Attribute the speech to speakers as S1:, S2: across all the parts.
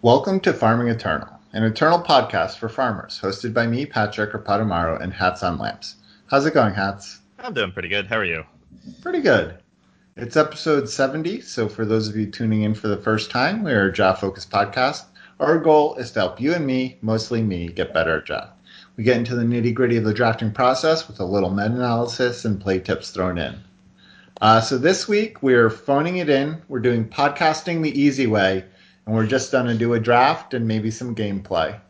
S1: Welcome to Farming Eternal, an eternal podcast for farmers, hosted by me, Patrick Rapatomaro, and Hats on Lamps. How's it going, Hats?
S2: I'm doing pretty good. How are you?
S1: Pretty good. It's episode 70, so for those of you tuning in for the first time, we are a job focused podcast. Our goal is to help you and me, mostly me, get better at draft. We get into the nitty gritty of the drafting process with a little meta analysis and play tips thrown in. Uh, so this week we're phoning it in. We're doing podcasting the easy way, and we're just going to do a draft and maybe some gameplay.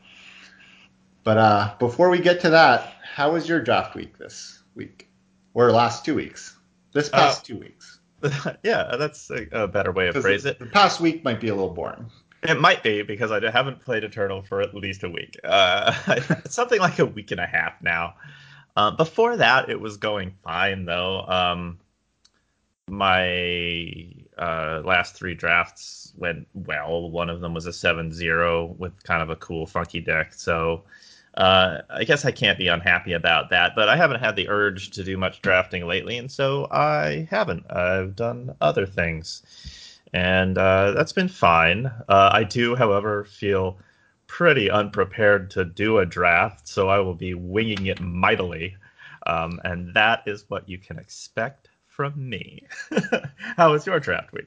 S1: But uh, before we get to that, how was your draft week this week, or last two weeks? This past uh, two weeks.
S2: yeah, that's a, a, better way of phrase
S1: it. The past week might be a little boring.
S2: It might be because I haven't played Eternal for at least a week. Uh, something like a week and a half now. Uh, before that, it was going fine though. Um, my uh, last three drafts went well. One of them was a 7-0 with kind of a cool, funky deck. So uh, I guess I can't be unhappy about that. But I haven't had the urge to do much drafting lately, and so I haven't. I've done other things and uh, that's been fine. Uh, I do, however, feel pretty unprepared to do a draft, so I will be winging it mightily, um, and that is what you can expect from me. How was your draft week?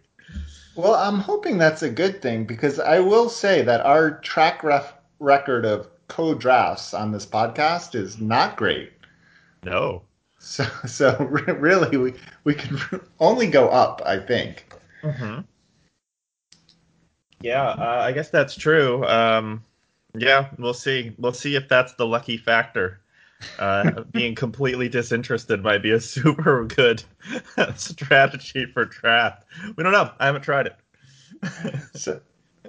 S1: Well, I'm hoping that's a good thing because I will say that our track ref- record of co-drafts on this podcast is not great.
S2: No.
S1: So, so really, we we can only go up, I think.
S2: Mm-hmm. Yeah, uh, I guess that's true. Um, yeah, we'll see. We'll see if that's the lucky factor. Uh, being completely disinterested might be a super good strategy for draft. We don't know. I haven't tried it.
S1: so,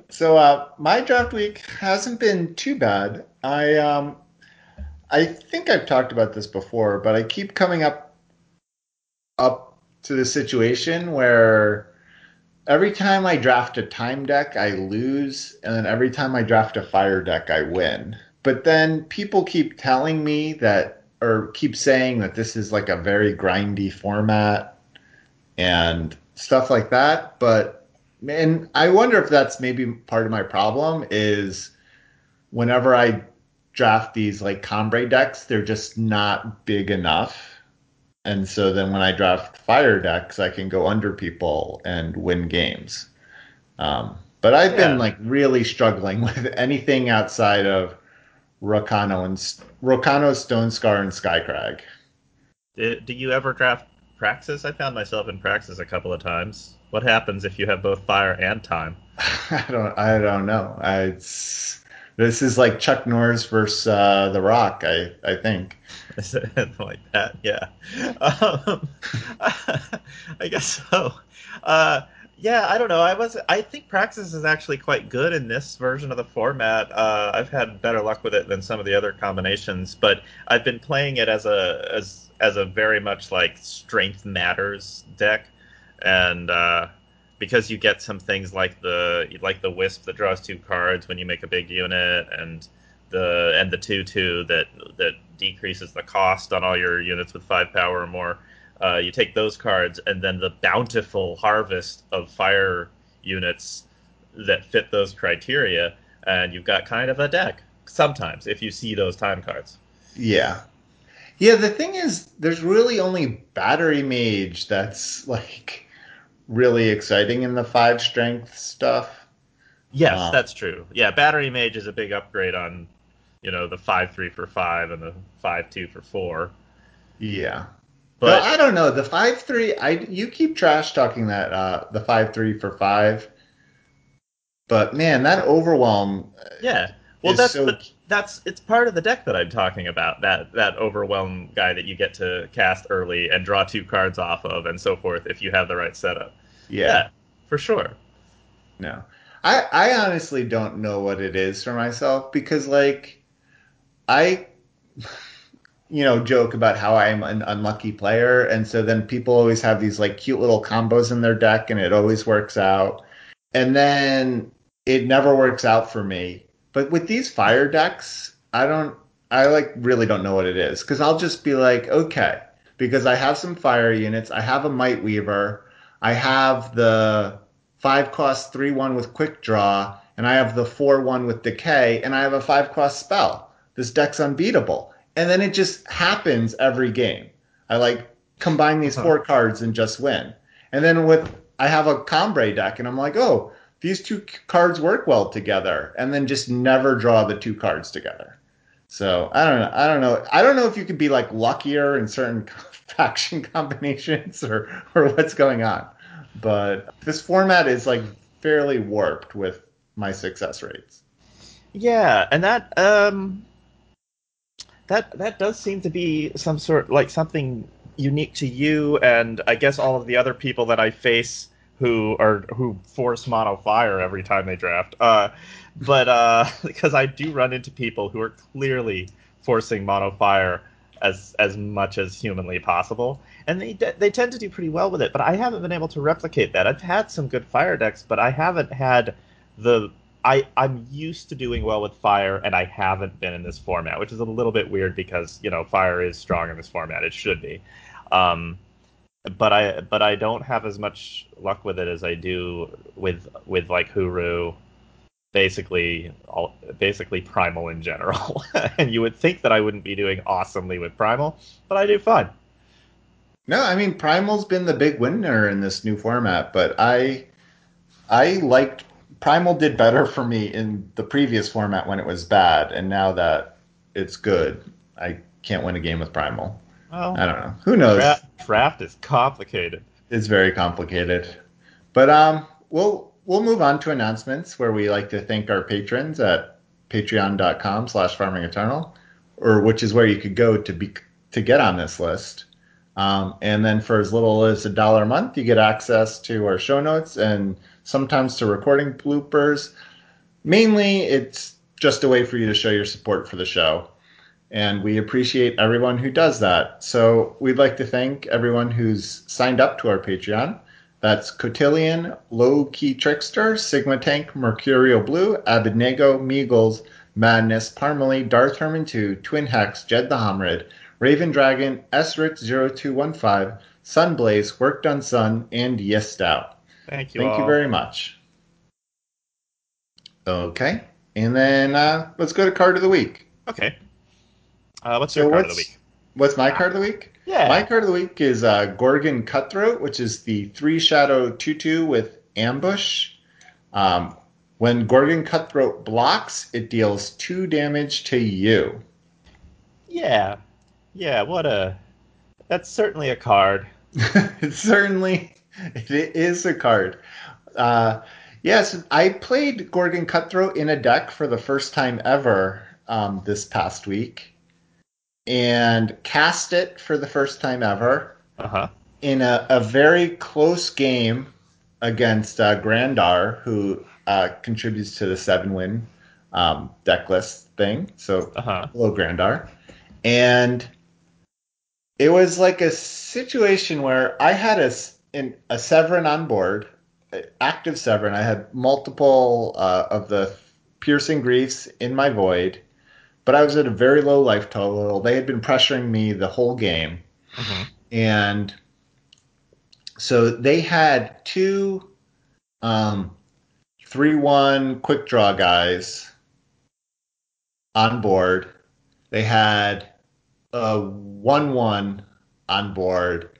S1: so uh, my draft week hasn't been too bad. I um, I think I've talked about this before, but I keep coming up up to the situation where every time I draft a time deck, I lose, and then every time I draft a fire deck, I win. But then people keep telling me that, or keep saying that this is like a very grindy format and stuff like that. But, and I wonder if that's maybe part of my problem is whenever I draft these like Combrei decks, they're just not big enough and so then when I draft fire decks, I can go under people and win games. Um, but I've yeah. been like really struggling with anything outside of Rakano and Rakano, Stone Scar, and Skycrag.
S2: Do, do you ever draft Praxis? I found myself in Praxis a couple of times. What happens if you have both fire and time?
S1: I don't. I don't know. I, it's this is like Chuck Norris versus uh, The Rock, I I think.
S2: like that, yeah. Um, I guess so. Uh, yeah, I don't know. I was. I think Praxis is actually quite good in this version of the format. Uh, I've had better luck with it than some of the other combinations, but I've been playing it as a as as a very much like strength matters deck, and uh, because you get some things like the like the wisp that draws two cards when you make a big unit, and the and the two two that that decreases the cost on all your units with five power or more. Uh, you take those cards, and then the bountiful harvest of fire units that fit those criteria, and you've got kind of a deck. Sometimes, if you see those time cards.
S1: Yeah, yeah. The thing is, there's really only battery mage that's like really exciting in the five strength stuff.
S2: Yes, um, that's true. Yeah, battery mage is a big upgrade on, you know, the five three for five and the five two for four.
S1: Yeah, but, I don't know the five three. I you keep trash talking that uh, the five three for five, but man, that overwhelm.
S2: Yeah, well, that's so... the, that's it's part of the deck that I'm talking about. That that overwhelm guy that you get to cast early and draw two cards off of, and so forth, if you have the right setup.
S1: Yeah. yeah,
S2: for sure.
S1: No, I I honestly don't know what it is for myself because like I. you know, joke about how I'm an unlucky player, and so then people always have these like cute little combos in their deck, and it always works out. And then it never works out for me. But with these fire decks, I don't, I like really don't know what it is because I'll just be like, okay, because I have some fire units, I have a Might Weaver, I have the five cost three one with quick draw, and I have the 4 1 with Decay, and I have a 5 cost spell. This deck's unbeatable. And then it just happens every game. I like combine these four cards and just win. And then with I have a Combrei deck, and I'm like, oh, these two cards work well together, and then just never draw the two cards together. So I don't know. I don't know. I don't know if you could be like luckier in certain faction combinations or or what's going on. But this format is like fairly warped with my success rates.
S2: Yeah, and that um that that does seem to be some sort like something unique to you and I guess all of the other people that I face who are who force mono fire every time they draft. Uh, but uh, because I do run into people who are clearly forcing mono fire as as much as humanly possible, and they they tend to do pretty well with it. But I haven't been able to replicate that. I've had some good fire decks, but I haven't had the I I'm used to doing well with fire, and I haven't been in this format, which is a little bit weird because you know fire is strong in this format. It should be. Um, but I but I don't have as much luck with it as I do with with like Hooru, basically all, basically Primal in general. and you would think that I wouldn't be doing awesomely with Primal, but I do fine.
S1: No, I mean Primal's been the big winner in this new format, but I I liked Primal did better for me in the previous format when it was bad, and now that it's good, I can't win a game with Primal. Well, I don't know. Who knows?
S2: Draft, draft is complicated.
S1: It's very complicated. But um, we'll we'll move on to announcements where we like to thank our patrons at patreon.com slash farming eternal, or which is where you could go to be to get on this list. Um, and then for as little as a dollar a month, you get access to our show notes and sometimes to recording bloopers. Mainly, it's just a way for you to show your support for the show and we appreciate everyone who does that. So we'd like to thank everyone who's signed up to our Patreon. That's Cotillion, Low Key Trickster, Sigma Tank, Mercurial Blue, Abednego, Meagles, Madness, Parmalee, Darth Herman 2, Twin Hex, Jed the Homrid, Raven Dragon, Esrit0215, Sunblaze, Work Done Sun, and Yistow.
S2: Thank you.
S1: Thank
S2: all.
S1: you very much. Okay. And then uh, let's go to card of the week.
S2: Okay. Uh, what's your card of the week?
S1: What's my card of the week?
S2: Yeah.
S1: My card of the week is uh, Gorgon Cutthroat, which is the three shadow 2 2 with ambush. Um, when Gorgon Cutthroat blocks, it deals two damage to you.
S2: Yeah. Yeah, what a. That's certainly a card.
S1: it's certainly. It is a card. Uh, yes, I played Gorgon Cutthroat in a deck for the first time ever um, this past week and cast it for the first time ever
S2: uh-huh.
S1: in a, a, very close game against uh, Grandar, who uh, contributes to the seven win um, deck list thing. So,
S2: uh-huh.
S1: hello, Grandar. And it was like a situation where I had a, in, a Severin on board, active Severin. I had multiple uh, of the piercing griefs in my void but I was at a very low life total. They had been pressuring me the whole game.
S2: Mm-hmm.
S1: And so they had two um, 3 1 quick draw guys on board. They had a 1 1 on board.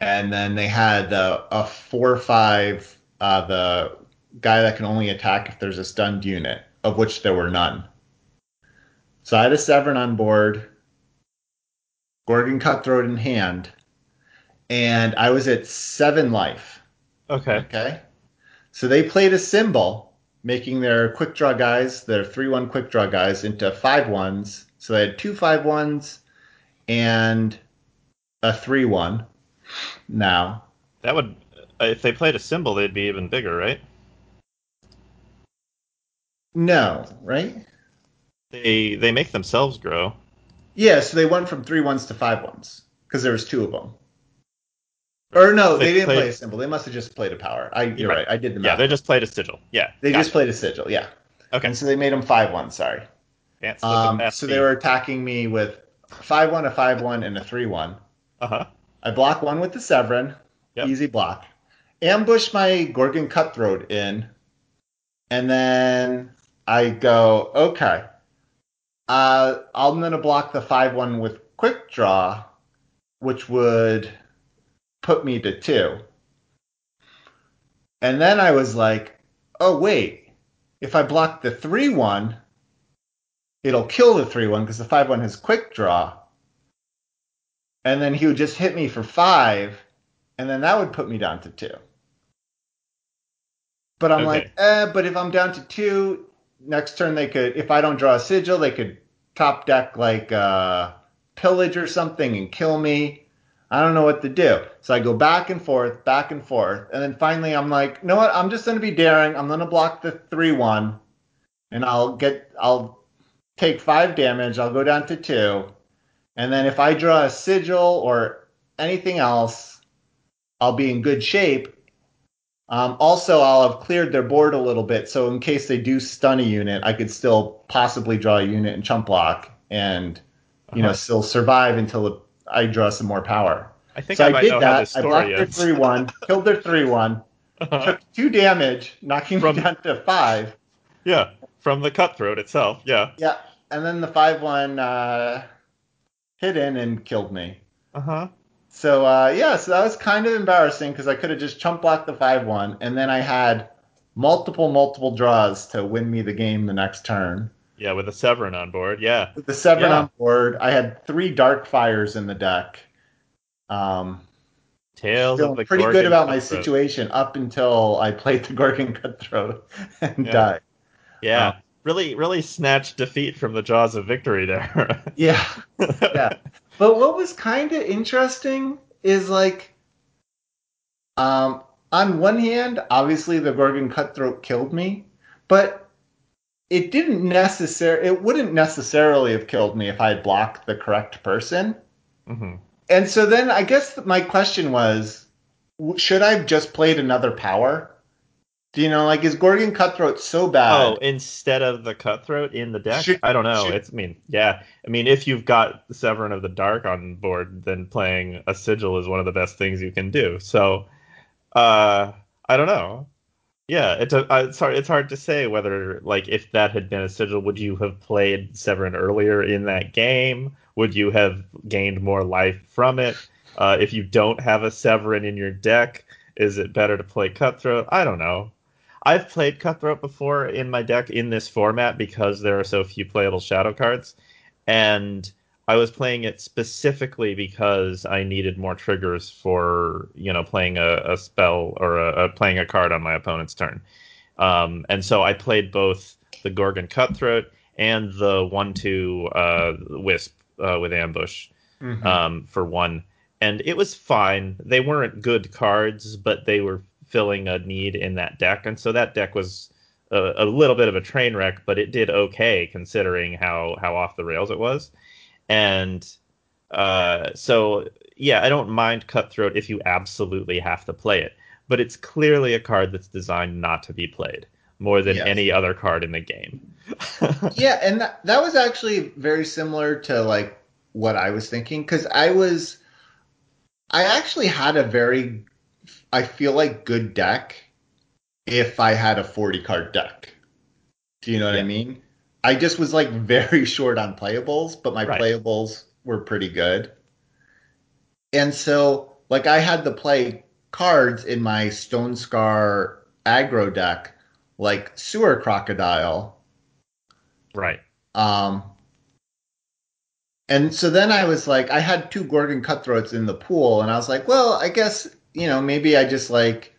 S1: And then they had uh, a 4 5, uh, the guy that can only attack if there's a stunned unit, of which there were none. So I had a Severin on board, Gorgon Cutthroat in hand, and I was at seven life.
S2: Okay.
S1: Okay. So they played a symbol, making their quick draw guys, their 3 1 quick draw guys, into five ones. So they had two five ones and a 3 1 now.
S2: That would, if they played a symbol, they'd be even bigger, right?
S1: No, right?
S2: They they make themselves grow.
S1: Yeah, so they went from three ones to five ones because there was two of them. Or no, they, they didn't played, play a symbol. They must have just played a power. I, you're right. right. I did the math.
S2: Yeah, they just played a sigil. Yeah,
S1: they gotcha. just played a sigil. Yeah.
S2: Okay.
S1: And so they made them five one. Sorry. Um, so they were attacking me with five one, a five one, and a three one.
S2: Uh huh.
S1: I block one with the Severin. Yep. Easy block. Ambush my Gorgon Cutthroat in, and then I go, okay, uh, I'm gonna block the five one with quick draw, which would put me to two. And then I was like, oh wait, if I block the three one, it'll kill the three one because the five one has quick draw. And then he would just hit me for five, and then that would put me down to two. But I'm
S2: Okay.
S1: like, eh, but if I'm down to two, next turn they could, if I don't draw a sigil, they could top deck like uh, pillage or something and kill me. I don't know what to do. So I go back and forth, back and forth, and then finally I'm like, you know what? I'm just gonna be daring. I'm gonna block the three one, and I'll get, I'll take five damage. I'll go down to two, and then if I draw a sigil or anything else, I'll be in good shape. Um, also, I'll have cleared their board a little bit, so in case they do stun a unit, I could still possibly draw a unit and chump block, and you know
S2: Uh-huh.
S1: still survive until I draw some more power.
S2: I think
S1: so
S2: I
S1: I, did
S2: know
S1: that. I blocked
S2: story
S1: their three one, killed their three one,
S2: Uh-huh.
S1: took two damage, knocking
S2: From-
S1: me down to five.
S2: yeah, from the cutthroat itself. Yeah.
S1: Yeah, and then the five one uh, hit in and killed me.
S2: Uh huh.
S1: So uh, yeah, so that was kind of embarrassing because I could have just chump blocked the five one, and then I had multiple multiple draws to win me the game the next turn.
S2: Yeah, with a Severin on board. Yeah.
S1: With the seven
S2: Yeah.
S1: on board, I had three dark fires in the deck. Um,
S2: Tales
S1: feeling
S2: of the
S1: pretty good
S2: Gorgon
S1: about my situation up until I played the Gorgon Cutthroat and
S2: Yeah.
S1: died.
S2: Yeah.
S1: Oh.
S2: Really, really snatched defeat from the jaws of victory there.
S1: Yeah, yeah. But what was kind of interesting is like, um, on one hand, obviously the Gorgon Cutthroat killed me, but it didn't necessarily, it wouldn't necessarily have killed me if I had blocked the correct person.
S2: hmm
S1: And so then I guess my question was, should I have just played another power? Do you know, like, is Gorgon Cutthroat so bad?
S2: Oh, instead of the cutthroat in the deck?
S1: Should-
S2: I don't know.
S1: should-
S2: It's I mean, yeah. I mean, if you've got Severin of the Dark on board, then playing a sigil is one of the best things you can do. So, uh, I don't know. Yeah, it's a, uh, it's hard. It's hard to say whether like if that had been a sigil, would you have played Severin earlier in that game? Would you have gained more life from it? Uh, if you don't have a Severin in your deck, is it better to play Cutthroat? I don't know. I've played Cutthroat before in my deck in this format because there are so few playable shadow cards, and I was playing it specifically because I needed more triggers for you know playing a, a spell or a, a playing a card on my opponent's turn, um, and so I played both the Gorgon Cutthroat and the one-two uh, Wisp uh, with Ambush
S1: Mhm.
S2: um, for one, and it was fine. They weren't good cards, but they were filling a need in that deck, and so that deck was a, a little bit of a train wreck, but it did okay considering how how off the rails it was, and uh, so yeah, I don't mind Cutthroat if you absolutely have to play it, but it's clearly a card that's designed not to be played more than
S1: Yes.
S2: any other card in the game.
S1: yeah, and that, that was actually very similar to like what I was thinking because I was, I actually had a very, I feel like good deck if I had a 40 card deck. Do you know what I mean? I just was like very short on playables, but my
S2: Right.
S1: playables were pretty good. And so, like, I had to play cards in my Stonescar aggro deck, like Sewer Crocodile,
S2: right.
S1: um, and so then I was like, I had two Gorgon cutthroats in the pool, and I was like, well, I guess you know maybe I just like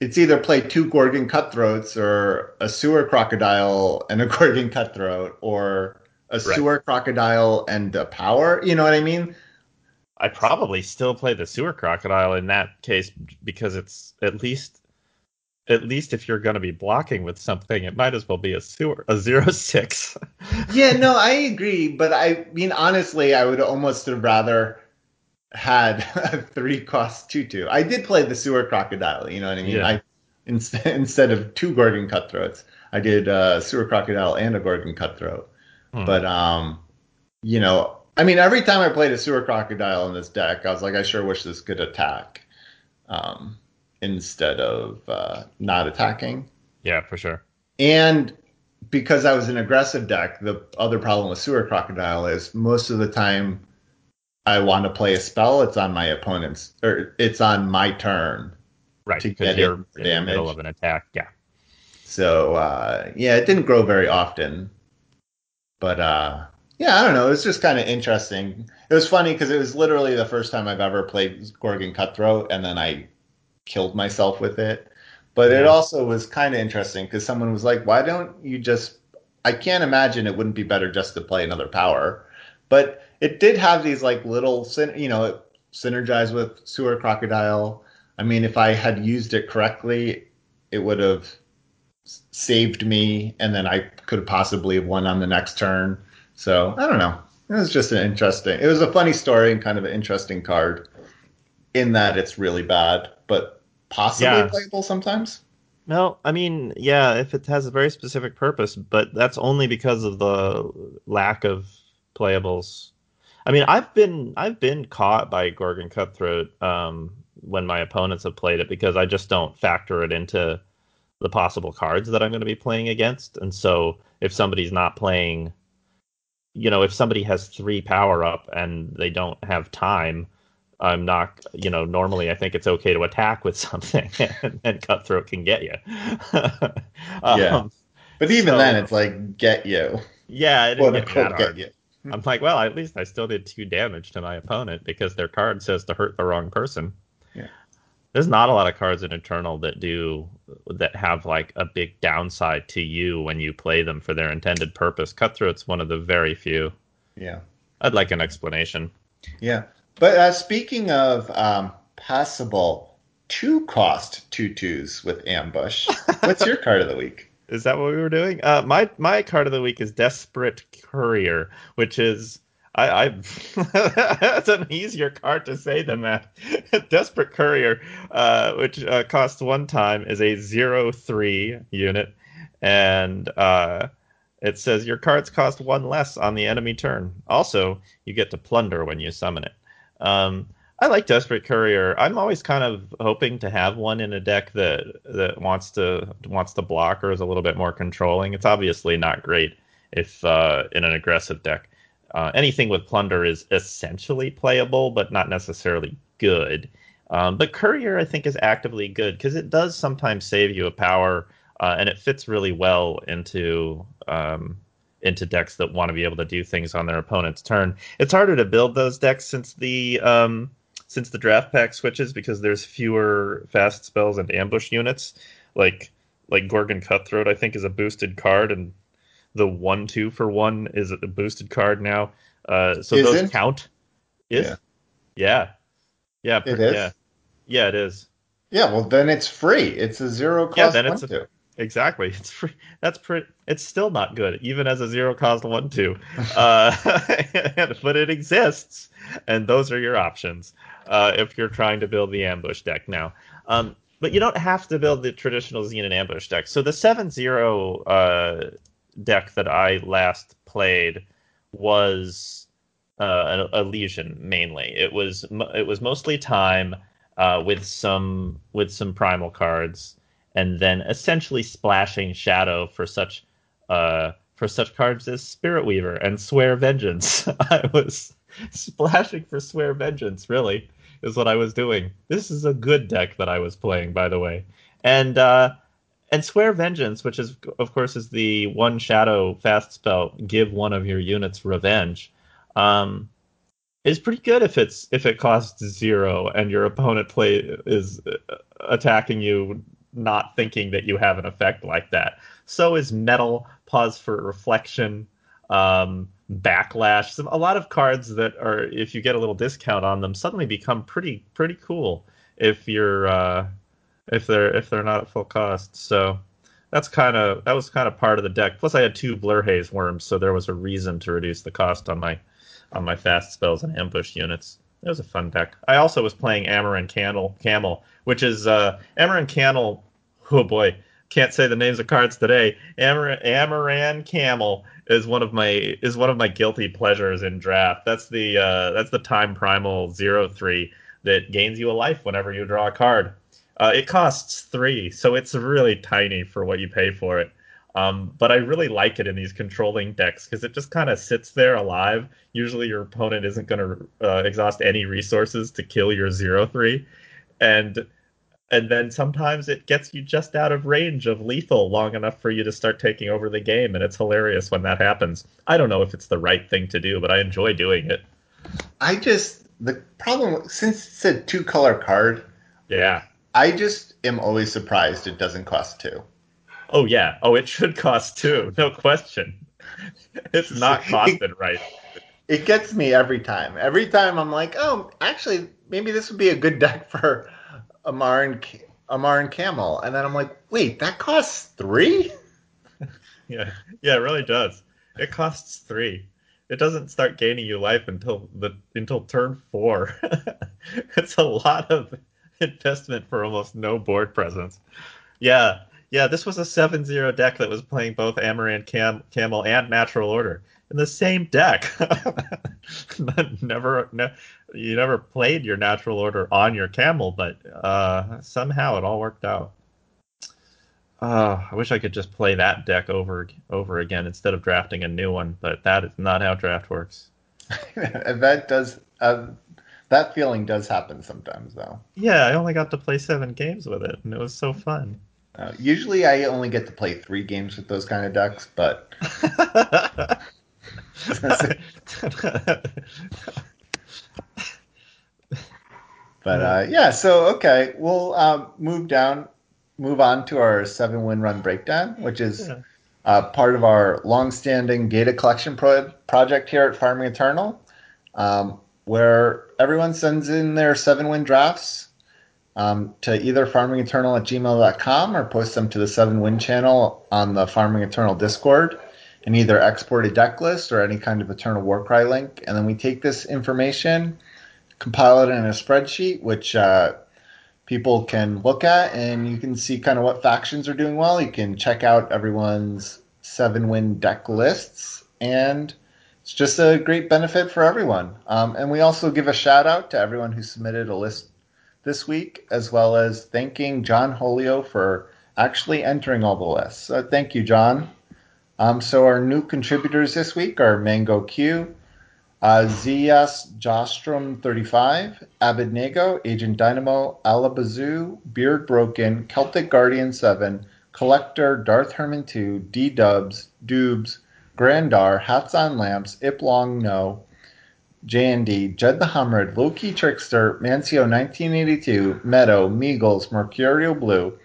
S1: it's either play two Gorgon cutthroats or a sewer crocodile and a Gorgon cutthroat, or a
S2: Right.
S1: sewer crocodile and a power. You know what I mean?
S2: I probably still play the sewer crocodile in that case because it's at least at least if you're going to be blocking with something, it might as well be a sewer a zero six.
S1: Yeah, no, I agree, but I mean honestly, I would almost have rather had a three cost tutu. I did play the sewer crocodile, you know what I mean?
S2: Yeah.
S1: I instead instead of two Gorgon cutthroats, I did uh, sewer crocodile and a Gorgon cutthroat.
S2: Hmm.
S1: But um, you know, I mean, every time I played a sewer crocodile in this deck, I was like, I sure wish this could attack, um, instead of uh, not attacking.
S2: yeah, for sure.
S1: and because I was an aggressive deck, the other problem with Sewer Crocodile is most of the time I want to play a spell, it's on my opponent's or it's on my turn.
S2: Right,
S1: to get
S2: you're in
S1: for
S2: the middle of an attack. Yeah.
S1: So uh, yeah, it didn't grow very often, but uh, yeah, I don't know. It was just kind of interesting. It was funny because it was literally the first time I've ever played Gorgon Cutthroat, and then I killed myself with it. But it also was kind of interesting because someone was like, "Why don't you just?" I can't imagine it wouldn't be better just to play another power, but it did have these like little, you know, it synergized with Sewer Crocodile. I mean, if I had used it correctly, it would have saved me, and then I could have possibly have won on the next turn. So I don't know. It was just an interesting. It was a funny story and kind of an interesting card, in that it's really bad, but possibly
S2: Yeah.
S1: playable sometimes.
S2: No, I mean, yeah, if it has a very specific purpose, but that's only because of the lack of playables. I mean, I've been I've been caught by Gorgon Cutthroat um, when my opponents have played it because I just don't factor it into the possible cards that I'm going to be playing against. And so if somebody's not playing, you know, if somebody has three power up and they don't have time, I'm not, you know, normally I think it's okay to attack with something and, and Cutthroat can get you.
S1: Yeah. But even
S2: So-
S1: then, it's like get you,
S2: Yeah, it didn't get
S1: get you.
S2: I'm like, well, at least I still did two damage to my opponent because their card says to hurt the wrong person.
S1: Yeah.
S2: There's not a lot of cards in Eternal that do that have like a big downside to you when you play them for their intended purpose. Cutthroat's one of the very few.
S1: Yeah.
S2: I'd like an explanation.
S1: Yeah. But uh, speaking of um, passable two cost tutus with ambush, what's your card of the week?
S2: Is that what we were doing? Uh, my my card of the week is Desperate Courier, which is I, I that's an easier card to say than that. Desperate Courier, uh, which uh, costs one time, is a zero three unit, and uh, it says your cards cost one less on the enemy turn. Also, you get to plunder when you summon it. Um, I like Desperate Courier. I'm always kind of hoping to have one in a deck that that wants to wants to block or is a little bit more controlling. It's obviously not great if uh, in an aggressive deck. Uh, anything with plunder is essentially playable, but not necessarily good. Um, but Courier, I think, is actively good because it does sometimes save you a power, uh, and it fits really well into um, into decks that want to be able to do things on their opponent's turn. It's harder to build those decks since the um, since the draft pack switches because there's fewer fast spells and ambush units. Like like Gorgon Cutthroat, I think is a boosted card, and the one two for one is a boosted card now. Uh, so those
S1: Isn't?
S2: count. Is
S1: Yeah.
S2: yeah yeah
S1: It is?
S2: yeah yeah it is.
S1: Yeah, well, then it's free. It's a zero cost
S2: Yeah, then
S1: one
S2: it's a-
S1: two.
S2: Exactly. It's free. That's pretty. It's still not good, even as a zero cost one two. Uh, but it exists, and those are your options uh, if you're trying to build the ambush deck now. Um, but you don't have to build the traditional Xenan ambush deck. So the seven zero uh, deck that I last played was uh, a, a Legion mainly. It was it was mostly time uh, with some with some primal cards and then essentially splashing shadow for such uh, for such cards as Spirit Weaver and Swear Vengeance. I was splashing for Swear Vengeance, really, is what I was doing. This is a good deck that I was playing, by the way. And uh, and Swear Vengeance, which is of course is the one shadow fast spell, give one of your units revenge. Um, is pretty good if it's if it costs zero and your opponent play is uh, attacking you not thinking that you have an effect like that. So is metal, pause for reflection, um, backlash. Some a lot of cards that are if you get a little discount on them suddenly become pretty pretty cool if you're uh, if they're if they're not at full cost. So that's kind of that was kind of part of the deck. Plus I had two blur haze worms, so there was a reason to reduce the cost on my on my fast spells and ambush units. It was a fun deck. I also was playing Amaran Camel, Camel, which is uh, Amaran Camel. Oh boy, can't say the names of cards today. Amar- Amaran Camel is one of my is one of my guilty pleasures in draft. That's the uh, that's the time primal zero three that gains you a life whenever you draw a card. Uh, it costs three, so it's really tiny for what you pay for it. Um, but I really like it in these controlling decks because it just kind of sits there alive. Usually, your opponent isn't going to uh, exhaust any resources to kill your zero three, and and then sometimes it gets you just out of range of lethal long enough for you to start taking over the game, and it's hilarious when that happens. I don't know if it's the right thing to do, but I enjoy doing it.
S1: I just the problem since it's a two color card.
S2: Yeah.
S1: I just am always surprised it doesn't cost two.
S2: Oh yeah. Oh, it should cost two, no question. It's not costed right.
S1: It gets me every time. Every time I'm like, oh, actually, maybe this would be a good deck for Ammar and Ammar and Camel, and then I'm like, wait, that costs three.
S2: Yeah, yeah, it really does. It costs three. It doesn't start gaining you life until the until turn four. it's a lot of investment for almost no board presence. Yeah, yeah, this was a 7-0 deck that was playing both Amaran Cam- Camel and Natural Order in the same deck. never, ne- you never played your Natural Order on your Camel, but uh, somehow it all worked out. Uh, I wish I could just play that deck over over again instead of drafting a new one, but that is not how draft works.
S1: that does uh, that feeling does happen sometimes, though.
S2: Yeah, I only got to play seven games with it, and it was so fun.
S1: Uh, usually, I only get to play three games with those kind of decks, but. but uh, yeah, so okay, we'll um, move down, move on to our seven win run breakdown, which is yeah. uh, part of our long-standing data collection pro- project here at Farming Eternal, um, where everyone sends in their seven win drafts um, to either farmingeternal at gmail.com or post them to the Seven Wind channel on the Farming Eternal Discord and either export a deck list or any kind of Eternal Warcry link. And then we take this information, compile it in a spreadsheet, which uh, people can look at, and you can see kind of what factions are doing well. You can check out everyone's seven Wind deck lists, and it's just a great benefit for everyone. Um, and we also give a shout out to everyone who submitted a list this week, as well as thanking John Holio for actually entering all the lists. So thank you, John. Um, so our new contributors this week are Mango Q, uh, Zias Jostrom 35, Abednego, Agent Dynamo, Alabazoo, Beard Broken, Celtic Guardian 7, Collector, Darth Herman 2, D Dubs, Dubes, Grandar, Hats on Lamps, Iplong No, J&D, Jed the Humrid, Loki Trickster, Mancio 1982, Meadow, Meagles, Mercurial Blue,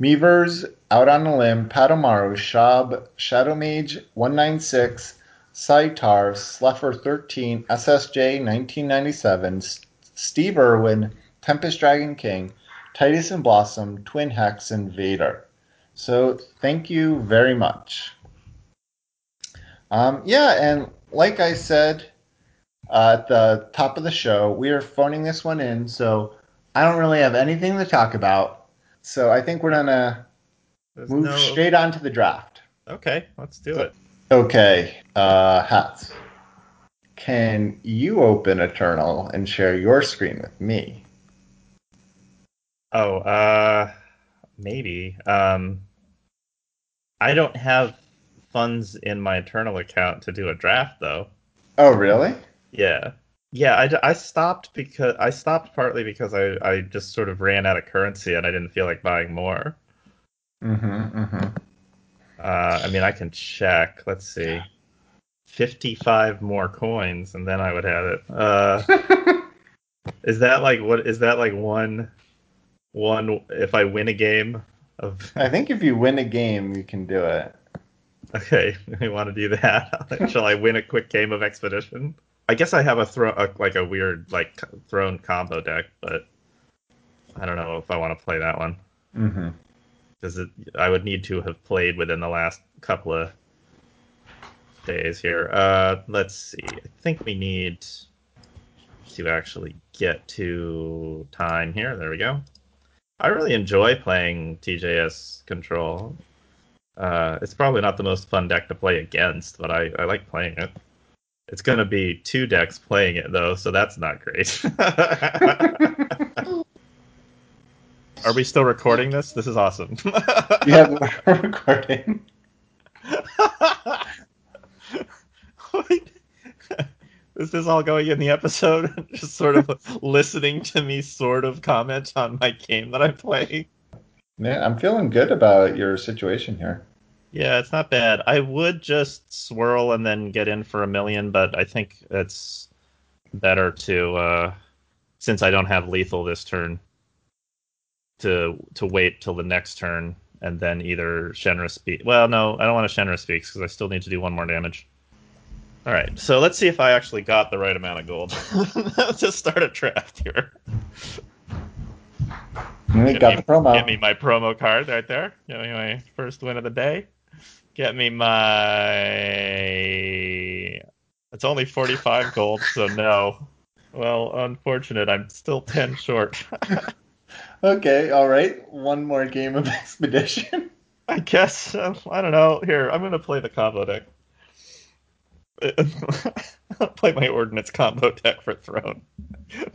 S1: Meavers, Out on a Limb, Patomaru, Shab, Shadow Mage 196, Saitar, Sleffer 13, SSJ 1997, Steve Irwin, Tempest Dragon King, Titus and Blossom, Twin Hex, and Vader. So thank you very much. Um, yeah, and like I said, uh, at the top of the show. We are phoning this one in, so I don't really have anything to talk about. So I think we're gonna There's move no... straight on to the draft.
S2: Okay, let's do it.
S1: Okay, uh, hats. Can you open Eternal and share your screen with me?
S2: Oh, uh, maybe. Um, I don't have funds in my Eternal account to do a draft, though.
S1: Oh, really?
S2: Yeah. Yeah, I, I stopped because I stopped partly because I, I just sort of ran out of currency and I didn't feel like buying more.
S1: Mm-hmm. Mm-hmm.
S2: Uh, I mean, I can check. Let's see, fifty-five more coins, and then I would have it. Uh, is that like what? Is that like one, one? If I win a game of,
S1: I think if you win a game, you can do it.
S2: Okay, we want to do that. Shall I win a quick game of Expedition? I guess I have a throw a, like a weird like throne combo deck, but I don't know if I want to play that one. Because
S1: mm-hmm.
S2: I would need to have played within the last couple of days here. Uh, let's see. I think we need to actually get to time here. There we go. I really enjoy playing TJS Control. Uh, it's probably not the most fun deck to play against, but I, I like playing it. It's going to be two decks playing it though, so that's not great. Are we still recording this? This is awesome.
S1: yeah, we're recording.
S2: Wait. Is this all going in the episode? Just sort of listening to me sort of comment on my game that I'm playing.
S1: Yeah, I'm feeling good about your situation here.
S2: Yeah, it's not bad. I would just swirl and then get in for a million, but I think it's better to uh since I don't have lethal this turn to to wait till the next turn and then either Shenra speak. Well, no, I don't want to Shenra speaks because I still need to do one more damage. All right, so let's see if I actually got the right amount of gold to start a draft here.
S1: We got
S2: me,
S1: the promo.
S2: Get me my promo card right there. Get me my first win of the day. Get me my. It's only 45 gold, so no. Well, unfortunate. I'm still 10 short.
S1: okay, all right. One more game of Expedition.
S2: I guess. Uh, I don't know. Here, I'm going to play the combo deck. I'll play my Ordnance combo deck for Throne.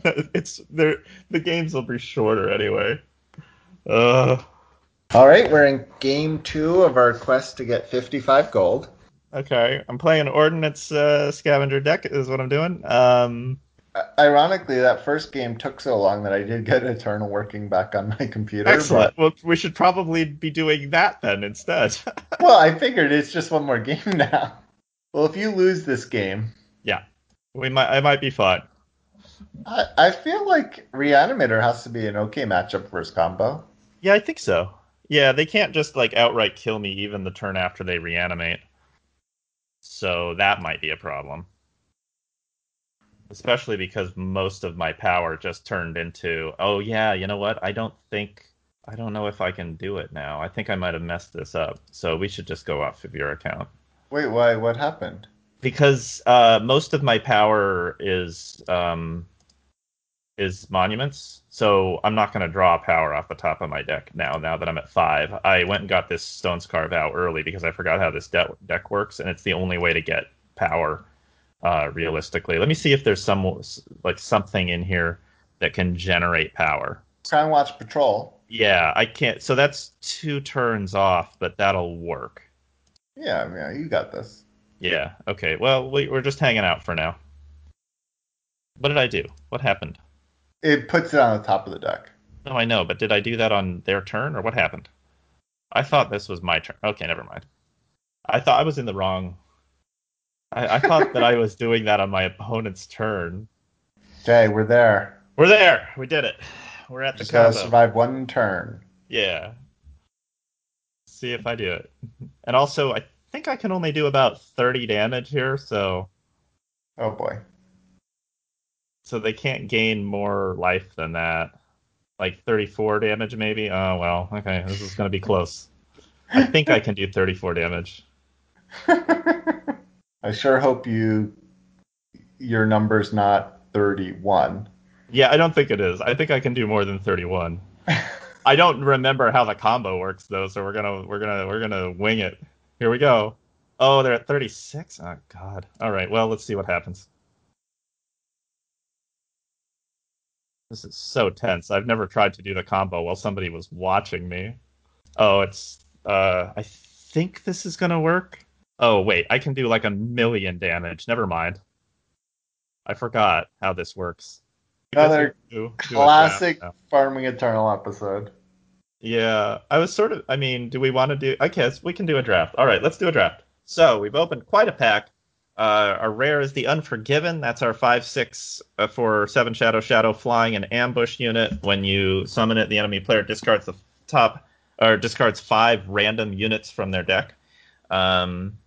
S2: It's there. The games will be shorter anyway. Uh,
S1: All right, we're in game two of our quest to get 55 gold.
S2: okay, I'm playing Ordnance uh, Scavenger deck. Is what I'm doing. Um,
S1: Ironically, that first game took so long that I did get Eternal working back on my computer.
S2: excellent. Well, we should probably be doing that then instead.
S1: Well, I figured it's just one more game now. Well, if you lose this game,
S2: yeah, we might. I might be fine.
S1: I, I feel like Reanimator has to be an okay matchup for his combo.
S2: Yeah, I think so. Yeah, they can't just like outright kill me even the turn after they reanimate. So that might be a problem. Especially because most of my power just turned into, oh yeah, you know what? I don't think I don't know if I can do it now. I think I might have messed this up. So we should just go off of your account.
S1: Wait, why? What happened?
S2: Because uh, most of my power is um, is monuments, so I'm not going to draw power off the top of my deck now. Now that I'm at five, I went and got this Stones Carve out early because I forgot how this de- deck works, and it's the only way to get power uh, realistically. Let me see if there's some like something in here that can generate power.
S1: Crown Watch Patrol.
S2: Yeah, I can't. So that's two turns off, but that'll work.
S1: Yeah, yeah, you got this.
S2: Yeah. Okay. Well, we, we're just hanging out for now. What did I do? What happened?
S1: It puts it on the top of the deck.
S2: No, I know, but did I do that on their turn or what happened? I thought this was my turn. Okay, never mind. I thought I was in the wrong. I, I thought that I was doing that on my opponent's turn.
S1: Okay, we're there.
S2: We're there. We did it. We're at the
S1: Just gotta
S2: combo.
S1: survive one turn.
S2: Yeah. See if I do it. And also, I think I can only do about 30 damage here, so
S1: Oh boy.
S2: So they can't gain more life than that. Like 34 damage, maybe. Oh well. Okay, this is gonna be close. I think I can do 34 damage.
S1: I sure hope you your number's not 31.
S2: Yeah, I don't think it is. I think I can do more than 31. I don't remember how the combo works though, so we're gonna we're gonna we're gonna wing it. Here we go. Oh, they're at 36. Oh God. All right. Well, let's see what happens. This is so tense. I've never tried to do the combo while somebody was watching me. Oh, it's. Uh, I think this is gonna work. Oh wait, I can do like a million damage. Never mind. I forgot how this works.
S1: Another
S2: Do- do
S1: Classic. Farming Eternal episode.
S2: Yeah, I was sort of. I mean, do we want to do? I guess we can do a draft. All right, let's do a draft. So we've opened quite a pack. Uh, our rare is the Unforgiven. That's our five six uh, for seven shadow shadow flying an ambush unit. When you summon it, the enemy player discards the top or discards five random units from their deck. Um,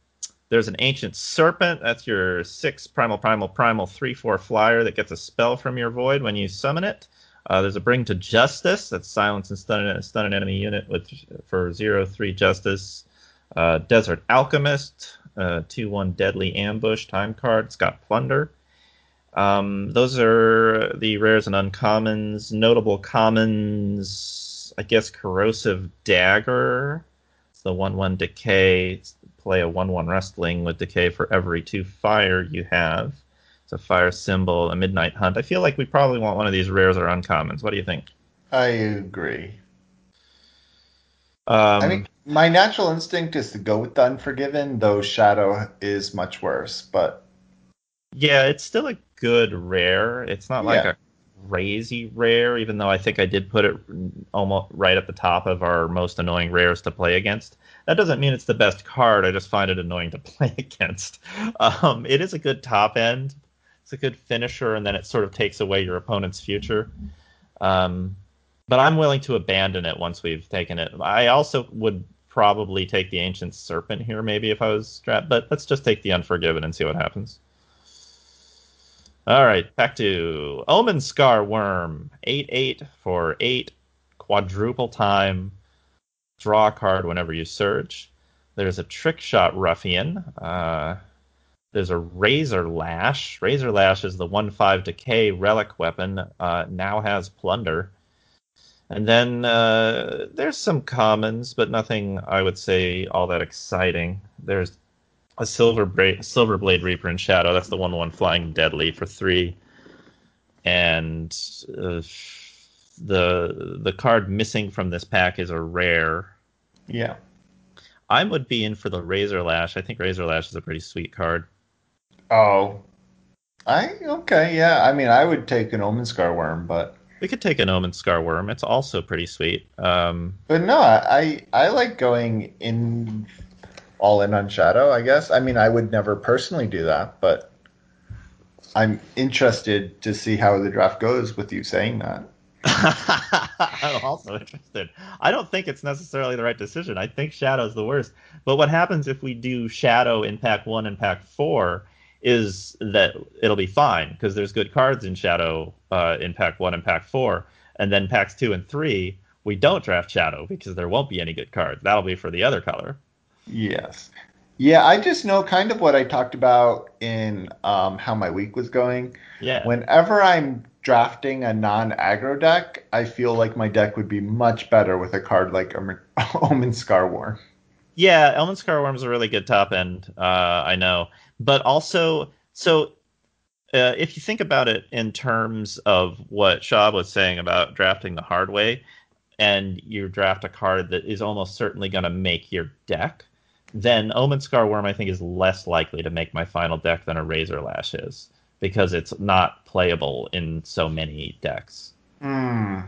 S2: there's an ancient serpent. That's your six primal primal primal three four flyer that gets a spell from your void when you summon it. Uh, there's a bring to justice. That's silence and stun, an- stun an enemy unit with for zero three justice. Uh, Desert Alchemist, uh, 2 1 Deadly Ambush time card. It's got Plunder. Um, those are the rares and uncommons. Notable commons, I guess Corrosive Dagger. It's the 1 1 Decay. Play a 1 1 Wrestling with Decay for every two fire you have. It's a fire symbol, a Midnight Hunt. I feel like we probably want one of these rares or uncommons. What do you think?
S1: I agree.
S2: Um,
S1: I mean, my natural instinct is to go with the Unforgiven, though Shadow is much worse. But
S2: yeah, it's still a good rare. It's not like
S1: Yeah.
S2: a crazy rare, even though I think I did put it almost right at the top of our most annoying rares to play against. That doesn't mean it's the best card. I just find it annoying to play against. Um, it is a good top end. It's a good finisher, and then it sort of takes away your opponent's future. Um, but I'm willing to abandon it once we've taken it. I also would probably take the Ancient Serpent here, maybe if I was strapped. But let's just take the Unforgiven and see what happens. All right, back to Omen Scar Worm. 8 8 for 8, quadruple time. Draw a card whenever you search. There's a Trick Shot Ruffian. Uh, there's a Razor Lash. Razor Lash is the 1 5 decay relic weapon, uh, now has Plunder. And then uh, there's some commons, but nothing I would say all that exciting. There's a silver bra- silver blade reaper in shadow. That's the one one flying deadly for three. And uh, the the card missing from this pack is a rare.
S1: yeah,
S2: I would be in for the Razor Lash. I think Razor Lash is a pretty sweet card.
S1: oh, I okay, yeah. I mean, I would take an Omen Scar Worm, but
S2: We could take an Omen Scar Worm. It's also pretty sweet. Um,
S1: but no, I I like going in all in on Shadow. I guess. I mean, I would never personally do that, but I'm interested to see how the draft goes with you saying that.
S2: I'm also interested. I don't think it's necessarily the right decision. I think Shadow's the worst. But what happens if we do Shadow in pack one and pack four is that it'll be fine because there's good cards in Shadow uh, in pack one and pack four, and then packs two and three we don't draft Shadow because there won't be any good cards. That'll be for the other color.
S1: Yes. Yeah, I just know kind of what I talked about in um, how my week was going.
S2: Yeah.
S1: Whenever I'm drafting a non-aggro deck, I feel like my deck would be much better with a card like Omen Omen Scar War.
S2: Yeah, Worm is a really good top end. Uh, I know, but also, so uh, if you think about it in terms of what Shab was saying about drafting the hard way, and you draft a card that is almost certainly going to make your deck, then Omen Scar Worm I think is less likely to make my final deck than a Razor Lash is because it's not playable in so many decks.
S1: Hmm.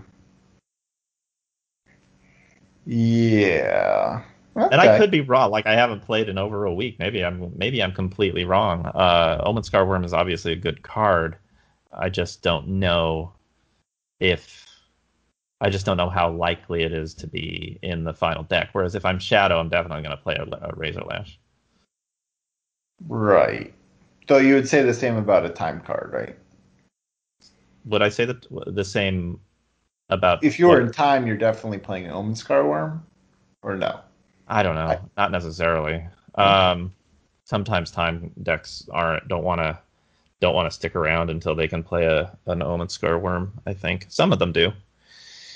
S1: Yeah.
S2: And I could be wrong. Like I haven't played in over a week. Maybe I'm maybe I'm completely wrong. Uh, Omen Scar Worm is obviously a good card. I just don't know if I just don't know how likely it is to be in the final deck. Whereas if I'm Shadow, I'm definitely going to play a, a Razor Lash.
S1: Right. So you would say the same about a time card, right?
S2: Would I say that the same about
S1: If you were
S2: what-
S1: in time, you're definitely playing an Omen Scar Worm, or no?
S2: I don't know.
S1: I-
S2: Not necessarily. Um, sometimes time decks aren't don't want to don't want to stick around until they can play a an Omen Scar Worm. I think some of them do.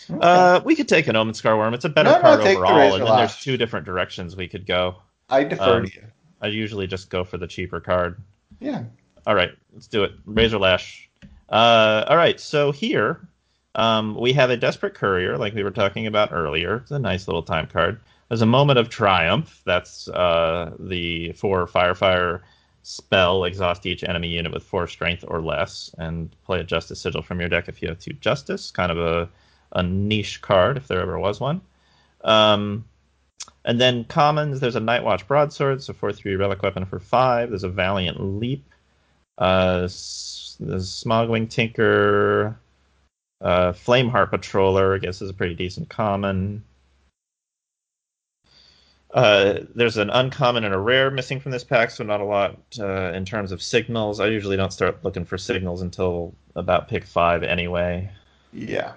S1: Okay.
S2: Uh, we could take an Omen Scar Worm. It's a better
S1: No, no,
S2: card
S1: the
S2: overall,
S1: Razor
S2: and then there's two different directions we could go.
S1: I defer
S2: um,
S1: to you.
S2: I usually just go for the cheaper card.
S1: Yeah.
S2: All right, let's do it. Razor Lash. Uh, all right, so here um, we have a Desperate Courier, like we were talking about earlier. It's a nice little time card. There's a Moment of Triumph. That's uh, the four Firefire spell. Exhaust each enemy unit with four strength or less, and play a Justice Sigil from your deck if you have two Justice. Kind of a, a niche card if there ever was one. Um, and then commons, there's a Nightwatch Broadsword, so 4 3 relic weapon for 5. There's a Valiant Leap. Uh, there's Smogwing Tinker. Uh, Flameheart Patroller, I guess, is a pretty decent common. Uh, there's an uncommon and a rare missing from this pack, so not a lot uh, in terms of signals. I usually don't start looking for signals until about pick five anyway.
S1: Yeah.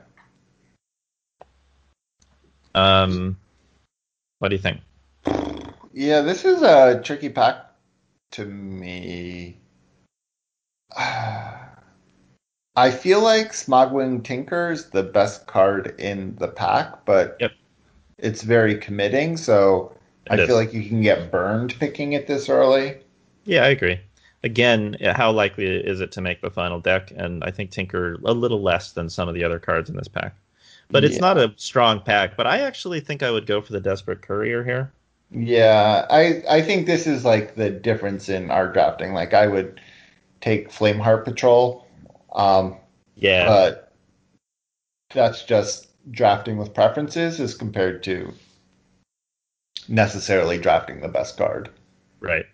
S2: Um, what do you think?
S1: Yeah, this is a tricky pack to me. I feel like Smogwing is the best card in the pack, but
S2: Yep.
S1: it's very committing, so I feel like you can get burned picking it this early.
S2: Yeah, I agree. Again, how likely is it to make the final deck? And I think Tinker a little less than some of the other cards in this pack. but it's
S1: Yeah.
S2: not a strong pack. But I actually think I would go for the Desperate Courier here.
S1: Yeah, I I think this is like the difference in our drafting. Like I would take Flameheart Patrol, um,
S2: Yeah,
S1: but that's just drafting with preferences as compared to necessarily drafting the best card.
S2: right.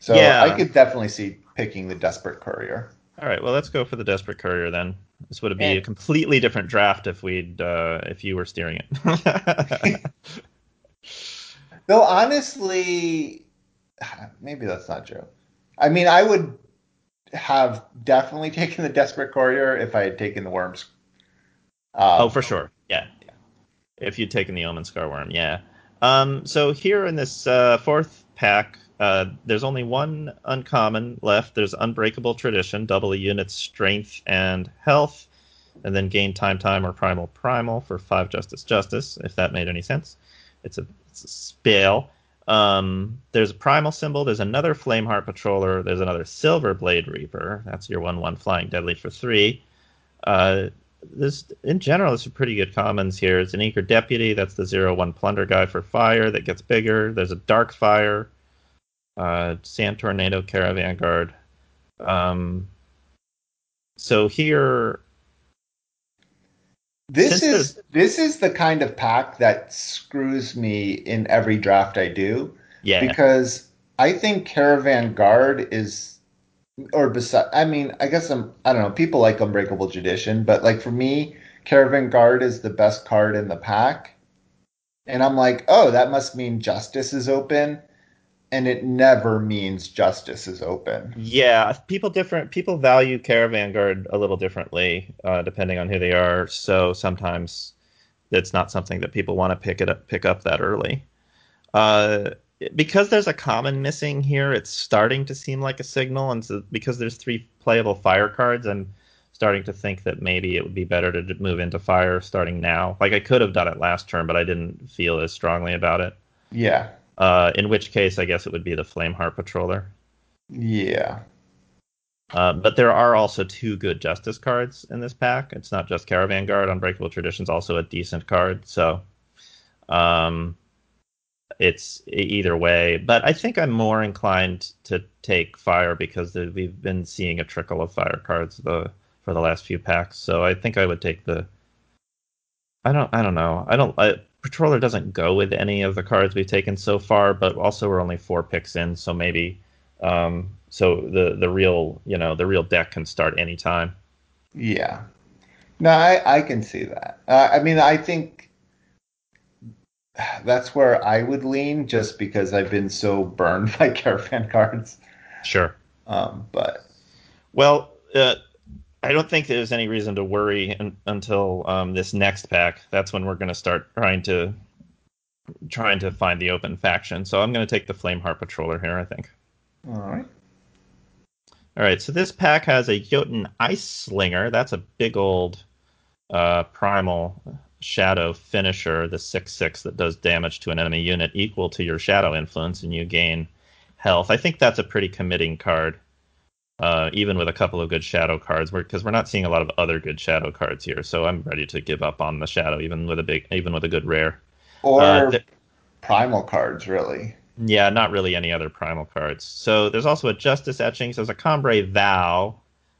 S1: So
S2: Yeah.
S1: I could definitely see picking the Desperate Courier.
S2: All right, well, let's go for the Desperate Courier then. This would be
S1: And-
S2: a completely different draft if we'd uh, if you were steering it.
S1: Though honestly, maybe that's not true. I mean, I would have definitely taken the Desperate Courier if I had taken the Worms. Um,
S2: oh, for sure. Yeah. yeah. If you'd taken the Omen Scar Worm, yeah. Um, so here in this uh, fourth pack, uh, there's only one uncommon left. There's Unbreakable Tradition, double a unit's strength and health, and then gain time, time, or primal, primal for five justice, justice. If that made any sense, it's a it's a spell. Um, there's a primal symbol. There's another Flameheart Patroller. There's another Silver Blade Reaper. That's your one-one flying deadly for three. Uh, this in general, there's some pretty good commons here. It's an Eager Deputy. That's the zero one plunder guy for fire that gets bigger. There's a Dark Fire, uh, Sand Tornado Caravan Guard. Um, so here,
S1: This is this is the kind of pack that screws me in every draft I do
S2: yeah,
S1: because I think Caravan Guard is or beside I mean I guess I'm I don't know people like Unbreakable Tradition but like for me Caravan Guard is the best card in the pack and I'm like oh that must mean Justice is open and it never means Justice is open
S2: yeah. People different people value Caravan Guard a little differently uh, depending on who they are. So sometimes it's not something that people want to pick it up pick up that early. Uh, because there's a common missing here, it's starting to seem like a signal, and so because there's three playable fire cards, I'm starting to think that maybe it would be better to move into fire starting now. Like I could have done it last turn, but I didn't feel as strongly about it.
S1: yeah
S2: Uh, in which case, I guess it would be the Flameheart Patroller.
S1: yeah
S2: Uh, but there are also two good Justice cards in this pack. It's not just Caravan Guard. Unbreakable Tradition's also a decent card. So, um, it's either way. But I think I'm more inclined to take Fire because we've been seeing a trickle of Fire cards the for the last few packs. So I think I would take the. I don't. I don't know. I don't. I, Patroller doesn't go with any of the cards we've taken so far, but also we're only four picks in, so maybe um, so the the real you know the real deck can start anytime.
S1: Yeah. No, I, I can see that. Uh, I mean, I think that's where I would lean just because I've been so burned by caravan cards.
S2: Sure.
S1: Um, but
S2: Well, uh, I don't think there's any reason to worry un- until um, this next pack. That's when we're going to start trying to trying to find the open faction. So I'm going to take the Flameheart Patroller here. I think.
S1: all right.
S2: All right, so this pack has a Jotun Ice Slinger. That's a big old uh, primal shadow finisher, the 6 6 that does damage to an enemy unit equal to your shadow influence, and you gain health. I think that's a pretty committing card, uh, even with a couple of good shadow cards, because we're not seeing a lot of other good shadow cards here. So I'm ready to give up on the shadow, even with a big, even with a good rare.
S1: Or
S2: Uh, th-
S1: primal cards, really.
S2: Yeah, not really any other primal cards. So there's also a Justice Etching. So there's a Combray Vow.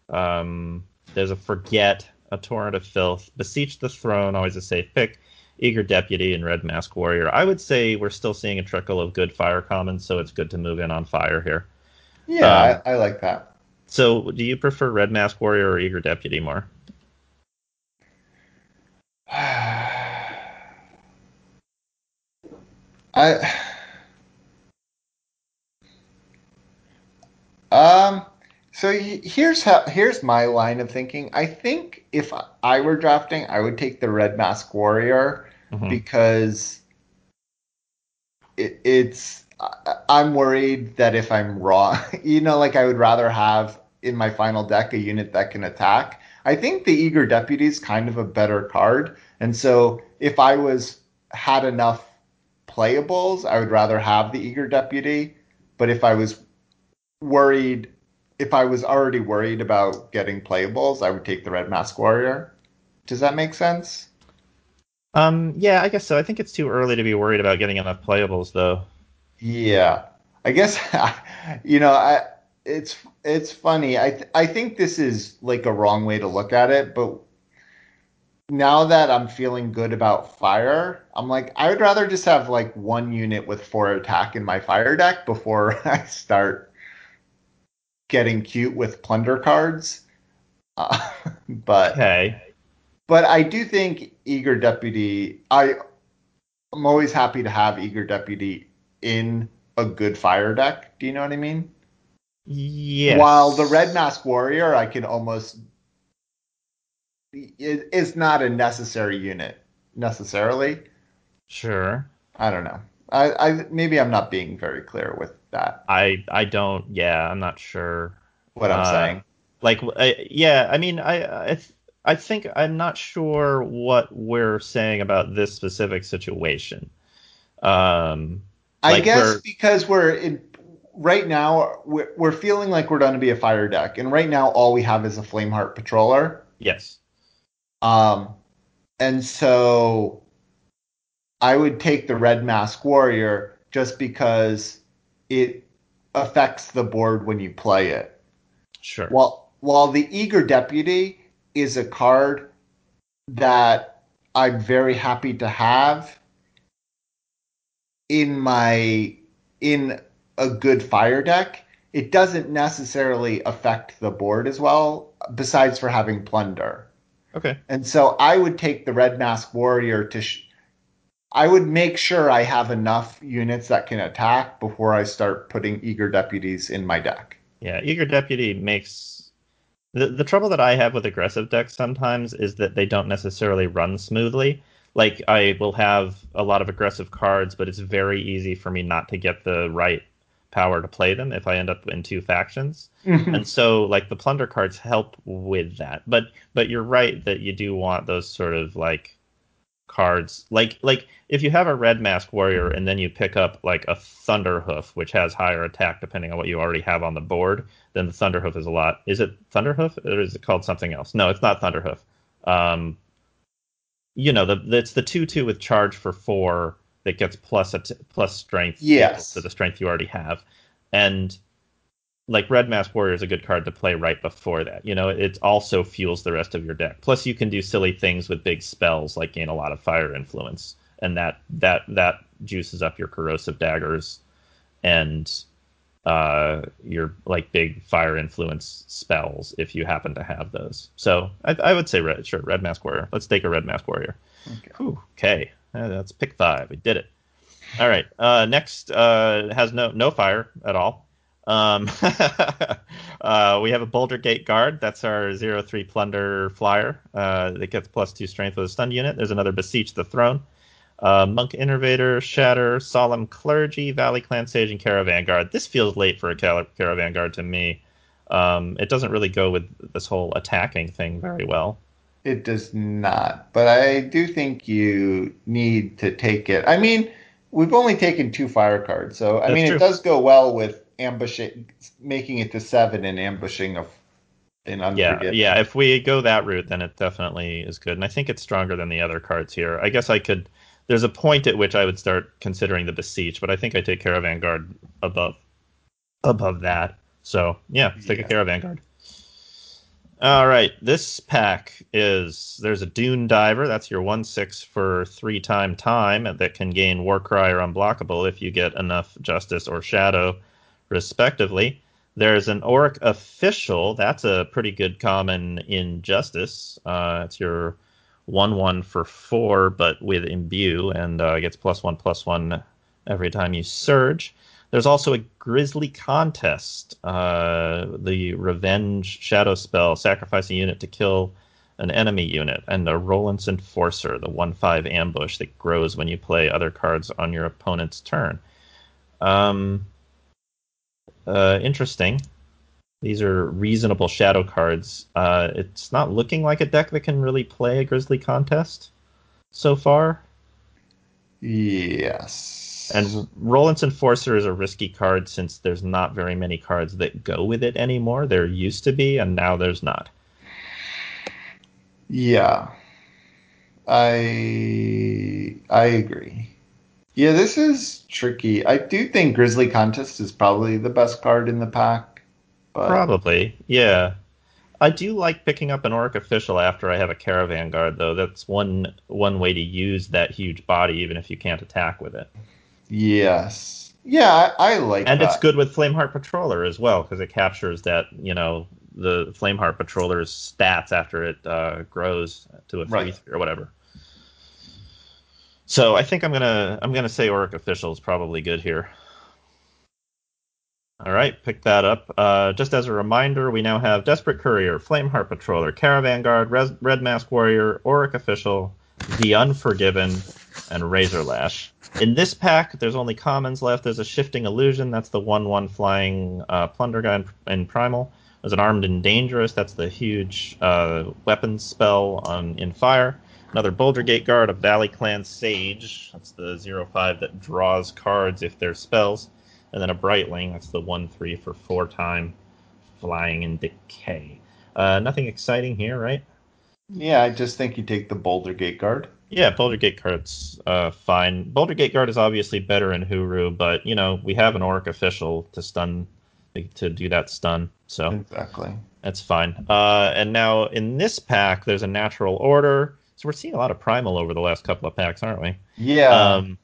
S2: Um, there's a Forget, a Torrent of Filth, Beseech the Throne, always a safe pick, Eager Deputy, and Red Mask Warrior. I would say we're still seeing a trickle of good fire commons, so it's good to move in on fire here.
S1: Yeah,
S2: Um,
S1: I, I like that.
S2: So do you prefer Red Mask Warrior or Eager Deputy more?
S1: I um so here's how here's my line of thinking. I think if I were drafting, I would take the Red Mask Warrior
S2: Mhm.
S1: because it, it's I'm worried that if I'm wrong, you know, like I would rather have in my final deck a unit that can attack. I think the Eager Deputy is kind of a better card, and so if I was had enough playables, I would rather have the Eager Deputy. But if I was worried, if I was already worried about getting playables, I would take the Red Mask Warrior. Does that make sense?
S2: Um, yeah, I guess so. I think it's too early to be worried about getting enough playables, though.
S1: Yeah, I guess you know I it's it's funny. I th- I think this is like a wrong way to look at it, but now that I'm feeling good about fire, I'm like I would rather just have like one unit with four attack in my fire deck before I start getting cute with plunder cards. Uh, but
S2: Okay.
S1: but I do think eager deputy. I I'm always happy to have eager deputy in a good fire deck. Do you know what I mean?
S2: Yes.
S1: While the red mask warrior, I can almost it, it's not a necessary unit necessarily.
S2: Sure.
S1: I don't know. I, I maybe I'm not being very clear with that.
S2: I I don't. Yeah, I'm not sure.
S1: What I'm
S2: Uh,
S1: saying.
S2: Like, I, yeah. I mean, I I I think I'm not sure what we're saying about this specific situation. Um.
S1: I
S2: like
S1: guess
S2: we're-
S1: because we're in right now we're, we're feeling like we're going to be a fire deck, and right now all we have is a Flameheart Patroller.
S2: Yes.
S1: Um, and so I would take the Red Mask Warrior just because it affects the board when you play it.
S2: Sure.
S1: While while the Eager Deputy is a card that I'm very happy to have in my in a good fire deck, it doesn't necessarily affect the board as well, besides for having plunder.
S2: okay.
S1: And so I would take the Red Mask Warrior to. Sh- I would make sure I have enough units that can attack before I start putting eager deputies in my deck.
S2: Yeah, Eager Deputy makes the the trouble that I have with aggressive decks sometimes is that they don't necessarily run smoothly. Like I will have a lot of aggressive cards, but it's very easy for me not to get the right power to play them if I end up in two factions. Mm-hmm. and so like the plunder cards help with that. But but you're right that you do want those sort of like cards. Like like if you have a red mask warrior and then you pick up like a thunderhoof which has higher attack depending on what you already have on the board then the thunderhoof is a lot. Is it thunderhoof or is it called something else? No it's not thunderhoof um you know the it's the 2-2 with charge for 4 that gets plus a plus strength
S1: Yes.
S2: to the strength you already have. And like Red Mask Warrior is a good card to play right before that. You know, it also fuels the rest of your deck. Plus, you can do silly things with big spells like gain a lot of fire influence, and that that that juices up your corrosive daggers and uh, your like big fire influence spells if you happen to have those. So I, I would say red, sure, Red Mask Warrior. Let's take a Red Mask Warrior.
S1: Okay.
S2: Whew, okay, that's pick five. We did it. All right. Uh, next uh, has no no fire at all. Um, uh, we have a Boulder Gate Guard. That's our zero three plunder flyer. Uh, that gets plus two strength with a stun unit. There's another Beseech the Throne. Uh, Monk Innovator, Shatter, Solemn Clergy, Valley Clan Sage, and Caravan Guard. This feels late for a Cal- Caravan Guard to me. Um, it doesn't really go with this whole attacking thing very well.
S1: It does not, but I do think you need to take it. I mean, we've only taken two fire cards, so I
S2: That's
S1: mean,
S2: true.
S1: it does go well with ambushing, making it to seven and ambushing of an
S2: Yeah, yeah. If we go that route, then it definitely is good, and I think it's stronger than the other cards here. I guess I could. There's a point at which I would start considering the beseech, but I think I take Caravan Guard above above that. So yeah, take
S1: Yeah.
S2: a Caravan Guard. All right, this pack is there's a Dune Diver. That's your one six for three time time that can gain Warcry or Unblockable if you get enough Justice or Shadow, respectively. There's an Auric Official. That's a pretty good common in Justice. Uh, it's your one one for four, but with imbue and uh, gets plus one plus one every time you surge. There's also a Grizzly Contest, uh, the Revenge Shadow spell. Sacrifice a unit to kill an enemy unit, and a Roland's Enforcer, the 1 5 ambush that grows when you play other cards on your opponent's turn. Um, uh, interesting. These are reasonable shadow cards. Uh, it's not looking like a deck that can really play a Grizzly Contest so far.
S1: Yes.
S2: And Roland's Enforcer is a risky card since there's not very many cards that go with it anymore. There used to be, and now there's not.
S1: yeah. I I agree. Yeah, this is tricky. I do think Grizzly Contest is probably the best card in the pack. But
S2: Probably, yeah. I do like picking up an Auric official after I have a Caravan Guard, though. That's one one way to use that huge body, even if you can't attack with it.
S1: yes, yeah, I, I like
S2: And
S1: that.
S2: it's good with Flameheart Patroller as well, because it captures that, you know, the Flameheart Patroller's stats after it uh, grows to a three
S1: Right.
S2: or whatever. So I think I'm gonna I'm gonna say Auric official is probably good here. All right, pick that up. Uh, just as a reminder, we now have Desperate Courier, Flameheart Patroller, Caravan Guard, Res- Red Mask Warrior, Auric Official, The Unforgiven, and Razor Lash. In this pack, there's only commons left. There's a Shifting Illusion. That's the 1-1 flying uh, plunder guy in, in Primal. There's an Armed and Dangerous. That's the huge uh, weapons spell on in Fire. Another Boulder Gate Guard, a Valley Clan Sage. That's the 0-5 that draws cards if they're spells. And then a Brightling. That's the 1-3 for 4 time flying and decay. Uh, nothing exciting here, right?
S1: yeah, I just think you take the Boulder Gate Guard.
S2: Yeah, Boulder Gate Guard's uh, fine. Boulder Gate Guard is obviously better in Hooru, but you know we have an Auric official to stun to do that stun, so
S1: Exactly.
S2: that's fine. Uh, and now in this pack, there's a natural order, so we're seeing a lot of primal over the last couple of packs, aren't we?
S1: Yeah.
S2: Um,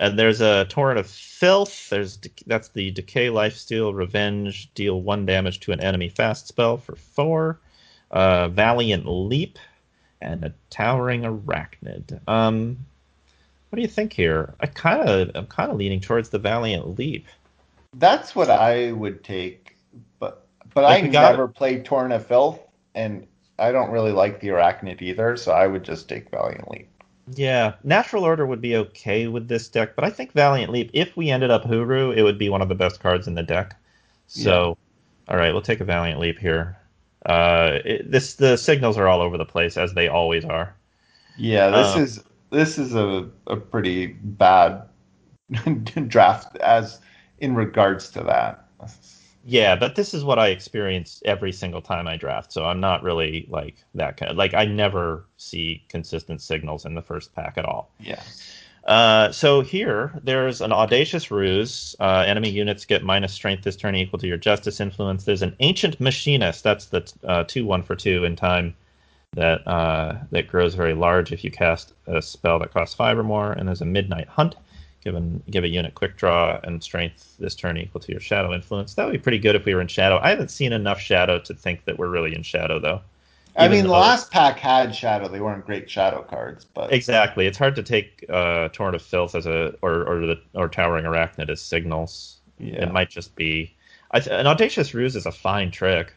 S2: and there's a torrent of filth. There's that's the decay, lifesteal, revenge, deal one damage to an enemy fast spell for four. Uh, Valiant leap, and a towering arachnid. Um, what do you think here? I kind of I'm kind of leaning towards the Valiant leap.
S1: That's what I would take, but but
S2: Like,
S1: I never played Torrent of Filth, and I don't really like the Arachnid either, so I would just take Valiant Leap.
S2: Yeah, natural order would be okay with this deck, but I think Valiant Leap, if we ended up Hooru, it would be one of the best cards in the deck. So, all right, we'll take a Valiant Leap here. Uh, it, this the signals are all over the place as they always are.
S1: Yeah, this
S2: Um,
S1: is this is a, a pretty bad draft as in regards to that.
S2: Yeah, but this is what I experience every single time I draft, so I'm not really like that kind. of like I never see consistent signals in the first pack at all.
S1: Yeah.
S2: Uh, so here, there's an audacious ruse. Uh, enemy units get minus strength this turn equal to your justice influence. There's an ancient machinist. That's the uh, two one for two in time that uh, that grows very large if you cast a spell that costs five or more. And there's a midnight hunt. Given give a unit quick draw and strength this turn equal to your shadow influence. That would be pretty good if we were in shadow. I haven't seen enough shadow to think that we're really in shadow though.
S1: I mean, the last pack had Shadow. They weren't great Shadow cards, but
S2: Exactly. It's hard to take uh, Torrent of Filth as a or or the or Towering Arachnid as signals.
S1: yeah.
S2: It might just be I th- an audacious ruse is a fine trick.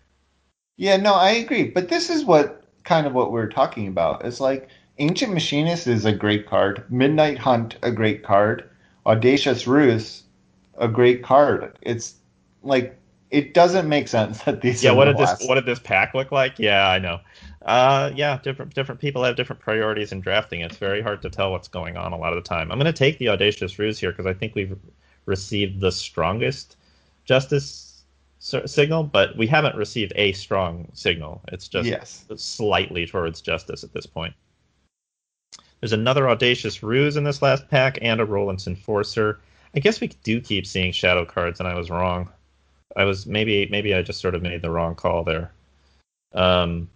S1: Yeah, no, I agree. But this is what kind of what we're talking about. It's like Ancient Machinist is a great card, Midnight Hunt a great card, Audacious Ruse a great card. It's like it doesn't make sense that these.
S2: Yeah. What did this What did this pack look like? Yeah, I know. Uh, yeah. Different different people have different priorities in drafting. It's very hard to tell what's going on a lot of the time. I'm going to take the audacious ruse here because I think we've received the strongest justice signal, but we haven't received a strong signal. It's just
S1: yes.
S2: slightly towards justice at this point. There's another audacious ruse in this last pack and a Roland's enforcer. I guess we do keep seeing shadow cards, and I was wrong. I was maybe maybe I just sort of made the wrong call there. Um,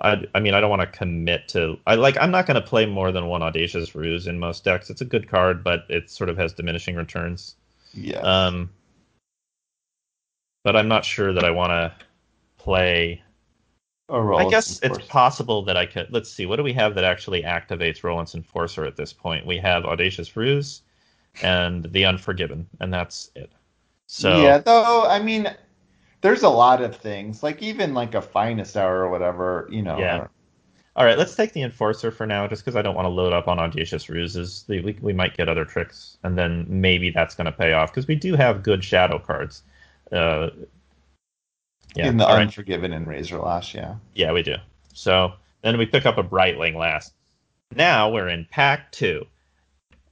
S2: I I mean I don't want to commit to I like I'm not going to play more than one audacious ruse in most decks. It's a good card, but it sort of has diminishing returns.
S1: Yeah.
S2: Um, but I'm not sure that I want to play.
S1: A roll
S2: I guess it's possible that I could. Let's see. What do we have that actually activates Roland's Enforcer at this point? We have Audacious Ruse and the Unforgiven, and that's it. So
S1: yeah, though I mean, there's a lot of things like even like a finest hour or whatever. You know.
S2: Yeah. All right, let's take the Enforcer for now, just because I don't want to load up on Audacious Ruses. We, we, we might get other tricks, and then maybe that's going to pay off because we do have good shadow cards. Uh, yeah,
S1: in the
S2: right.
S1: Unforgiven and Razor Lash. Yeah.
S2: Yeah, we do. So then we pick up a Brightling last. Now we're in pack two.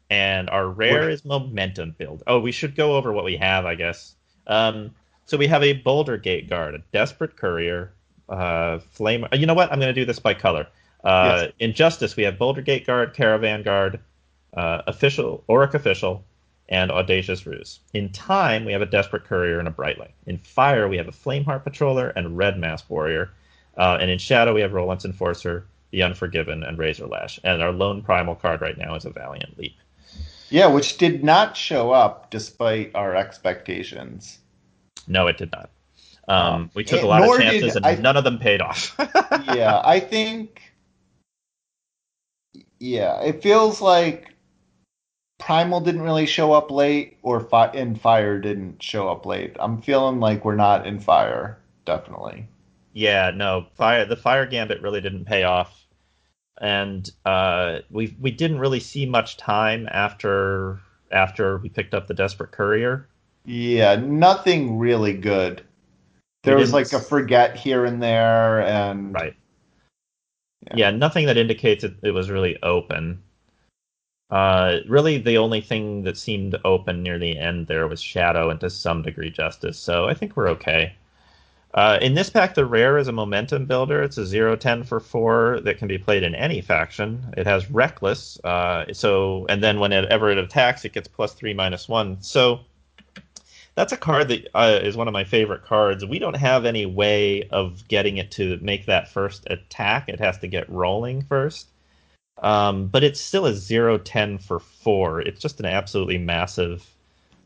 S2: And our rare
S1: We're-
S2: is momentum build. Oh, we should go over what we have, I guess. Um, so we have a Boulder Gate Guard, a Desperate Courier, uh, Flame. You know what? I'm going to do this by color. Uh,
S1: Yes.
S2: In Justice, we have Boulder Gate Guard, Caravan Guard, uh, Official, Auric Official, and Audacious Ruse. In Time, we have a Desperate Courier and a Brightling. In Fire, we have a Flameheart Patroller and Red Mask Warrior. Uh, and in Shadow, we have Roland's Enforcer, The Unforgiven, and Razor Lash. And our lone primal card right now is a Valiant Leap.
S1: Yeah, which did not show up despite our expectations.
S2: No, it did not. Um, we took
S1: it-
S2: a lot of
S1: nor did
S2: chances, and
S1: I-
S2: none of them paid off.
S1: yeah, I think. Yeah, it feels like Primal didn't really show up late, or fi- and Fire didn't show up late. I'm feeling like we're not in Fire, definitely.
S2: Yeah, no, fire the fire gambit really didn't pay off, and uh, we we didn't really see much time after after we picked up the desperate courier.
S1: Yeah, nothing really good. There
S2: We
S1: was like a forget here and there, and
S2: Right.
S1: Yeah.
S2: Yeah, nothing that indicates it, it was really open. Uh, really, the only thing that seemed open near the end there was Shadow and to some degree Justice. So I think we're okay. Uh, in this pack, the rare is a momentum builder. It's a 0-10 for four that can be played in any faction. It has Reckless, uh, so and then whenever it attacks, it gets plus three minus one. So that's a card that uh, is one of my favorite cards. We don't have any way of getting it to make that first attack. It has to get rolling first. Um, but it's still a 0-10 for four. It's just an absolutely massive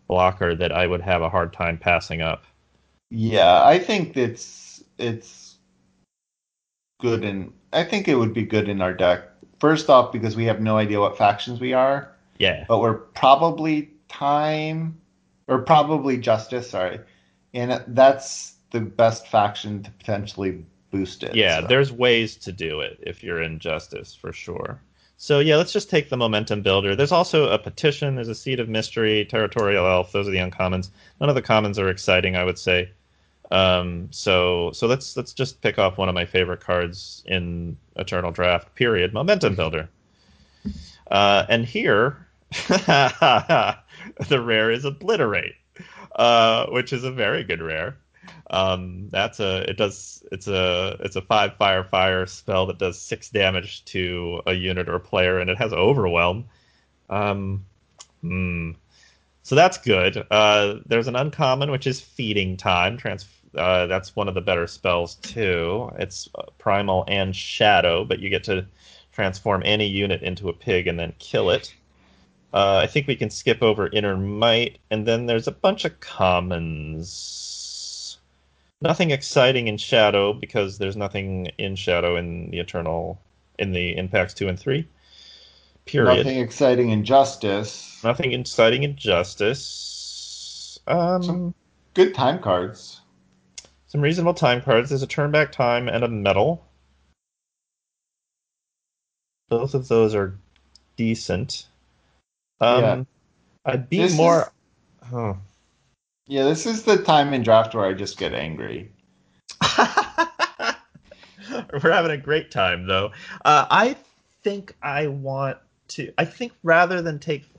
S2: blocker that I would have a hard time passing up.
S1: yeah, I think it's it's good, and I think it would be good in our deck. First off, because we have no idea what factions we are,
S2: Yeah.
S1: but we're probably time or probably justice. Sorry, and that's the best faction to potentially boost it.
S2: Yeah,
S1: so.
S2: there's ways to do it if you're in Justice for sure. So yeah, let's just take the momentum builder. There's also a petition. There's a seed of mystery, territorial elf. Those are the uncommons. None of the commons are exciting, I would say. Um, so so let's let's just pick off one of my favorite cards in Eternal Draft. Period. Momentum builder. Uh, and here, the rare is obliterate, uh, which is a very good rare. Um, that's a it does it's a it's a five fire fire spell that does six damage to a unit or player, and it has overwhelm. Um, hmm. So that's good. Uh, there's an uncommon which is feeding time. Trans uh, that's one of the better spells too. It's uh, primal and shadow, but you get to transform any unit into a pig and then kill it. Uh, I think we can skip over inner might, and then there's a bunch of commons. Nothing exciting in shadow because there's nothing in shadow in the eternal in the impacts two and three. Period.
S1: nothing exciting in justice.
S2: Nothing exciting in justice. Um,
S1: Some- Good time cards.
S2: some reasonable time cards. There's a turn back time and a medal. Both of those are decent. Um,
S1: Yeah.
S2: I'd be
S1: This
S2: more.
S1: is-
S2: Oh.
S1: Yeah, this is the time in draft where I just get angry.
S2: We're having a great time though. Uh, I think I want to. I think rather than take,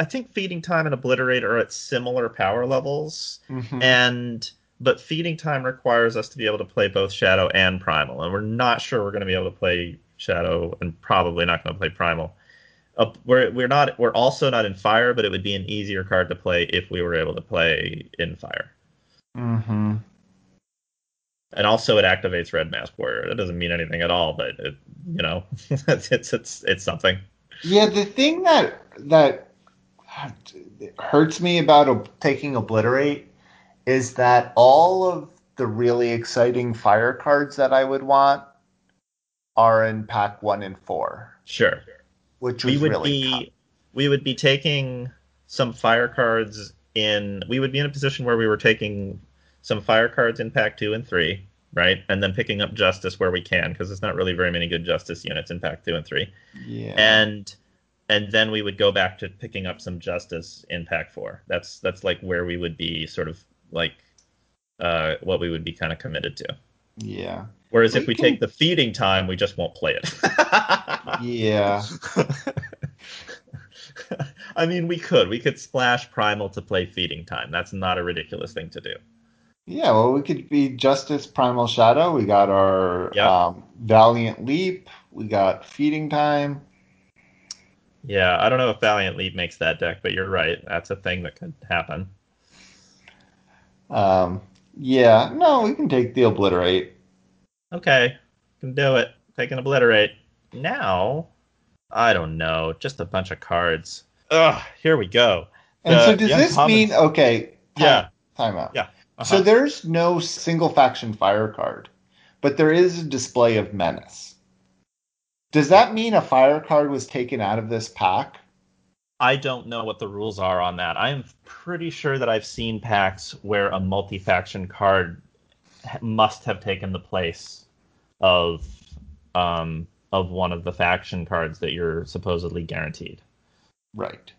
S2: I think feeding time and obliterate are at similar power levels,
S1: Mhm.
S2: and but feeding time requires us to be able to play both shadow and primal, and we're not sure we're going to be able to play shadow, and probably not going to play primal. Uh, we're we're not we're also not in fire, but it would be an easier card to play if we were able to play in fire.
S1: Mm-hmm.
S2: and also it activates Red Mask Warrior. That doesn't mean anything at all, but it, you know, it's, it's it's it's something.
S1: Yeah, the thing that that hurts me about ob- taking obliterate is that all of the really exciting fire cards that I would want are in pack one and four,
S2: Sure,
S1: which
S2: we would
S1: really
S2: be
S1: tough.
S2: we would be taking some fire cards in. We would be in a position where we were taking some fire cards in pack two and three, right, and then picking up Justice where we can because there's not really very many good Justice units in pack two and three,
S1: Yeah.
S2: and and then we would go back to picking up some Justice in pack four. That's that's like where we would be sort of like uh, what we would be kind of committed to.
S1: Yeah.
S2: Whereas
S1: We
S2: if we
S1: can-
S2: take the feeding time, we just won't play it.
S1: Yeah.
S2: I mean, we could. We could splash Primal to play feeding time. That's not a ridiculous thing to do.
S1: Yeah, well, we could be Justice Primal Shadow. We got our
S2: Yep.
S1: um, Valiant Leap. We got Feeding Time.
S2: Yeah, I don't know if Valiant Leap makes that deck, but you're right. That's a thing that could happen.
S1: Um, yeah, no, we can take the Obliterate.
S2: Okay, can do it. Take an obliterate. Now, I don't know. Just a bunch of cards. Ugh, here we go.
S1: And
S2: The-
S1: so does this mean okay? Time,
S2: Yeah.
S1: Time out.
S2: Yeah.
S1: So
S2: Uh-huh.
S1: there's no single faction fire card, but there is a display of menace. Does that mean a fire card was taken out of this pack?
S2: I don't know what the rules are on that. I am pretty sure that I've seen packs where a multi-faction card must have taken the place of um, of one of the faction cards that you're supposedly guaranteed.
S1: Right.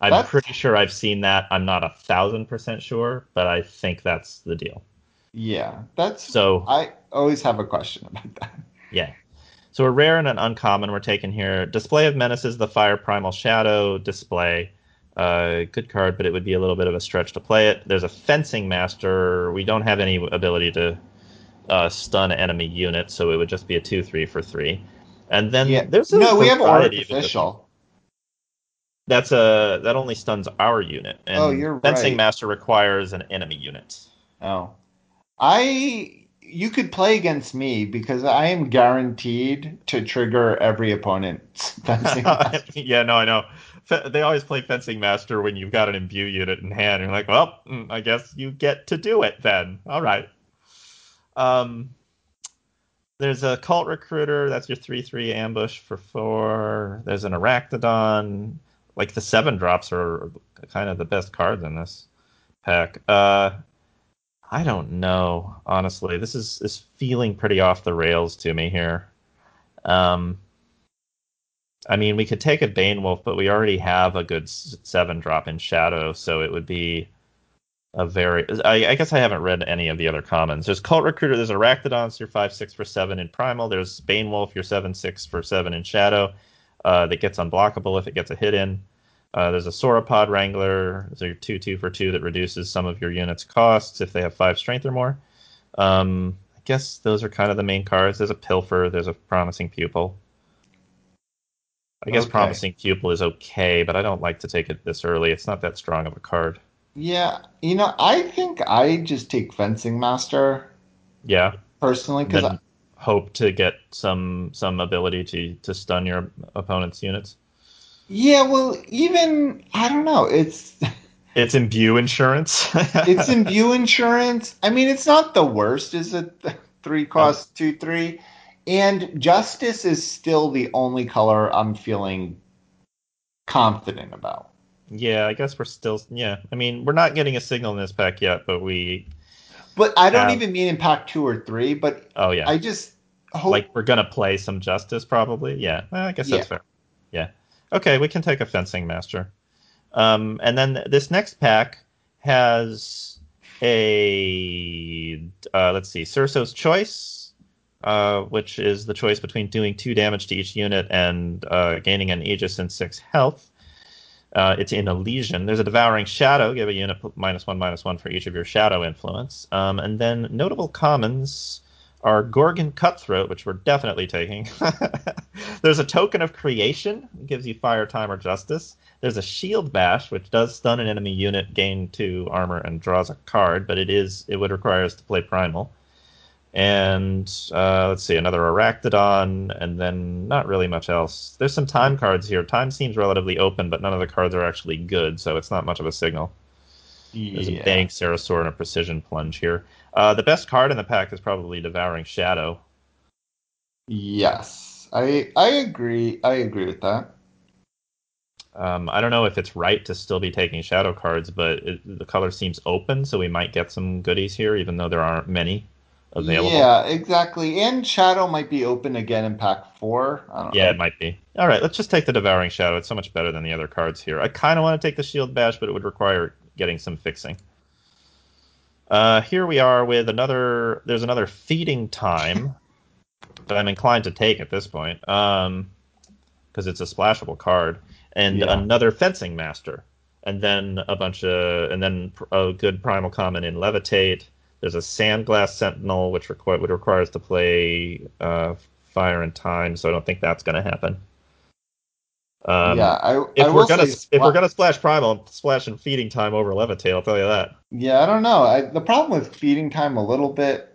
S2: I'm
S1: That's-
S2: pretty sure I've seen that. I'm not a thousand percent sure, but I think that's the deal.
S1: Yeah, that's.
S2: So
S1: I always have a question about that.
S2: Yeah. So a rare and an uncommon we're taking here. Display of Menaces, the Fire Primal Shadow display. Uh, good card, but it would be a little bit of a stretch to play it. There's a Fencing Master. We don't have any ability to uh, stun enemy units, so it would just be a 2 3 for 3. And then
S1: Yeah.
S2: there's a
S1: No, we have
S2: variety of different-
S1: artificial.
S2: That's a that only stuns our unit. And
S1: Oh, you're
S2: Fencing
S1: right.
S2: Master requires an enemy unit.
S1: Oh, I. You could play against me because I am guaranteed to trigger every opponent's fencing. master.
S2: yeah, no, I know. They always play fencing master when you've got an imbue unit in hand. And You're like, well, mm, I guess you get to do it then. All right. Um, there's a cult recruiter. That's your three three ambush for four. There's an arachnodon. Like the seven drops are kind of the best cards in this pack. Uh, I don't know. Honestly, this is is feeling pretty off the rails to me here. Um, I mean, we could take a Bane Wolf, but we already have a good seven drop in Shadow, so it would be a very. I, I guess I haven't read any of the other commons. There's Cult Recruiter. There's Arachnodon, so you're five six for seven in Primal. There's Bane Wolf, you're seven six for seven in Shadow. Uh, that gets unblockable if it gets a hit in. Uh, there's a Sauropod Wrangler. So you're two two for two that reduces some of your units' costs if they have five strength or more. Um, I guess those are kind of the main cards. There's a Pilfer. There's a Promising Pupil. I guess
S1: Okay.
S2: Promising Pupil is okay, but I don't like to take it this early. It's not that strong of a card.
S1: yeah, you know, I think I just take fencing master
S2: Yeah,
S1: personally because
S2: hope to get some some ability to to stun your opponent's units.
S1: Yeah, well, even I don't know. It's
S2: It's imbue insurance.
S1: it's imbue insurance. I mean, it's not the worst. Is it three cost uh, two three? And justice is still the only color I'm feeling confident about.
S2: yeah, I guess we're still. Yeah, I mean, we're not getting a signal in this pack yet, but we.
S1: But I don't
S2: Yeah.
S1: even mean in pack two or three. But
S2: Oh yeah,
S1: I just hope.
S2: like we're gonna play some justice probably. Yeah, I guess that's
S1: Yeah.
S2: fair. Yeah. Okay, we can take a fencing master. Um, and then this next pack has a uh, let's see, Cerso's choice, uh, which is the choice between doing two damage to each unit and uh, gaining an Aegis and six health. Uh, it's in a lesion. There's a Devouring Shadow. Give a unit minus one, minus one for each of your Shadow influence. Um, and then notable commons are Gorgon Cutthroat, which we're definitely taking. There's a Token of Creation. It gives you Fire, Time, or Justice. There's a Shield Bash, which does stun an enemy unit, gain two armor, and draws a card, but it is it would require us to play Primal. And uh, let's see, another Arachnodon, and then not really much else. There's some time cards here. Time seems relatively open, but none of the cards are actually good, so it's not much of a signal. There's a
S1: yeah.
S2: Bank, Sarasaur, and a Precision Plunge here. Uh, the best card in the pack is probably Devouring Shadow.
S1: Yes, I I agree. I agree with that.
S2: Um, I don't know if it's right to still be taking Shadow cards, but it, the color seems open, so we might get some goodies here, even though there aren't many available.
S1: Yeah, exactly. And Shadow might be open again in pack four. I don't
S2: Yeah,
S1: know.
S2: it might be. All right, let's just take the Devouring Shadow. It's so much better than the other cards here. I kind of want to take the Shield Bash, but it would require getting some fixing. Uh, here we are with another. There's another Feeding Time that I'm inclined to take at this point, um, because it's a splashable card, and
S1: Yeah.
S2: another Fencing Master, and then a bunch of, and then a good Primal Common in Levitate. There's a Sandglass Sentinel, which requ- would require us to play uh, Fire and Time, so I don't think that's going to happen. Um,
S1: yeah, I,
S2: if
S1: I
S2: we're gonna if we're gonna splash primal, splash and feeding time over levitate. I'll tell you that.
S1: Yeah, I don't know. I, the problem with feeding time a little bit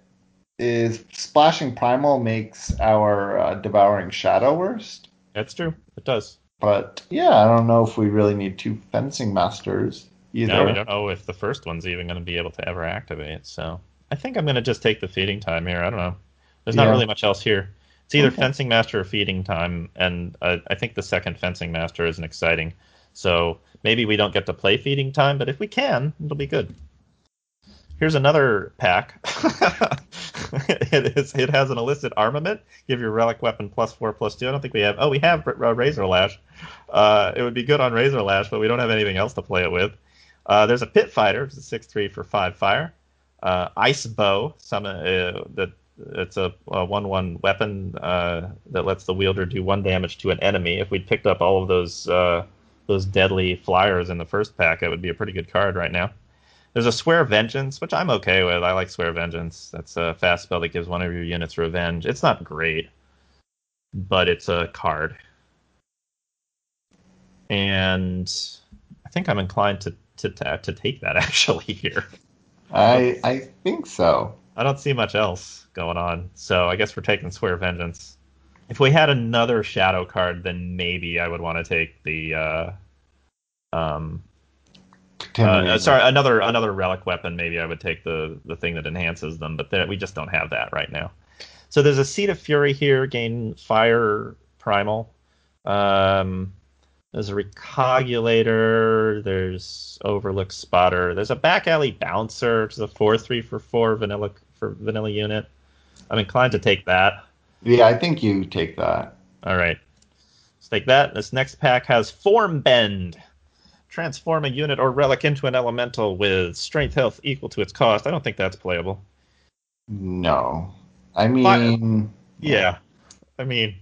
S1: is splashing primal makes our uh, devouring shadow worse.
S2: That's true. It does.
S1: But yeah, I don't know if we really need two fencing masters either.
S2: No, we don't know if the first one's even going to be able to ever activate. So I think I'm going to just take the feeding time here. I don't know. There's not
S1: Yeah.
S2: really much else here. It's either
S1: Okay.
S2: fencing master or feeding time, and uh, I think the second fencing master isn't exciting. So maybe we don't get to play feeding time, but if we can, it'll be good. Here's another pack. it, is, it has an illicit armament. Give your relic weapon plus four plus two. I don't think we have. Oh, we have uh, Razor Lash. Uh, it would be good on Razor Lash, but we don't have anything else to play it with. Uh, there's a Pit Fighter, it's a six three for five fire. Uh, Ice Bow, some uh, that it's a, a one one weapon uh, that lets the wielder do one damage to an enemy. If we'd picked up all of those uh, those deadly flyers in the first pack, it would be a pretty good card right now. There's a Swear Vengeance, which I'm okay with. I like Swear Vengeance. That's a fast spell that gives one of your units revenge. It's not great, but it's a card. And I think I'm inclined to to to, to take that actually here.
S1: I I think so.
S2: I don't see much else going on, so I guess we're taking Swear Vengeance. If we had another shadow card, then maybe I would want to take the uh, um, uh, sorry, another another relic weapon. Maybe I would take the the thing that enhances them, but that we just don't have that right now. So there's a Seed of Fury here, gain Fire Primal. Um, there's a Recogulator. There's Overlook Spotter. There's a Back Alley Bouncer, which is a four three for four vanilla for vanilla unit. I'm inclined to take that.
S1: Yeah, I think you take that.
S2: All right. Let's take that. This next pack has Form Bend. Transform a unit or relic into an elemental with strength health equal to its cost. I don't think that's playable.
S1: No, I mean,
S2: Yeah. I mean,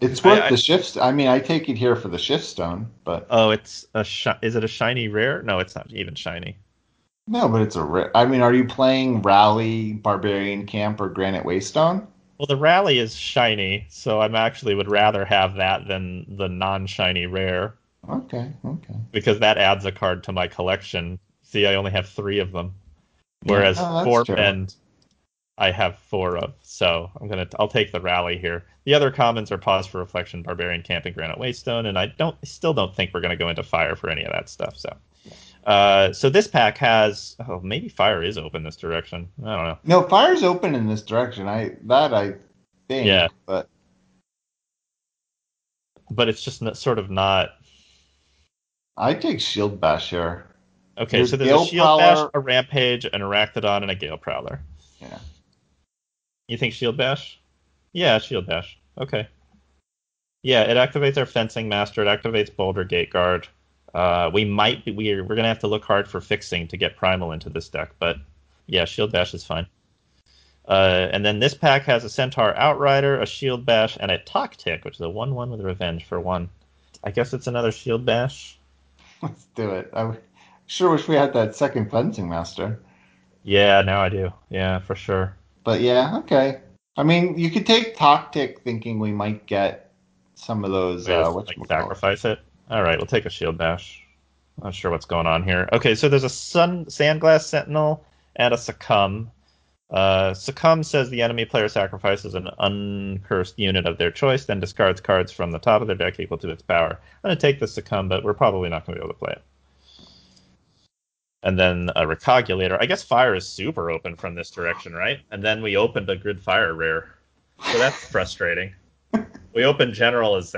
S1: it's worth
S2: I-
S1: the shift. I mean, I take it here for the shift stone, but
S2: oh, it's a shi- is it a shiny rare? No, it's not even shiny.
S1: No, but it's a. Ra- I mean, are you playing Rally, Barbarian Camp, or Granite Waystone?
S2: Well, the rally is shiny, so I'm actually would rather have that than the non-shiny rare
S1: Okay, okay.
S2: because that adds a card to my collection. See, I only have three of them, whereas
S1: Yeah, true.
S2: Bend I have four of. So I'm gonna I'll take the rally here. The other commons are Pause for Reflection, Barbarian Camp, and Granite Waystone, and I don't still don't think we're gonna go into fire for any of that stuff. So. Uh, so this pack has oh maybe fire is open this direction. I don't know.
S1: No, fire's open in this direction. I that I think.
S2: Yeah.
S1: But
S2: But it's just not, sort of not
S1: I take Shield Bash here.
S2: Okay,
S1: There's
S2: so there's
S1: Gale
S2: a Shield Bash, a Rampage, an Arachnodon, and a Gale Prowler.
S1: Yeah.
S2: You think Shield Bash? Yeah, Shield Bash. Okay. Yeah, it activates our Fencing Master. It activates Boulder Gate Guard. Uh, we might be we're we're gonna have to look hard for fixing to get Primal into this deck, but yeah, Shield Bash is fine. Uh, and then this pack has a Centaur Outrider, a Shield Bash, and a Toctic, which is a one-one with Revenge for one. I guess it's another Shield Bash.
S1: Let's do it. I sure wish we had that second Fencing master.
S2: Yeah, now I do. Yeah, for sure.
S1: But yeah, okay. I mean, you could take Toctic thinking we might get some of those.
S2: We
S1: Uh,
S2: like sacrifice it. All right, we'll take a shield bash. Not sure what's going on here. Okay, so there's a sun sandglass sentinel and a succumb. Uh, succumb says the enemy player sacrifices an uncursed unit of their choice, then discards cards from the top of their deck equal to its power. I'm gonna take the succumb, but we're probably not gonna be able to play it. And then a recogulator. I guess fire is super open from this direction, right? And then we opened a grid fire rare, so that's frustrating. We opened general as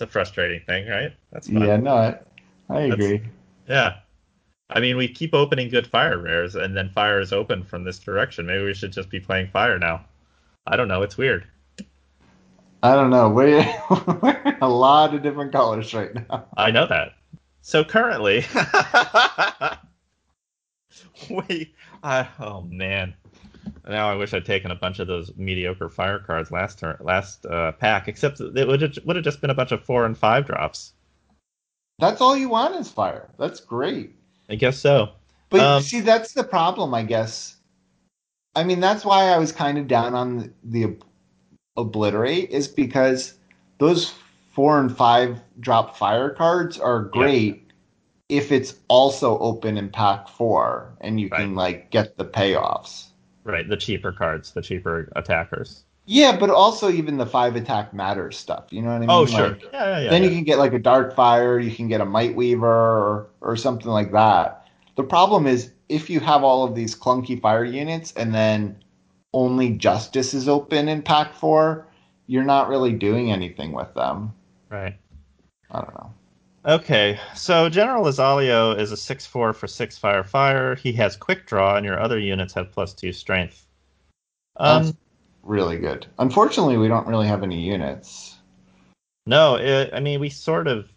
S2: It's a frustrating thing, right? That's fun.
S1: Yeah, no, I, I
S2: That's-
S1: agree.
S2: Yeah. I mean, we keep opening good fire rares, and then fire is open from this direction. Maybe we should just be playing fire now. I don't know. It's weird.
S1: I don't know. We're, we're in a lot of different colors right now.
S2: I know that. So currently, we. I oh man. Now I wish I'd taken a bunch of those mediocre fire cards last turn, last uh, pack. Except it would have, would have just been a bunch of four and five drops.
S1: That's all you want is fire. That's great.
S2: I guess so.
S1: But
S2: Um,
S1: see, that's the problem, I guess. I mean, that's why I was kind of down on the ob- obliterate, is because those four and five drop fire cards are great if it's also open in pack four and you can like get the payoffs.
S2: Right, the cheaper cards, the cheaper attackers.
S1: Yeah, but also even the five attack matters stuff. You know what I mean?
S2: Oh, sure.
S1: Like,
S2: yeah, yeah, yeah.
S1: then you can get like a dark fire, you can get a might weaver or, or something like that. The problem is if you have all of these clunky fire units and then only justice is open in pack four, you're not really doing anything with them.
S2: Right.
S1: I don't know.
S2: Okay, so General Izalio is a 6-4 for 6 fire fire. He has quick draw, and your other units have plus 2 strength. Um,
S1: That's really good. Unfortunately, we don't really have any units.
S2: no, it, I mean, we sort of.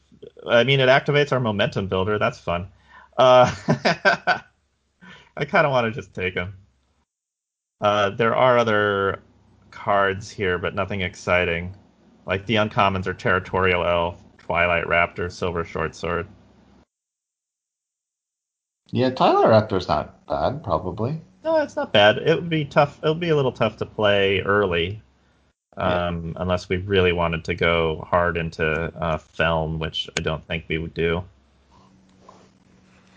S2: I mean, it activates our momentum builder. That's fun. Uh, I kind of want to just take him. Uh, there are other cards here, but nothing exciting. Like the uncommons are Territorial Elf, Twilight Raptor, Silver Short Sword.
S1: Yeah, Twilight Raptor's not bad, probably.
S2: No, it's not bad. It would be tough. It would be a little tough to play early, um, unless we really wanted to go hard into uh, Feln, which I don't think we would do.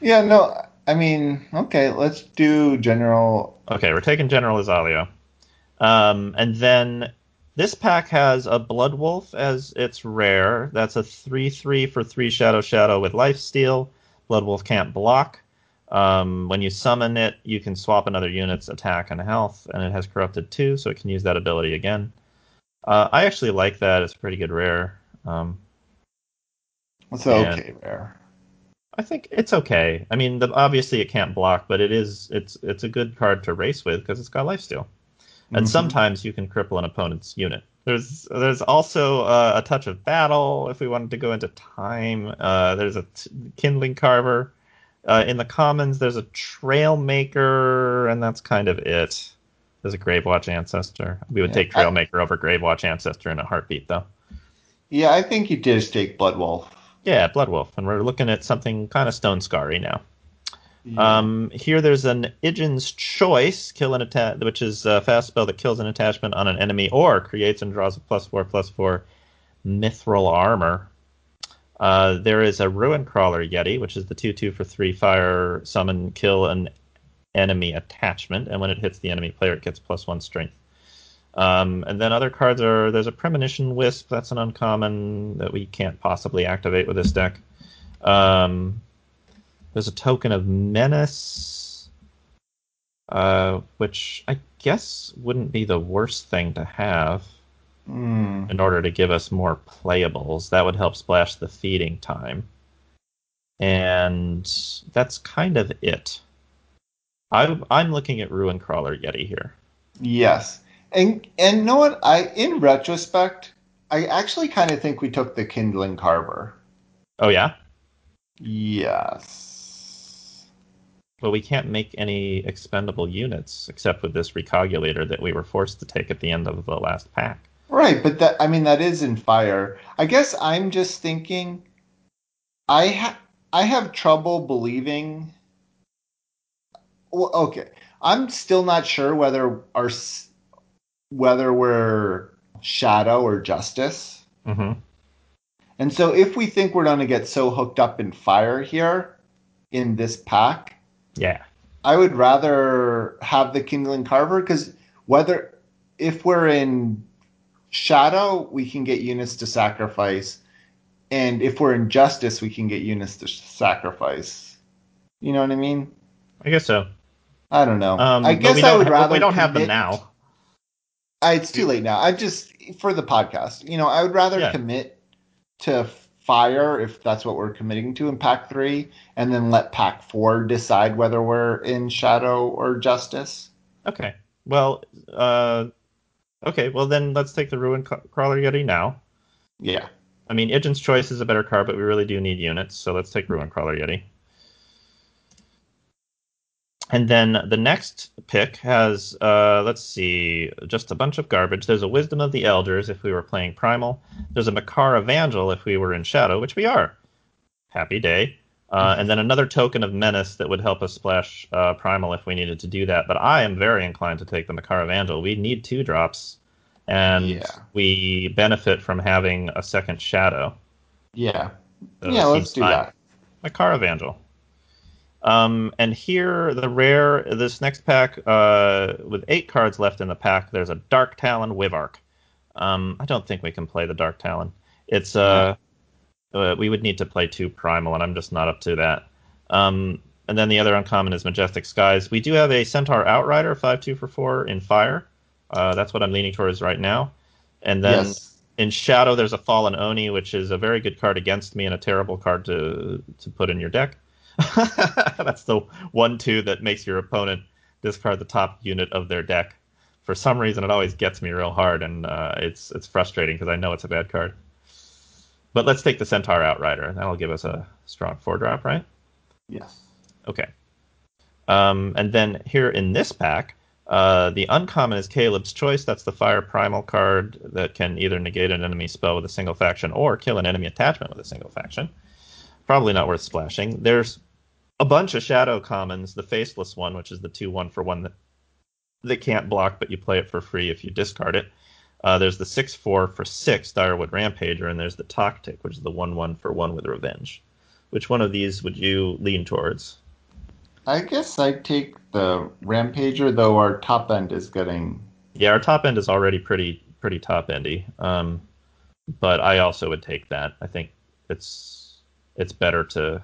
S1: Yeah, no, I mean, okay, let's do general.
S2: Okay, we're taking General Izalio, um, and then this pack has a Blood Wolf as its rare. That's a three-three for three Shadow Shadow with Life Steal. Blood Wolf can't block. Um, when you summon it, you can swap another unit's attack and health, and it has corrupted two, so it can use that ability again. Uh, I actually like that. It's a pretty good rare. Um,
S1: It's okay there.
S2: I think it's okay. I mean, the, obviously it can't block, but it is it's it's a good card to race with because it's got lifesteal, and
S1: Mhm.
S2: sometimes you can cripple an opponent's unit. There's there's also uh, a touch of battle if we wanted to go into time. Uh, there's a t- kindling carver. Uh, in the commons, there's a trail maker, and that's kind of it. There's a Gravewatch Ancestor. We would
S1: Yeah,
S2: take
S1: I-
S2: Trail Maker over Gravewatch Ancestor in a heartbeat, though.
S1: Yeah, I think you did take Blood Wolf.
S2: Yeah, Blood Wolf, and we're looking at something kind of Stone Scarry now. Um, here there's an Igin's Choice, kill an atta- which is a fast spell that kills an attachment on an enemy or creates and draws a plus four plus four mithril armor. Uh, there is a Ruin Crawler Yeti, which is the two two for three fire summon kill an enemy attachment, and when it hits the enemy player, it gets plus one strength. Um, and then other cards are there's a Premonition Wisp, that's an uncommon that we can't possibly activate with this deck. Um, there's a token of menace, uh, which I guess wouldn't be the worst thing to have
S1: Hmm.
S2: in order to give us more playables. That would help splash the feeding time. And that's kind of it. I'm, I'm looking at Ruin Crawler Yeti here.
S1: Yes. And and know what? I in retrospect, I actually kind of think we took the Kindling Carver.
S2: Oh, yeah?
S1: Yes.
S2: But we can't make any expendable units except with this recogulator that we were forced to take at the end of the last pack.
S1: Right, but that I mean that is in fire. I guess I'm just thinking I ha- I have trouble believing well, okay. I'm still not sure whether our whether we're shadow or justice.
S2: Mm-hmm.
S1: And so if we think we're going to get so hooked up in fire here in this pack,
S2: Yeah.
S1: I would rather have the Kindling Carver because whether if we're in Shadow, we can get units to sacrifice, and if we're in Justice, we can get units to sacrifice. You know what I mean?
S2: I guess so.
S1: I don't know.
S2: Um,
S1: I guess I would rather.
S2: We don't have them now.
S1: I, it's too late now. I just for the podcast. You know, I would rather
S2: Yeah.
S1: commit to fire if that's what we're committing to in Pack Three, and then let Pack Four decide whether we're in Shadow or Justice.
S2: Okay. Well, uh, okay. Well, then let's take the Ruin Crawler Yeti now.
S1: Yeah.
S2: I mean, Igin's Choice is a better card, but we really do need units, so let's take Ruin Crawler Yeti. And then the next pick has, uh, let's see, just a bunch of garbage. There's a Wisdom of the Elders if we were playing Primal. There's a Makar Evangel if we were in Shadow, which we are. Happy day. Uh, and then another token of menace that would help us splash uh, primal if we needed to do that. But I am very inclined to take the Makar Evangel. We need two drops, and
S1: Yeah.
S2: we benefit from having a second shadow.
S1: Yeah.
S2: So
S1: yeah, let's do
S2: fine.
S1: that.
S2: Makar Evangel. Um, and here, the rare, this next pack, uh, with eight cards left in the pack, there's a Dark Talon Wivark. Um, I don't think we can play the Dark Talon. It's, uh, uh, we would need to play two Primal, and I'm just not up to that. Um, and then the other uncommon is Majestic Skies. We do have a Centaur Outrider, 5 2 for 4 in Fire. Uh, that's what I'm leaning towards right now. And then
S1: yes.
S2: in Shadow, there's a Fallen Oni, which is a very good card against me and a terrible card to to put in your deck. That's the one two that makes your opponent discard the top unit of their deck. For some reason, it always gets me real hard, and uh, it's it's frustrating because I know it's a bad card. But let's take the Centaur Outrider. That'll give us a strong four drop, right?
S1: Yes.
S2: Okay. Um, and then here in this pack, uh, the uncommon is Caleb's Choice. That's the Fire Primal card that can either negate an enemy spell with a single faction or kill an enemy attachment with a single faction. Probably not worth splashing. There's a bunch of Shadow commons. The Faceless one, which is the 2 1 for one that, that can't block, but you play it for free if you discard it. Uh, there's the 6 4 for 6 Direwood Rampager, and there's the Toctic, which is the 1 1 for 1 with Revenge. Which one of these would you lean towards?
S1: I guess I'd take the Rampager, though our top end is getting.
S2: Yeah, our top end is already pretty pretty top endy. Um, but I also would take that. I think it's it's better to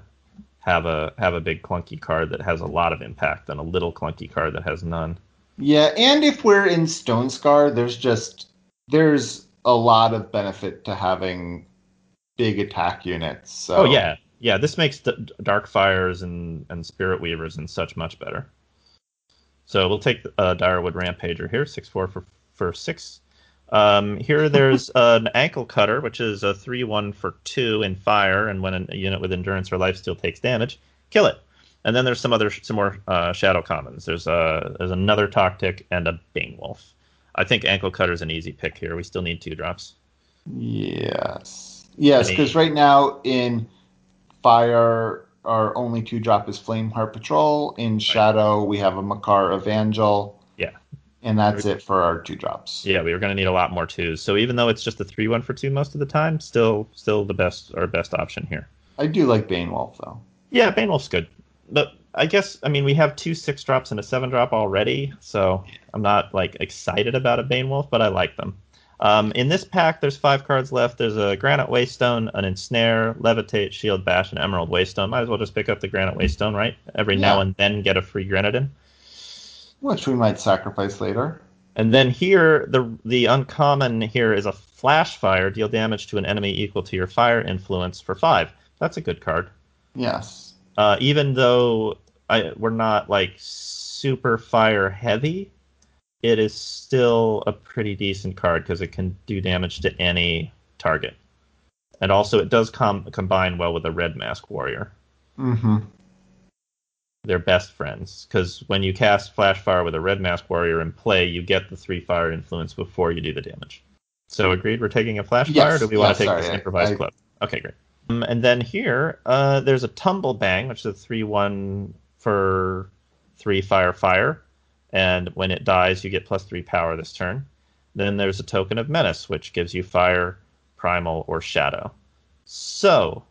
S2: have a have a big clunky card that has a lot of impact than a little clunky card that has none.
S1: Yeah, and if we're in Stonescar, there's just there's a lot of benefit to having big attack units. So
S2: Oh yeah, yeah. This makes D- Dark Fires and and Spirit Weavers and such much better. So we'll take uh, Direwood Rampager here, six four for for six. Um, here there's an ankle cutter, which is a three one for two in fire, and when a unit with endurance or lifesteal takes damage, kill it. And then there's some other some more uh, shadow commons. There's uh there's another Toctic and a Bane Wolf. I think ankle cutter's an easy pick here. We still need two drops.
S1: Yes. Yes, because right now in Fire, our only two drop is Flame Heart Patrol. In Shadow, we have a Makar Evangel.
S2: Yeah.
S1: And that's it for our two drops.
S2: Yeah, we were going to need a lot more twos. So even though it's just a three one for two most of the time, still still the best our best option here.
S1: I do like Bane Wolf, though.
S2: Yeah, Bane Wolf's good. But I guess I mean we have two six drops and a seven drop already, so I'm not like excited about a Bane Wolf, but I like them. Um, in this pack, there's five cards left. There's a Granite Waystone, an Ensnare, Levitate, Shield Bash, and Emerald Waystone. Might as well just pick up the Granite Waystone, right? Every now and then get a free Grenadin.
S1: Which we might sacrifice later.
S2: And then here, the the uncommon here is a Flash Fire. Deal damage to an enemy equal to your fire influence for five. That's a good card.
S1: Yes.
S2: uh, even though I, we're not like super fire heavy, it is still a pretty decent card because it can do damage to any target, and also it does com- combine well with a red mask warrior.
S1: Mm-hmm.
S2: They're best friends because when you cast flash fire with a red mask warrior in play, you get the three fire influence before you do the damage. So agreed. We're taking a flash
S1: Yes,
S2: fire. Or do we want to take
S1: sorry,
S2: this improvised
S1: I-
S2: club? Okay, great. Um, and then here, uh, there's a tumble bang, which is a three one for three fire fire, and when it dies, you get plus three power this turn. Then there's a token of menace, which gives you fire, primal, or shadow. So,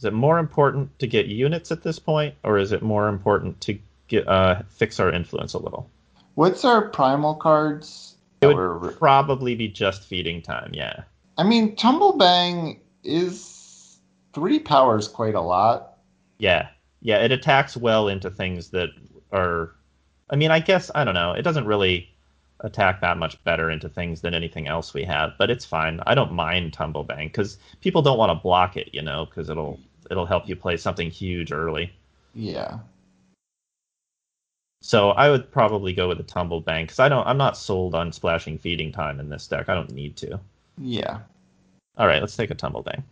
S2: is it more important to get units at this point, or is it more important to get uh, fix our influence a little?
S1: What's our primal cards?
S2: It would
S1: we're-
S2: probably be just feeding time. Yeah.
S1: I mean, Tumblebang is three powers quite a lot.
S2: Yeah, yeah, it attacks well into things that are. I mean, I guess I don't know. It doesn't really attack that much better into things than anything else we have, but it's fine. I don't mind Tumble Bang because people don't want to block it, you know, because it'll it'll help you play something huge early.
S1: Yeah.
S2: So I would probably go with a Tumble Bang because I don't. I'm not sold on splashing feeding time in this deck. I don't need to.
S1: Yeah.
S2: All right, let's take a Tumble Bang.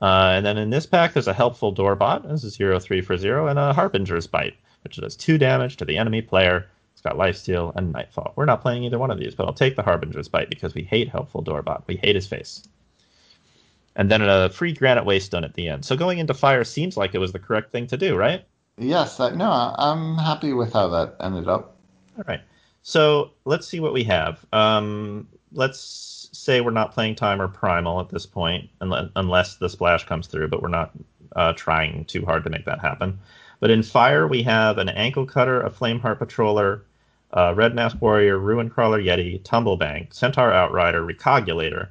S2: Uh, and then in this pack, there's a helpful Doorbot. This is zero three for zero, and a Harbinger's Bite, which does two damage to the enemy player. It's got Lifesteal and Nightfall. We're not playing either one of these, but I'll take the Harbinger's Bite because we hate helpful Doorbot. We hate his face. And then a free granite waystone at the end. So going into fire seems like it was the correct thing to do, right?
S1: Yes, I, no, I'm happy with how that ended up.
S2: All right. So let's see what we have. Um, let's say we're not playing time or primal at this point, unless, unless the splash comes through, but we're not uh, trying too hard to make that happen. But in fire, we have an ankle cutter, a flame heart patroller, uh, red mask warrior, ruin crawler yeti, tumblebang, centaur outrider, recogulator,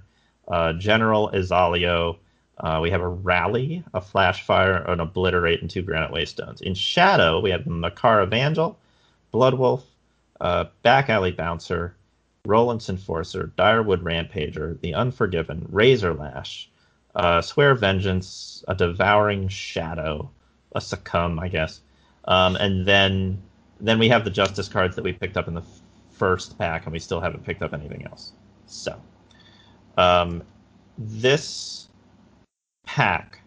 S2: uh, general Izalio. Uh, we have a rally, a flash fire, an obliterate, and two granite waystones. In shadow, we have the Makar Evangel, Bloodwolf, uh, back alley bouncer, Roland's enforcer, Direwood rampager, the Unforgiven, Razor Lash, uh, Swear Vengeance, a Devouring Shadow, a Succumb, I guess, um, and then then we have the Justice cards that we picked up in the first pack, and we still haven't picked up anything else. So, um, this pack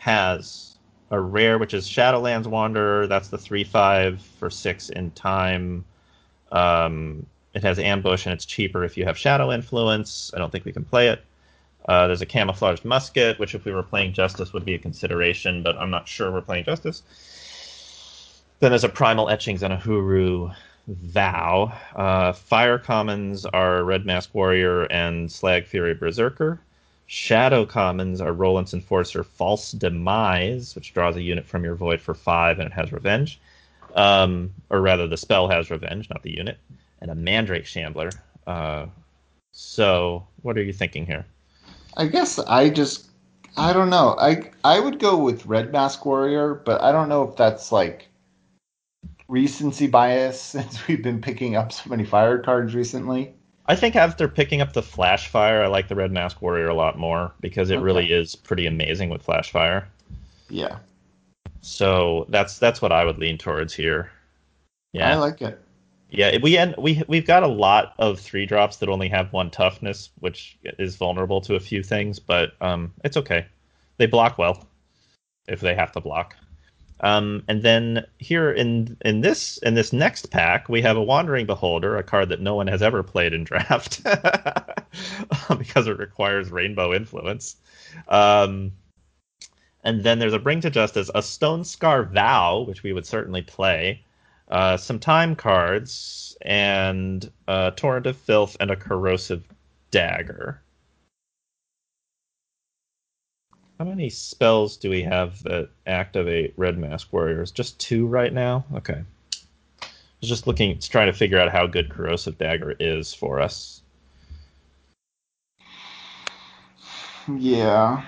S2: has a rare, which is Shadowlands Wanderer. That's the three five for six in time. Um, it has ambush and it's cheaper if you have shadow influence. I don't think we can play it. Uh, there's a camouflaged musket, which if we were playing Justice would be a consideration, but I'm not sure we're playing Justice. Then there's a Primal Etchings and a Hooru Vow. Uh, Fire Commons are Red Mask Warrior and Slag Fury Berserker. Shadow Commons are Roland's Enforcer False Demise, which draws a unit from your void for five and it has Revenge. Um, or rather, the spell has Revenge, not the unit. And a Mandrake Shambler. Uh, so, what are you thinking here?
S1: I guess I just I don't know. I I would go with Red Mask Warrior, but I don't know if that's like recency bias since we've been picking up so many fire cards recently.
S2: I think after picking up the Flash Fire, I like the Red Mask Warrior a lot more because it okay. really is pretty amazing with Flash Fire.
S1: Yeah.
S2: So that's that's what I would lean towards here.
S1: Yeah, I like it.
S2: Yeah, we end, we we've got a lot of three drops that only have one toughness, which is vulnerable to a few things, but um, it's okay. They block well if they have to block. Um, and then here in in this in this next pack, we have a Wandering Beholder, a card that no one has ever played in draft because it requires Rainbow Influence. Um, and then there's a Bring to Justice, a Stonescar Vow, which we would certainly play, uh, some time cards, and a Torrent of Filth and a Corrosive Dagger. How many spells do we have that activate Red Mask Warriors? Just two right now? Okay. I was just looking, trying to figure out how good Corrosive Dagger is for us.
S1: Yeah.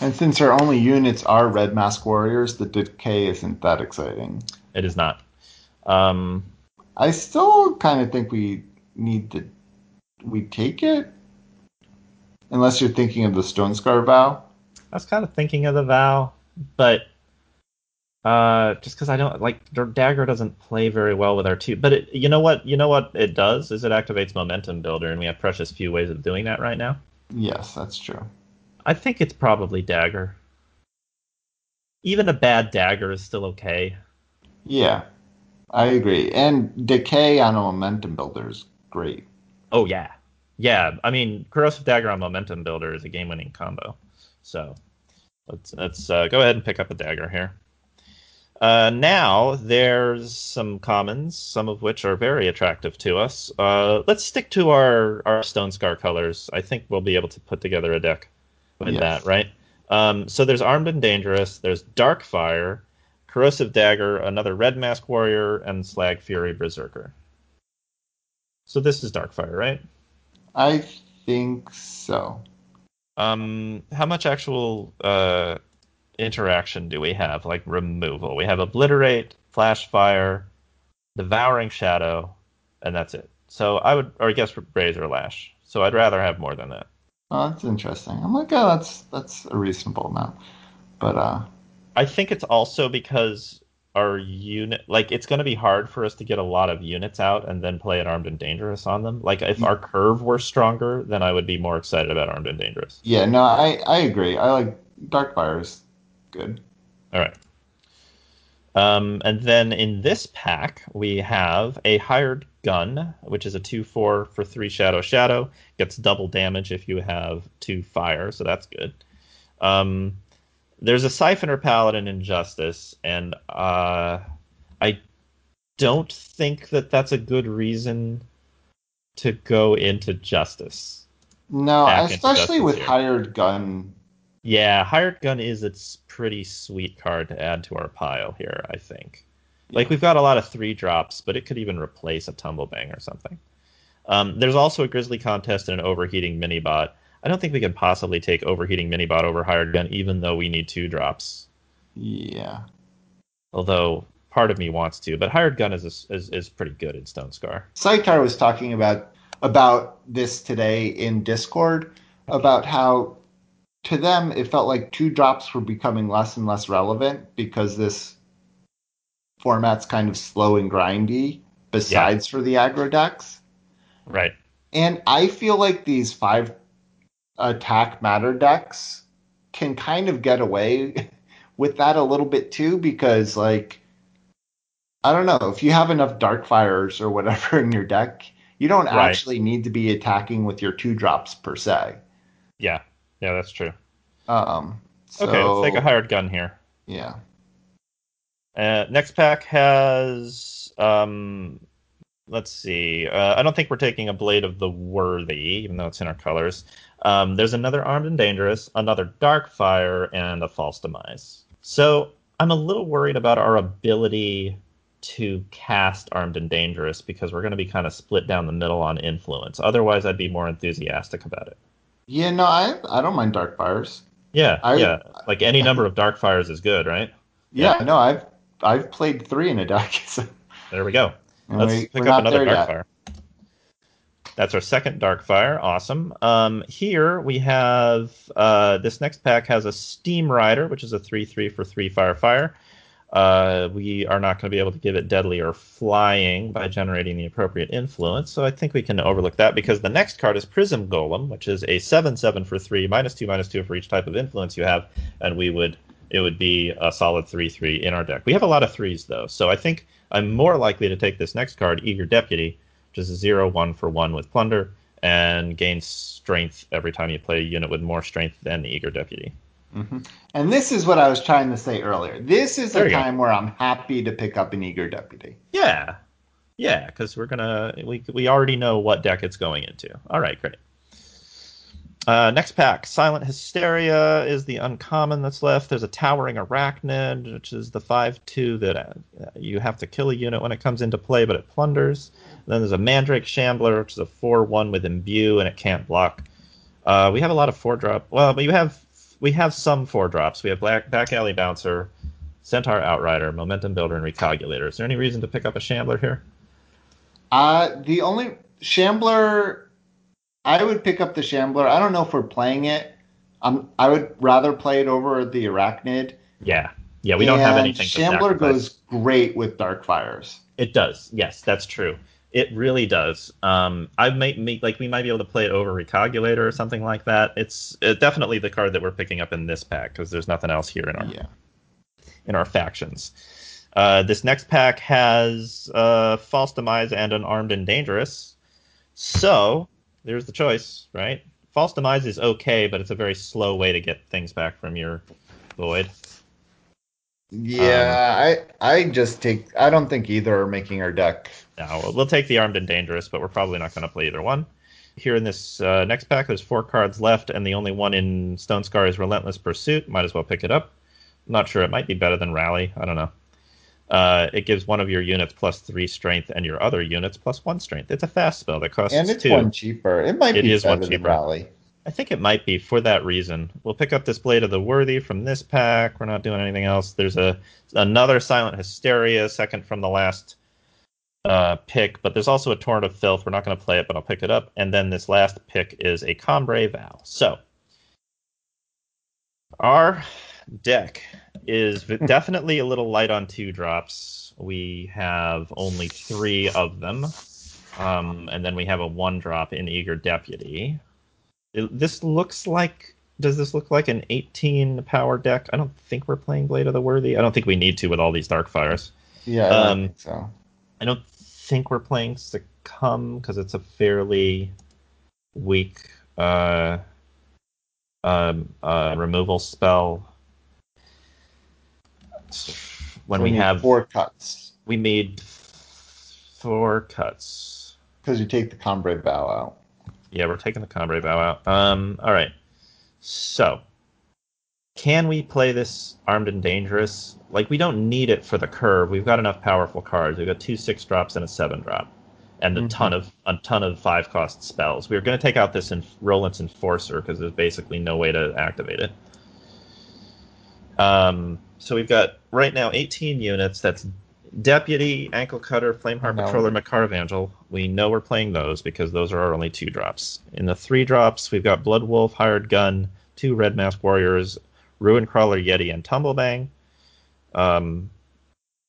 S1: And since our only units are Red Mask Warriors, the decay isn't that exciting.
S2: It is not. Um,
S1: I still kind of think we need to we take it Unless you're thinking of the Stone Scar vow.
S2: I was kind of thinking of the vow, but uh, just because I don't like dagger doesn't play very well with our two. But it, you know what? You know what it does is it activates momentum builder, and we have precious few ways of doing that right now.
S1: Yes, that's true.
S2: I think it's probably dagger. Even a bad dagger is still okay.
S1: Yeah, I agree. And decay on a momentum builder is great.
S2: Oh yeah, yeah, I mean, corrosive dagger on momentum builder is a game-winning combo. So let's let's uh, go ahead and pick up a dagger here. Uh, now there's some commons, some of which are very attractive to us. Uh, let's stick to our our Stonescar colors. I think we'll be able to put together a deck with yes. that, right? Um, so there's armed and dangerous. There's dark fire, corrosive dagger, another red mask warrior, and slag fury berserker. So this is dark fire, right?
S1: I think so.
S2: Um, how much actual uh, interaction do we have? Like removal. We have obliterate, flash fire, devouring shadow, and that's it. So I would, or I guess razor lash. So I'd rather have more than that.
S1: Oh, that's interesting. I'm like, oh, that's that's a reasonable amount. But uh,
S2: I think it's also because our unit like it's going to be hard for us to get a lot of units out and then play it armed and dangerous on them. Like if our curve were stronger then i would be more excited about armed and dangerous.
S1: Yeah no i i agree. I like dark fire is good.
S2: All right. Um, and then in this pack, we have a hired gun, which is a 2 4 for 3 Shadow Shadow. Gets double damage if you have 2 fire, so that's good. Um, there's a Siphoner Paladin in Justice, and uh, I don't think that that's a good reason to go into Justice.
S1: No, especially
S2: Justice
S1: with
S2: here.
S1: hired gun.
S2: Yeah, Hired Gun is its pretty sweet card to add to our pile here, I think. Like, we've got a lot of three drops, but it could even replace a Tumblebang or something. Um, there's also a Grizzly Contest and an Overheating Minibot. I don't think we can possibly take Overheating Minibot over Hired Gun, even though we need two drops.
S1: Yeah.
S2: Although, part of me wants to, but Hired Gun is, is, is pretty good in Stonescar.
S1: Saitar was talking about about this today in Discord about how to them it felt like two drops were becoming less and less relevant because this format's kind of slow and grindy besides for the aggro decks.
S2: Right.
S1: And I feel like these five attack matter decks can kind of get away with that a little bit too because like I don't know, if you have enough dark fires or whatever in your deck, you don't
S2: Right.
S1: actually need to be attacking with your two drops per se.
S2: Yeah. Yeah, that's true.
S1: Um so,
S2: Okay, let's take a Hired Gun here.
S1: Yeah.
S2: Uh, next pack has um, let's see. Uh, I don't think we're taking a Blade of the Worthy, even though it's in our colors. Um, there's another Armed and Dangerous, another Dark Fire, and a False Demise. So I'm a little worried about our ability to cast Armed and Dangerous because we're going to be kind of split down the middle on influence. Otherwise, I'd be more enthusiastic about it.
S1: Yeah, no, I I don't mind dark fires.
S2: Yeah,
S1: I-
S2: yeah. Like any number of Dark Fires is good, right?
S1: Yeah, no, I've I've played three in a deck. So,
S2: There we go.
S1: and
S2: Let's
S1: we,
S2: pick up another
S1: Dark yet.
S2: Darkfire. That's our second Darkfire. Awesome. Um, here we have uh, this next pack has a Steam Rider, which is a 3 3 for 3 Fire Fire. Uh, we are not going to be able to give it Deadly or Flying by generating the appropriate influence, so I think we can overlook that because the next card is Prism Golem, which is a 7 7 for 3, minus 2, minus 2 for each type of influence you have, and we would. It would be a solid 3 3 in our deck. We have a lot of threes, though, so I think I'm more likely to take this next card, Eager Deputy, a 0 1 for 1 with Plunder, and gains strength every time you play a unit with more strength than the Eager Deputy. Mm-hmm.
S1: And this is what I was trying to say earlier. This is
S2: There
S1: a
S2: you go.
S1: time where I'm happy to pick up an eager deputy.
S2: Yeah, yeah, because we're gonna we we already know what deck it's going into. All right, great. Uh, next pack, Silent Hysteria is the uncommon that's left. There's a Towering Arachnid, which is the five-two that uh, you have to kill a unit when it comes into play, but it plunders. then there's a Mandrake Shambler, which is a four-one with Imbue, and it can't block. Uh, we have a lot of four-drop. Well, but you have we have some four-drops. We have Black Back Alley Bouncer, Centaur Outrider, Momentum Builder, and Recalculator. Is there any reason to pick up a Shambler here?
S1: Uh, the only Shambler, I would pick up the Shambler. I don't know if we're playing it. Um, I would rather play it over the Arachnid.
S2: Yeah, yeah, we don't have anything. to
S1: Shambler goes great with Dark Fires.
S2: It does. Yes, that's true. It really does. Um, I might make like we might be able to play it over Recalculator or something like that. It's uh, definitely the card that we're picking up in this pack because there's nothing else here in our
S1: Yeah.
S2: in our factions. Uh, this next pack has uh, False Demise and an Armed and Dangerous. So there's the choice, right? False Demise is okay, but it's a very slow way to get things back from your void.
S1: Yeah, I I just take. I don't think either are making our deck.
S2: No, we'll- take the armed and dangerous, but we're probably not going to play either one. Here in this uh, next pack, there's four cards left, and the only one in Stonescar is Relentless Pursuit. Might as well pick it up. not sure. It might be better than Rally. I don't know. Uh, it gives one of your units plus three strength, and your other units plus one strength. It's a fast spell that costs
S1: And it's
S2: two.
S1: one cheaper. It might
S2: It
S1: be
S2: is one cheaper.
S1: Rally.
S2: I think it might be for that reason. We'll pick up this Blade of the Worthy from this pack. We're not doing anything else. There's a another Silent Hysteria, second from the last uh, pick, but there's also a Torrent of Filth. We're not going to play it, but I'll pick it up. And then this last pick is a Combrei Vow. So our deck is definitely a little light on two drops. We have only three of them. Um, and then we have a one drop in Eager Deputy. It- this looks like does this look like an 18 power deck? I don't think we're playing Blade of the Worthy. I don't think we need to with all these dark fires.
S1: Yeah, I um, think so.
S2: I don't think we're playing Succumb because it's a fairly weak uh, um, uh, removal spell. When so we, we have
S1: four cuts,
S2: we made four cuts
S1: because you take the Combrei Vow out.
S2: Yeah, we're taking the Combrei Vow out. Um, all right. So, can we play this armed and dangerous? Like, we don't need it for the curve. We've got enough powerful cards. We've got two six drops and a seven drop, and a mm-hmm. ton of a ton of five cost spells. We are going to take out this in Roland's Enforcer because there's basically no way to activate it. Um, so we've got right now 18 units. That's Deputy, Ankle Cutter, Flameheart Patroller, Makar Evangel. We know we're playing those because those are our only two drops. In the three drops, we've got Blood Wolf, Hired Gun, two Red Mask Warriors, Ruin Crawler, Yeti, and Tumblebang. Um,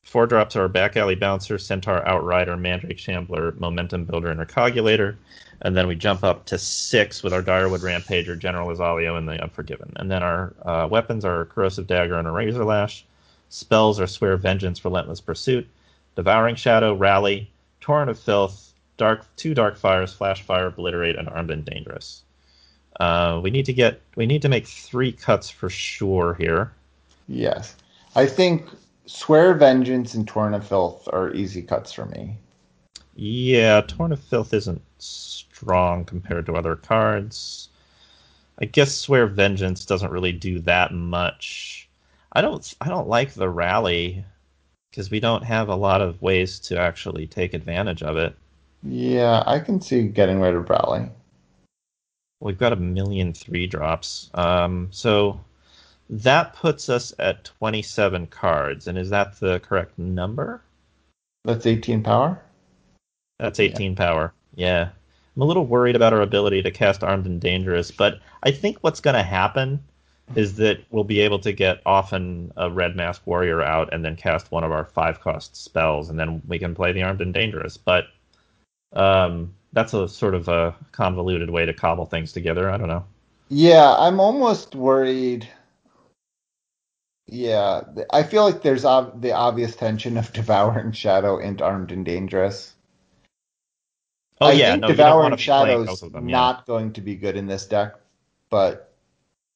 S2: four drops are our Back Alley Bouncer, Centaur Outrider, Mandrake Shambler, Momentum Builder, and Recalculator. And then we jump up to six with our Direwood Rampager, General Izalio, and the Unforgiven. And then our uh, weapons are Corrosive Dagger and a Razor Lash. Spells are Swear Vengeance, Relentless Pursuit, Devouring Shadow, Rally, Torrent of Filth, Dark Two Dark Fires, Flash Fire, Obliterate, and Armed and Dangerous. Uh, we need to get we need to make three cuts for sure here.
S1: Yes, I think Swear Vengeance and Torrent of Filth are easy cuts for me.
S2: Yeah, Torrent of Filth isn't strong compared to other cards. I guess Swear Vengeance doesn't really do that much. I don't I don't like the rally because we don't have a lot of ways to actually take advantage of it.
S1: Yeah, I can see getting rid of rally.
S2: We've got a million three drops. Um, so that puts us at 27 cards. And is that the correct number?
S1: That's 18 power?
S2: That's 18 yeah. power. Yeah. I'm a little worried about our ability to cast Armed and Dangerous, but I think what's going to happen is that we'll be able to get often a red mask warrior out and then cast one of our five cost spells, and then we can play the armed and dangerous. But um, that's a sort of a convoluted way to cobble things together. I don't know.
S1: Yeah, I'm almost worried. Yeah, I feel like there's ob- the obvious tension of devouring shadow and armed and dangerous.
S2: Oh I yeah,
S1: think no, devouring shadow's them, yeah. not going to be good in this deck, but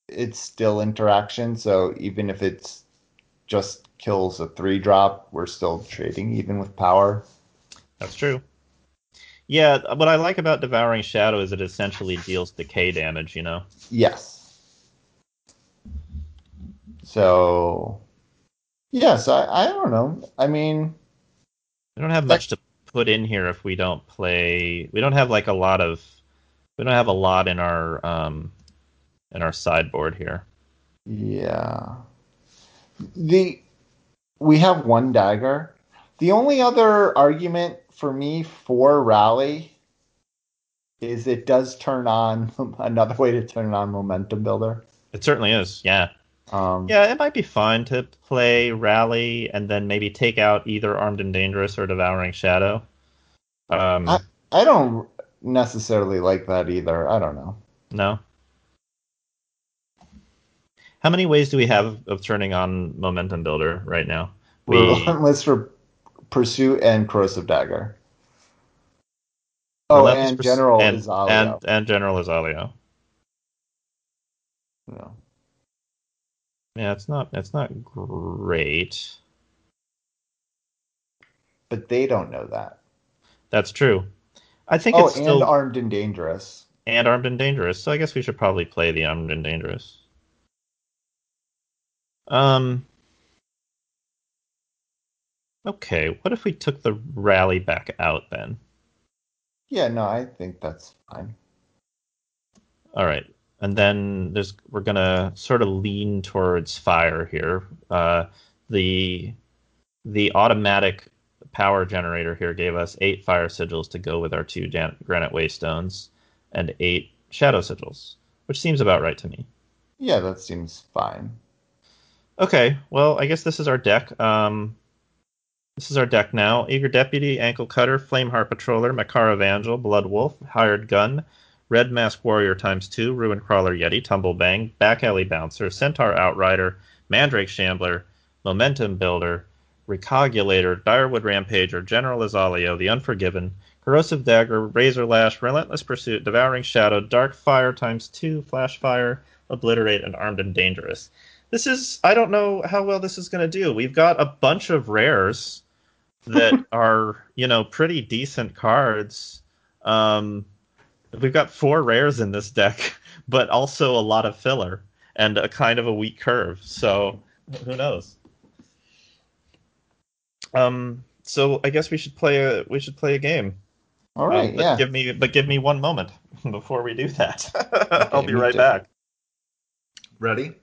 S1: it's still interaction. So even if it's just kills a three drop, we're still trading even with power.
S2: That's true. Yeah, what I like about Devouring Shadow is it essentially deals decay damage, you know?
S1: Yes. So, yes, I, I don't know. I mean,
S2: we don't have much to put in here if we don't play. We don't have like a lot of. We don't have a lot in our um, in our sideboard here.
S1: Yeah. The we have one dagger. The only other argument for me for rally is it does turn on another way to turn on momentum builder.
S2: It certainly is, yeah. Um, yeah, it might be fun to play rally and then maybe take out either armed and dangerous or devouring shadow.
S1: Um, I, I don't necessarily like that either. I don't know.
S2: No. How many ways do we have of turning on Momentum Builder right now?
S1: We Relentless for Pursuit and Corrosive Dagger. Oh, and Pursu- General
S2: and. And, and General Izalio.
S1: No.
S2: Yeah, it's not it's not great.
S1: But they don't know that.
S2: That's true. I think
S1: oh,
S2: it's still
S1: and armed and dangerous.
S2: And armed and dangerous. So I guess we should probably play the armed and dangerous. Um. Okay, what if we took the rally back out then?
S1: Yeah, no, I think that's fine.
S2: All right, and then there's we're gonna sort of lean towards fire here. Uh, the the automatic power generator here gave us eight fire sigils to go with our two Jan- granite waystones and eight shadow sigils, which seems about right to me.
S1: Yeah, that seems fine.
S2: Okay, well, I guess this is our deck. Um, this is our deck now. Eager Deputy, Ankle Cutter, Flameheart Patroller, Makar Evangel, Blood Wolf, Hired Gun, Red Mask Warrior times two, Ruin Crawler Yeti, Tumble Bang, Back Alley Bouncer, Centaur Outrider, Mandrake Shambler, Momentum Builder, Recogulator, Direwood Rampager, General Izalio, The Unforgiven, Corrosive Dagger, Razor Lash, Relentless Pursuit, Devouring Shadow, Dark Fire times two, Flash Fire, Obliterate, and Armed and Dangerous. This is I don't know how well this is going to do. We've got a bunch of rares that are you know pretty decent cards. Um, we've got four rares in this deck, but also a lot of filler and a kind of a weak curve. So who knows? Um, so I guess we should play a we should play a game.
S1: All right,
S2: Um, but
S1: yeah.
S2: Give me but give me one moment before we do that. I'll be right
S1: too.
S2: back.
S1: Ready?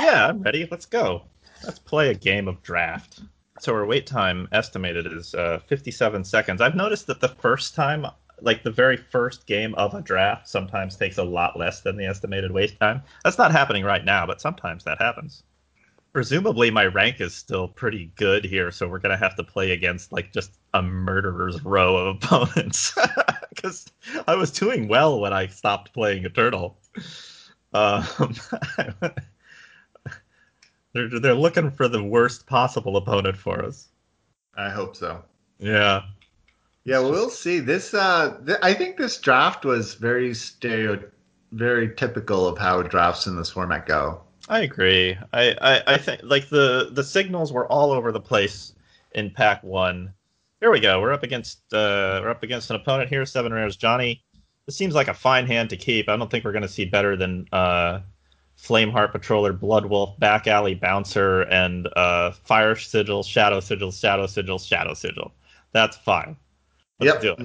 S2: Yeah, I'm ready. Let's go. Let's play a game of draft. So our wait time estimated is uh, 57 seconds. I've noticed that the first time, like the very first game of a draft, sometimes takes a lot less than the estimated wait time. That's not happening right now, but sometimes that happens. Presumably, my rank is still pretty good here, so we're gonna have to play against like just a murderer's row of opponents. Because I was doing well when I stopped playing Eternal. Um, they're they're looking for the worst possible opponent for us.
S1: I hope so.
S2: Yeah.
S1: Yeah, we'll see. This, uh, th- I think this draft was very stereo, very typical of how drafts in this format go.
S2: I agree. I, I, I think like the the signals were all over the place in pack one. Here we go. We're up against uh, we're up against an opponent here. Seven rares. Johnny. This seems like a fine hand to keep. I don't think we're going to see better than uh, Flameheart Patroller, Bloodwolf, Back Alley Bouncer, and uh, Fire Sigil, Shadow Sigil, Shadow Sigil, Shadow Sigil. That's fine. Let's
S1: Yep.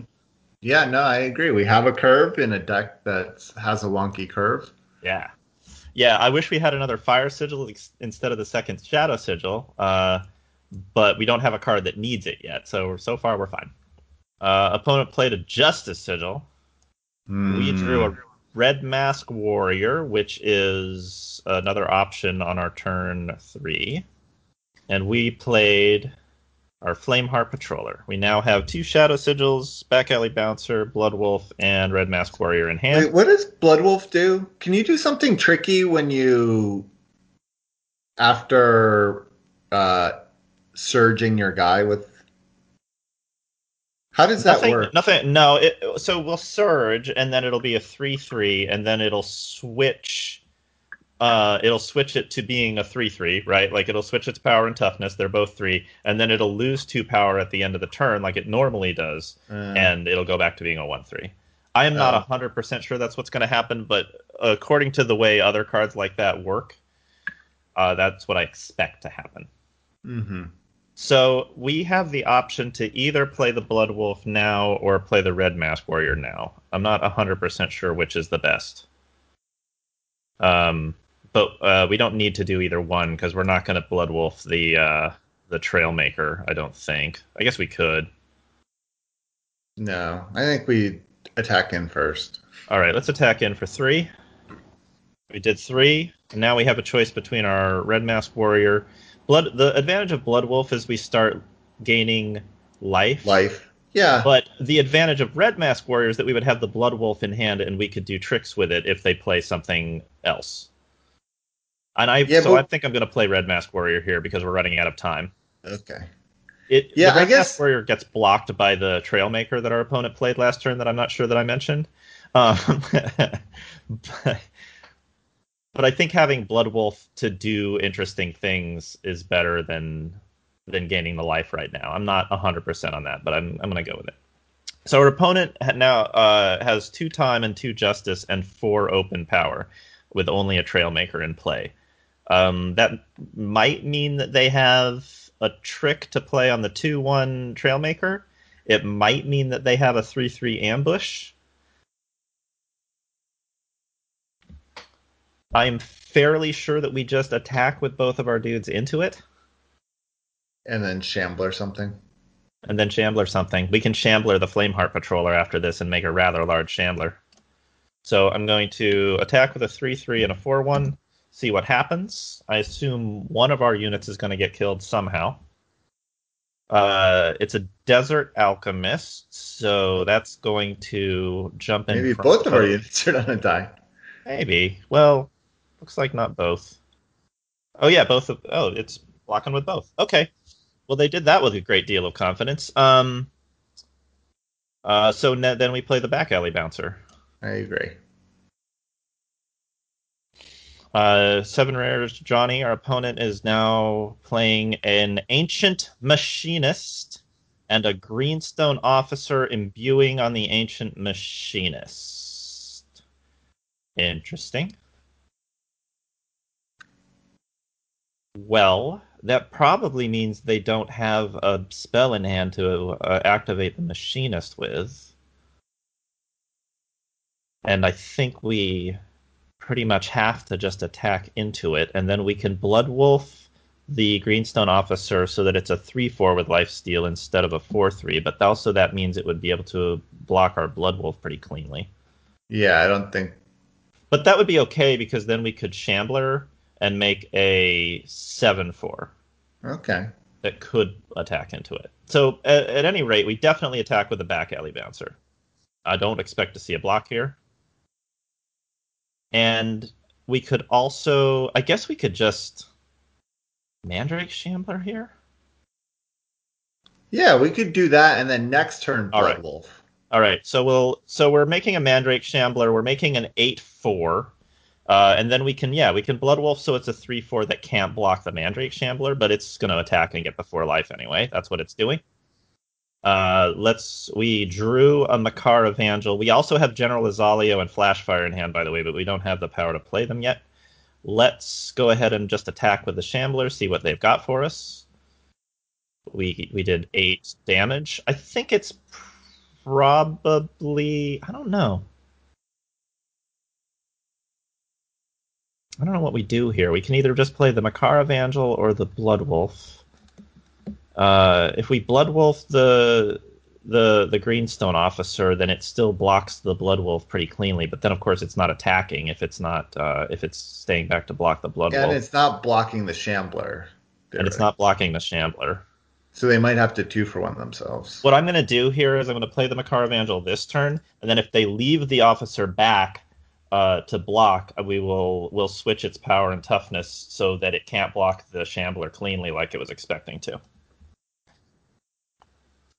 S1: Yeah, no, I agree. We have a curve in a deck that has a wonky curve.
S2: Yeah. Yeah, I wish we had another Fire Sigil ex- instead of the second Shadow Sigil, uh, but we don't have a card that needs it yet, so so far we're fine. Uh, opponent played a Justice Sigil. We
S1: Hmm.
S2: drew a Red Mask Warrior, which is another option on our turn three. And we played our Flameheart Patroller. We now have two Shadow Sigils, Back Alley Bouncer, Blood Wolf, and Red Mask Warrior in hand.
S1: Wait, what does Blood Wolf do? Can you do something tricky when you, after uh, surging your guy with? How does that
S2: nothing,
S1: work?
S2: Nothing. No. It, so we'll surge, and then it'll be a three-three, and then it'll switch. Uh, it'll switch it to being a three-three, right? Like it'll switch its power and toughness. They're both three, and then it'll lose two power at the end of the turn, like it normally does,
S1: Uh,
S2: and it'll go back to being a one-three. I am not hundred percent sure that's what's going to happen, but according to the way other cards like that work, uh, that's what I expect to happen.
S1: hmm
S2: So we have the option to either play the Blood Wolf now or play the Red Mask Warrior now. I'm not 100% sure which is the best. Um, but uh, we don't need to do either one because we're not going to Blood Wolf the uh, the Trailmaker. I don't think. I guess we could.
S1: No, I think we attack in first.
S2: All right, let's attack in for three. We did three. And now we have a choice between our Red Mask Warrior. Blood. The advantage of Blood Wolf is we start gaining life.
S1: Life. Yeah.
S2: But the advantage of Red Mask Warrior is that we would have the Blood Wolf in hand, and we could do tricks with it if they play something else. And I,
S1: Yeah,
S2: so
S1: but-
S2: I think I'm going to play Red Mask Warrior here because we're running out of time.
S1: okay.
S2: It,
S1: Yeah,
S2: the Red
S1: I guess-
S2: Mask Warrior gets blocked by the Trailmaker that our opponent played last turn. That I'm not sure that I mentioned. Um, but, but I think having Blood Wolf to do interesting things is better than than gaining the life right now. I'm not 100% on that, but I'm I'm going to go with it. So our opponent now uh, has two time and two justice and four open power, with only a Trailmaker in play. Um, that might mean that they have a trick to play on the two one Trailmaker. It might mean that they have a three three ambush. I'm fairly sure that we just attack with both of our dudes into it.
S1: And then Shambler something.
S2: and then Shambler something. We can Shambler the Flameheart Patroller after this and make a rather large Shambler. So I'm going to attack with a 3 3 and a 4 1, see what happens. I assume one of our units is going to get killed somehow. Uh, it's a desert alchemist, so that's going to jump in.
S1: Maybe both of our units are gonna die.
S2: Maybe. Well, looks like not both. Oh yeah, both of. Oh, it's blocking with both. Okay. Well, they did that with a great deal of confidence. Um. Uh. So ne- then we play the back alley bouncer.
S1: I agree.
S2: Uh, seven rares, Johnny. Our opponent is now playing an ancient machinist and a greenstone officer imbuing on the ancient machinist. Interesting. Well, that probably means they don't have a spell in hand to uh, activate the machinist with. And I think we pretty much have to just attack into it, and then we can Blood Wolf the Greenstone Officer so that it's a 3 4 with life steal instead of a 4 3, but also that means it would be able to block our Blood Wolf pretty cleanly.
S1: Yeah, I don't think.
S2: But that would be okay because then we could Shambler and make a 7 4
S1: Okay.
S2: that could attack into it. So at, at any rate, we definitely attack with the back alley bouncer. I don't expect to see a block here. And we could also, I guess we could just Mandrake Shambler here.
S1: Yeah, we could do that, and then next turn,
S2: All
S1: Blood
S2: right.
S1: Wolf.
S2: All right, so we'll so we're making a Mandrake Shambler. We're making an eight four, uh, and then we can yeah we can Blood Wolf, so it's a three four that can't block the Mandrake Shambler, but it's going to attack and get the four life anyway. That's what it's doing. Uh, let's we drew a Makar Evangel. We also have General Izalio and Flashfire in hand, by the way, but we don't have the power to play them yet. Let's go ahead and just attack with the Shambler, see what they've got for us. We we did eight damage. I think it's probably I don't know. I don't know what we do here. We can either just play the Makar Evangel or the Blood Wolf. Uh, if we Blood Wolf the the the Greenstone officer, then it still blocks the Blood Wolf pretty cleanly. But then, of course, it's not attacking if it's not uh, if it's staying back to block the Blood
S1: And
S2: Wolf,
S1: it's not blocking the Shambler.
S2: and it's not blocking the Shambler.
S1: So they might have to two for one themselves.
S2: What I'm going to do here is I'm going to play the Makar Evangel this turn, and then if they leave the officer back uh, to block, uh, we will will switch its power and toughness so that it can't block the Shambler cleanly like it was expecting to.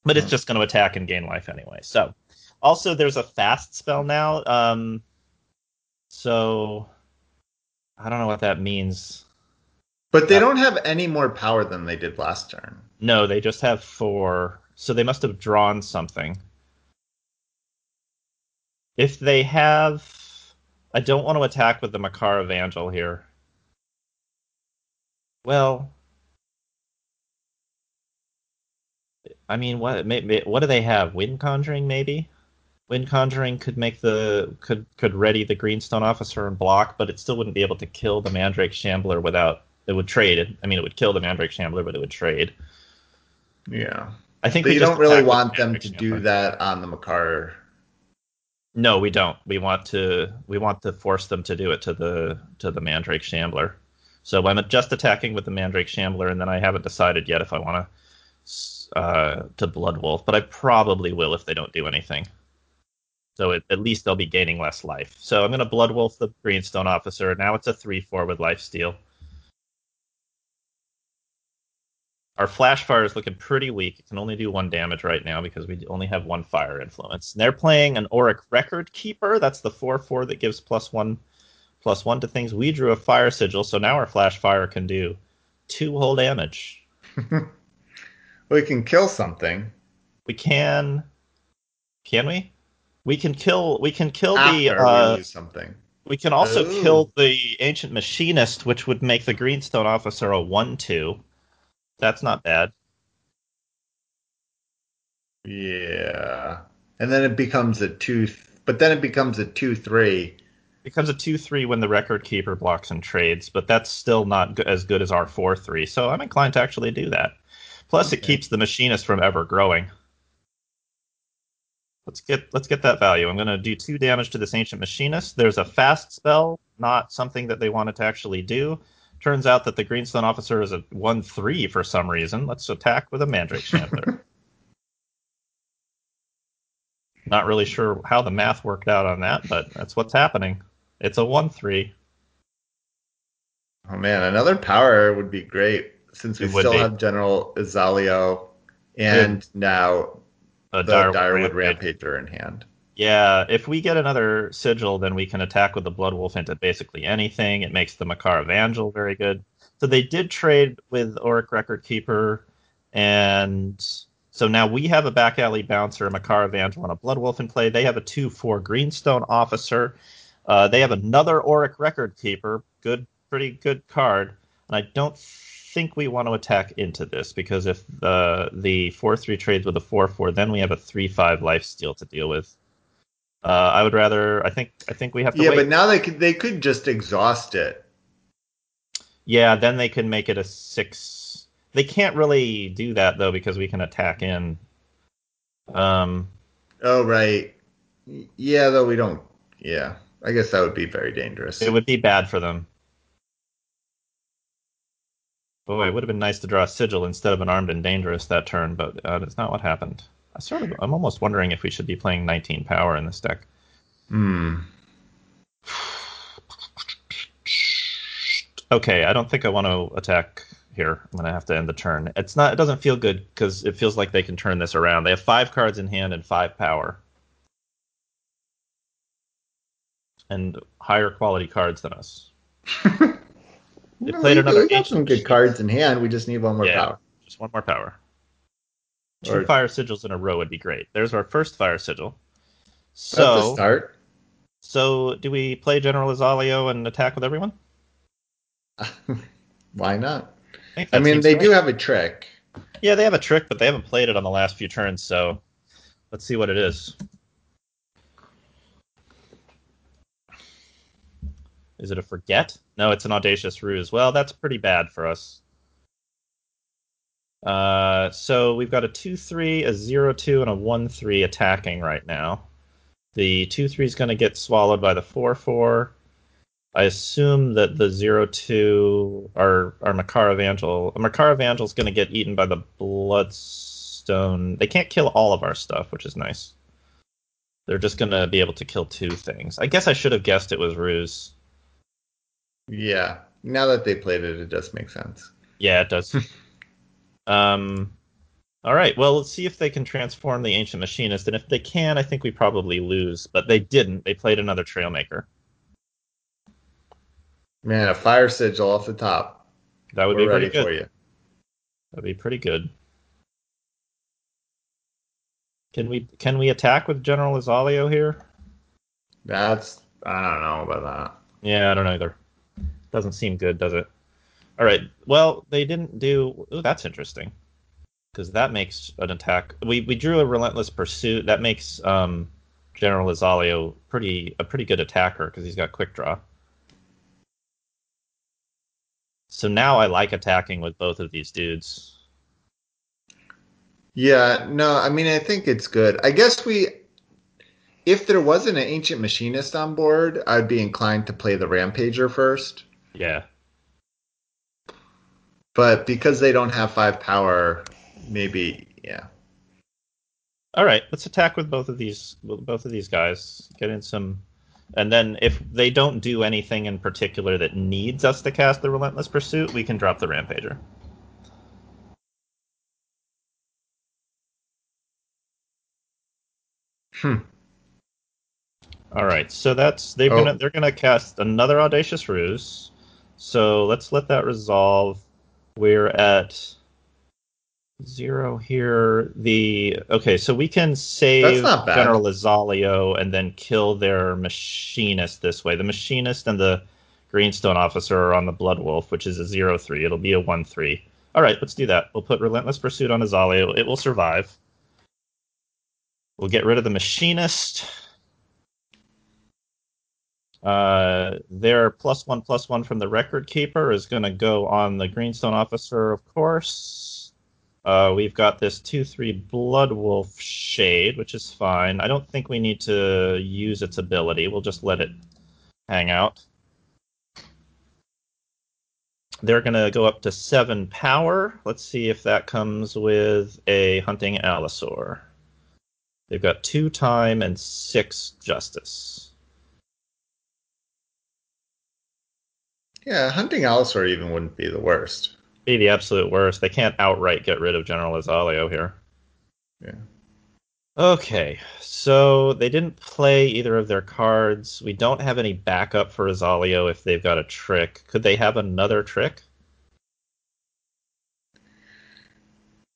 S2: But it's just going to attack and gain life anyway. So, also there's a fast spell now. Um, so I don't know what that means.
S1: But they
S2: Yeah.
S1: don't have any more power than they did last turn.
S2: No, they just have four. So they must have drawn something. If they have. I don't want to attack with the Makar Evangel here. Well. I mean, what may, may- what do they have? Wind Conjuring, maybe? Wind Conjuring could make the could could ready the Greenstone Officer and block, but it still wouldn't be able to kill the Mandrake Shambler without it would trade. I mean, it would kill the Mandrake Shambler, but it would trade.
S1: Yeah.
S2: I think
S1: But
S2: we
S1: you
S2: just
S1: don't really
S2: attack with
S1: want them to
S2: Shambler.
S1: do that on the Makar.
S2: No, we don't. We want to we want to force them to do it to the to the Mandrake Shambler. So I'm just attacking with the Mandrake Shambler, and then I haven't decided yet if I want to uh, to Blood Wolf, but I probably will if they don't do anything. So it, at least they'll be gaining less life. So I'm going to Blood Wolf the Greenstone Officer. Now it's a three four with life steal. Our flash fire is looking pretty weak. It can only do one damage right now because we only have one fire influence. And they're playing an Auric Record Keeper. That's the 4 4 that gives plus one plus one to things. We drew a fire sigil, so now our flash fire can do two whole damage.
S1: We can kill something
S2: We can can we? We can kill we can kill the
S1: after
S2: uh,
S1: we something.
S2: we can also
S1: Ooh.
S2: kill the ancient machinist, which would make the greenstone officer a one two. That's not bad.
S1: Yeah. And then it becomes a two, but then it becomes a two three.
S2: becomes a 2-3 when the record keeper blocks and trades, but that's still not go- as good as our 4-3. So I'm inclined to actually do that. Plus, it keeps the machinist from ever growing. Let's get let's get that value. I'm going to do two damage to this ancient machinist. There's a fast spell, not something that they wanted to actually do. turns out that the Greenstone officer is a one three for some reason. Let's attack with a Mandrake Shambler. Not really sure how the math worked out on that, but that's what's happening. It's a one three.
S1: Oh man, another power would be great since we still
S2: be.
S1: have General Izalio and now
S2: A
S1: the
S2: Rampage.
S1: Rampager in hand.
S2: Yeah, if we get another sigil, then we can attack with the Blood Wolf into basically anything. It makes the Makar Evangel very good. So they did trade with Auric Record Keeper, and so now we have a back alley bouncer, a Makar Evangel, and a Blood Wolf in play. They have a 2 4 Greenstone Officer. Uh, they have another Auric Record Keeper. Good, pretty good card. And I don't think we want to attack into this because if the the 4 3 trades with a 4 4, then we have a 3 5 life steal to deal with. Uh, I would rather. I think. I think we have to
S1: Yeah,
S2: wait.
S1: but now they could they could just exhaust it.
S2: yeah, then they can make it a six. They can't really do that though because we can attack in. Um.
S1: Oh right. Yeah, though we don't. Yeah, I guess that would be very dangerous.
S2: It would be bad for them. Boy, it would have been nice to draw a sigil instead of an armed and dangerous that turn, but uh, that's not what happened. I sort of. I'm almost wondering if we should be playing 19 power in this deck.
S1: Hmm.
S2: Okay, I don't think I want to attack here. I'm gonna have to end the turn. It's not. It doesn't feel good because it feels like they can turn this around. They have five cards in hand and five power, and higher quality cards than us. They
S1: No,
S2: played
S1: we-
S2: another
S1: we got some good cards in hand. We just need one more
S2: Yeah.
S1: power.
S2: Just one more power. Two
S1: Or-
S2: fire sigils in a row would be great. There's our first fire sigil. So,
S1: start.
S2: so do we play General Izalio and attack with everyone?
S1: Why not?
S2: think
S1: I mean, they
S2: right.
S1: do have a trick.
S2: Yeah, they have a trick, but they haven't played it on the last few turns, so let's see what it is. Is it a forget? No, it's an audacious ruse. Well, that's pretty bad for us. Uh, so we've got a 2 3, a 0 2, and a 1 3 attacking right now. The 2 3 is going to get swallowed by the 4 4. I assume that the 0 2 are, are Makar Evangel. Makar Evangel is going to get eaten by the Bloodstone. They can't kill all of our stuff, which is nice. They're just going to be able to kill two things. I guess I should have guessed it was Ruse.
S1: Yeah. Now that they played it, it does make sense.
S2: Yeah, it does. um, all right. Well, let's see if they can transform the ancient machinist, and if they can, I think we probably lose. But they didn't. They played another Trailmaker.
S1: Man, a fire sigil off the top.
S2: That would
S1: We're
S2: be
S1: ready
S2: pretty good.
S1: for you.
S2: That'd be pretty good. Can we can we attack with General Izalio here?
S1: That's I don't know about that.
S2: Yeah, I don't either. Doesn't seem good, does it? All right. Well, they didn't do. Ooh, that's interesting. Because that makes an attack. We we drew a relentless pursuit. That makes um, General Izalio pretty a pretty good attacker because he's got quick draw. So now I like attacking with both of these dudes.
S1: Yeah, no, I mean I think it's good. I guess we if there wasn't an ancient machinist on board, I'd be inclined to play the rampager first.
S2: Yeah.
S1: But because they don't have five power, maybe yeah.
S2: All right, let's attack with both of these both of these guys. Get in some and then if they don't do anything in particular that needs us to cast the relentless pursuit, we can drop the rampager.
S1: Hmm.
S2: All right, so that's they're
S1: Oh.
S2: gonna they're gonna cast another audacious ruse. So let's let that resolve. We're at zero here. The okay, so we can save. General Izalio and then kill their machinist this way. The machinist and the Greenstone officer are on the Blood Wolf, which is a zero three. It'll be a one three. All right, let's do that. We'll put Relentless Pursuit on Izalio. It will survive. We'll get rid of the machinist. Uh, their plus one plus one from the record keeper is going to go on the Greenstone officer, of course. Uh, we've got this two three Blood Wolf shade, which is fine. I don't think we need to use its ability. We'll just let it hang out. they're going to go up to seven power. Let's see if that comes with a hunting Allosaur. They've got two time and six justice.
S1: Yeah, hunting Allosaur even wouldn't be the worst.
S2: Be the absolute worst. They can't outright get rid of General Izalio here.
S1: Yeah.
S2: Okay, so they didn't play either of their cards. We don't have any backup for Izalio if they've got a trick. Could they have another trick?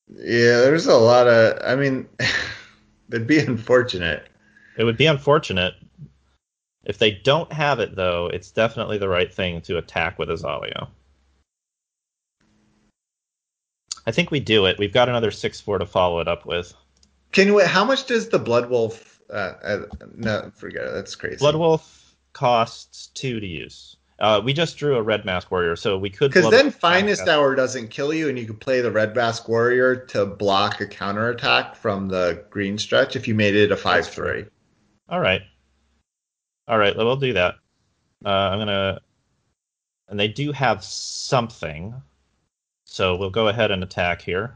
S1: Yeah, there's a lot of. I mean, it'd be unfortunate.
S2: It would be unfortunate. If they don't have it, though, it's definitely the right thing to attack with Izalio. I think we do it. We've got another 6 4 to follow it up with.
S1: Can you? How much does the Blood Wolf? Uh, uh, no, forget it. That's crazy.
S2: Blood Wolf costs 2 to use. Uh, we just drew a Red Mask Warrior, so we could.
S1: Because then Finest. Hour doesn't kill you, and you could play the Red Mask Warrior to block a counterattack from the green stretch if you made it a five three.
S2: All right. All right, we'll do that. Uh, I'm gonna, and they do have something, so we'll go ahead and attack here.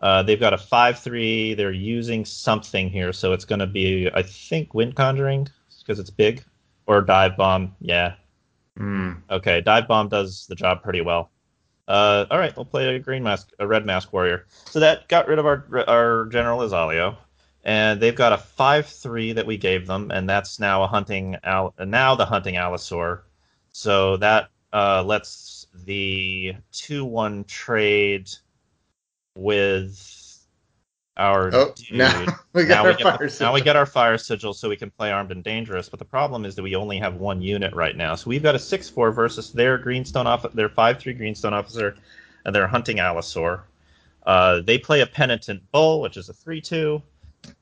S2: Uh, they've got a five-three. They're using something here, so it's going to be, I think, wind conjuring because it's big, or dive bomb. Yeah.
S1: Hmm.
S2: Okay, dive bomb does the job pretty well. Uh, all right, we'll play a green mask, a red mask warrior. So that got rid of our our general Izalio, and they've got a five three that we gave them, and that's now a hunting al- now the hunting Allosaur. So that uh, lets the two one trade with our
S1: Oh,
S2: dude.
S1: now we got
S2: now,
S1: our
S2: we the, now we get our fire sigil so we can play armed and dangerous. But the problem is that we only have one unit right now. So we've got a six four versus their greenstone off their five three greenstone officer and their hunting Allosaur. Uh, they play a penitent bull, which is a three two.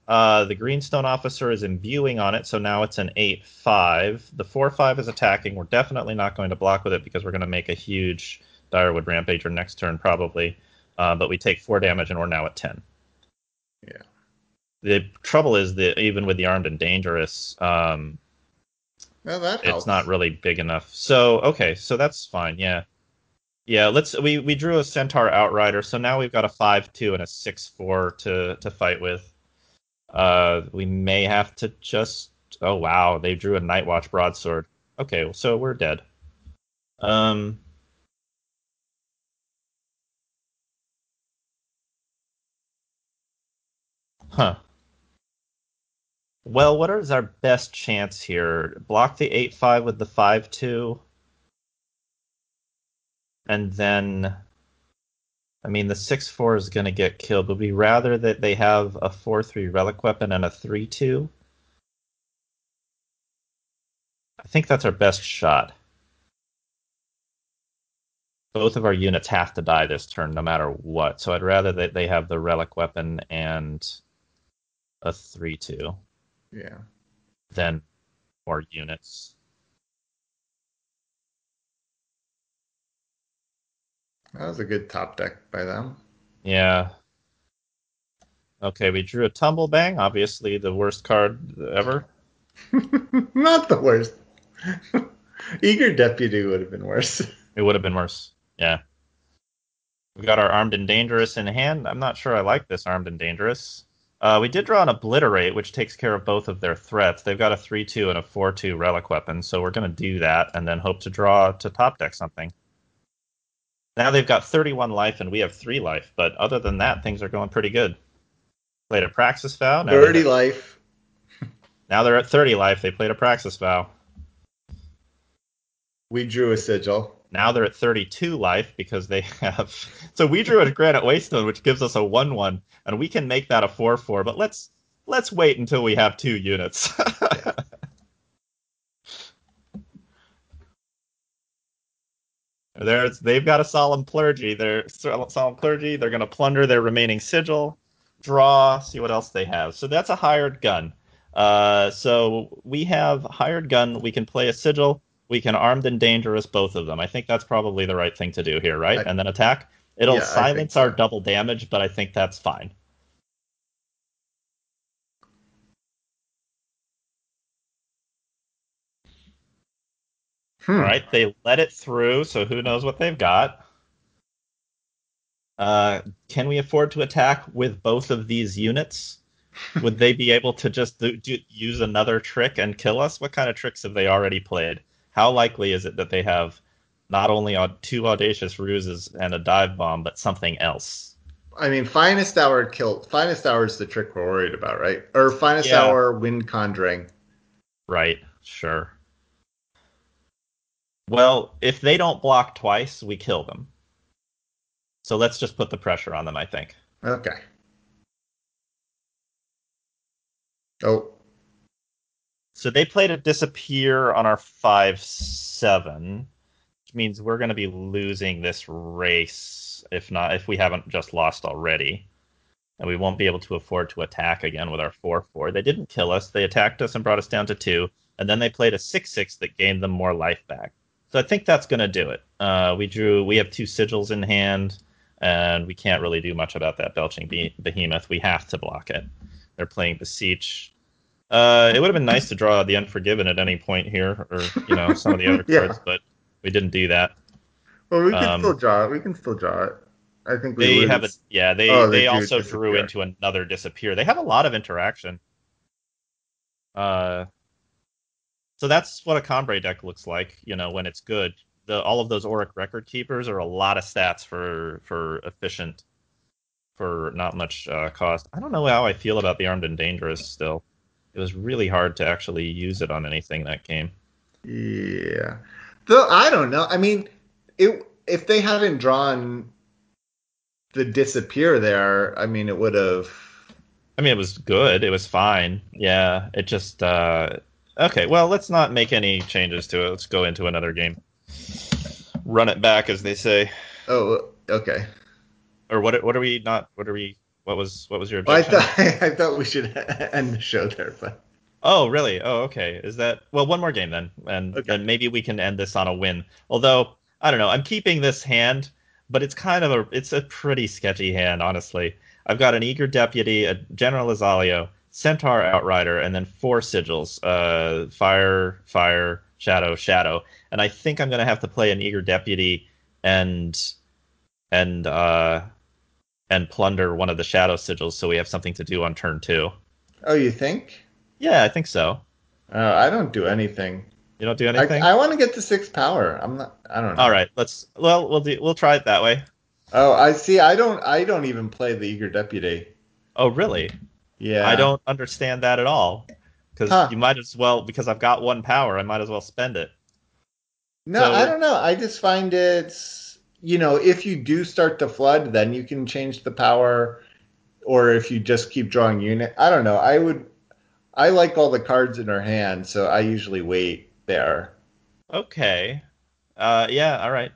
S2: Uh, the greenstone officer is imbuing on it, so now it's an eight five. The four five is attacking. We're definitely not going to block with it because we're going to make a huge Direwood Rampager next turn probably. Uh, but we take four damage and we're now at ten
S1: Yeah.
S2: the trouble is that even with the armed and dangerous, um,
S1: Well, that helps.
S2: it's not really big enough. So okay, so that's fine. Yeah, yeah. Let's we we drew a centaur outrider, so now we've got a five two and a six four to to fight with. Uh, we may have to just. Oh wow, they drew a Nightwatch broadsword. Okay, so we're dead. Um. Huh. Well, what is our best chance here? Block the 8 5 with the 5 2. And then. I mean, the 6 4 is going to get killed. Would we rather that they have a 4 3 relic weapon and a 3 2? I think that's our best shot. Both of our units have to die this turn, no matter what. So I'd rather that they have the relic weapon and a 3 2
S1: Yeah.
S2: than more units.
S1: That was a good top deck by them.
S2: Yeah. Okay, we drew a tumblebang, obviously the worst card ever.
S1: not the worst. Eager Deputy would have been worse.
S2: It would have been worse. Yeah. We got our armed and dangerous in hand. I'm not sure I like this armed and dangerous. Uh, we did draw an obliterate, which takes care of both of their threats. They've got a 3 2 and a 4 2 relic weapon, so we're going to do that and then hope to draw to top deck something. Now they've got 31 life and we have 3 life, but other than that, things are going pretty good. Played a Praxis Vow. Now, they
S1: Dirty
S2: have-
S1: life.
S2: now they're at 30 life. They played a Praxis Vow.
S1: We drew a sigil.
S2: Now they're at 32 life because they have. So we drew a Granite Wasteland, which gives us a 1 1, and we can make that a 4 4, but let's let's wait until we have two units. There's, they've got a solemn clergy. They're solemn clergy. They're going to plunder their remaining sigil, draw, see what else they have. So that's a hired gun. Uh, so we have hired gun. We can play a sigil. We can armed and dangerous both of them. I think that's probably the right thing to do here, right?
S1: I-
S2: and then attack. It'll
S1: Yeah,
S2: silence
S1: so.
S2: our double damage, but I think that's fine.
S1: Hmm.
S2: All right, they let it through, so who knows what they've got. Uh, can we afford to attack with both of these units? Would they be able to just do, do, use another trick and kill us? What kind of tricks have they already played? How likely is it that they have not only two audacious ruses and a dive bomb, but something else?
S1: I mean, finest hour kill. Finest hour is the trick we're worried about, right? Or finest
S2: Yeah.
S1: hour wind conjuring.
S2: Right, sure. Well, if they don't block twice, we kill them. So let's just put the pressure on them, I think.
S1: Okay. Oh,
S2: So they played a disappear on our 5 7, which means we're going to be losing this race if not if we haven't just lost already. And we won't be able to afford to attack again with our 4 4. They didn't kill us, they attacked us and brought us down to 2, and then they played a 6 6 that gained them more life back. So I think that's going to do it. Uh, we drew we have two sigils in hand, and we can't really do much about that belching be- behemoth. We have to block it. They're playing Beseech. Uh, it would have been nice to draw the Unforgiven at any point here, or you know some of the other
S1: Yeah.
S2: cards, but we didn't do that.
S1: well, we can
S2: Um,
S1: still draw it. We can still draw it. I think we
S2: They
S1: lose.
S2: have a yeah. They
S1: Oh,
S2: they,
S1: they
S2: also drew into another disappear. They have a lot of interaction. Uh, so that's what a Combrei deck looks like. You know when it's good. The all of those Auric record keepers are a lot of stats for for efficient for not much uh, cost. I don't know how I feel about the armed and dangerous still. It was really hard to actually use it on anything that game.
S1: Yeah. Though I don't know. I mean, it if they hadn't drawn the disappear there, I mean, it would have.
S2: I mean, it was good. It was fine. Yeah, it just uh, okay. Well, let's not make any changes to it. Let's go into another game. Run it back, as they say.
S1: Oh, okay.
S2: Or what? What are we not? What are we? What was? What was your
S1: Well, I
S2: objection?
S1: thought I thought we should end the show there, but
S2: Oh, really? Oh, okay. Is that well? One more game then, and
S1: Okay.
S2: then maybe we can end this on a win. Although I don't know. I'm keeping this hand, but it's kind of a it's a pretty sketchy hand, honestly. I've got an eager deputy, a general Izalio, centaur outrider, and then four sigils: uh, fire, fire, shadow, shadow. And I think I'm gonna have to play an eager deputy and and uh and plunder one of the shadow sigils, so we have something to do on turn two.
S1: oh, you think?
S2: Yeah, I think so.
S1: Uh, I don't do anything.
S2: You don't do
S1: I,
S2: anything.
S1: I want to get to six power. I'm not. I don't know.
S2: All right, let's. Well, we'll do. We'll try it that way.
S1: Oh, I see. I don't. I don't even play the eager deputy.
S2: Oh, really?
S1: Yeah.
S2: I don't understand that at all. Because
S1: Huh.
S2: you might as well. Because I've got one power, I might as well spend it.
S1: No,
S2: So-
S1: I don't know. I just find it's you know if you do start to flood, then you can change the power, or if you just keep drawing unit. I don't know. I would. I like all the cards in her hand, so I usually wait there.
S2: Okay. Uh, yeah. All right.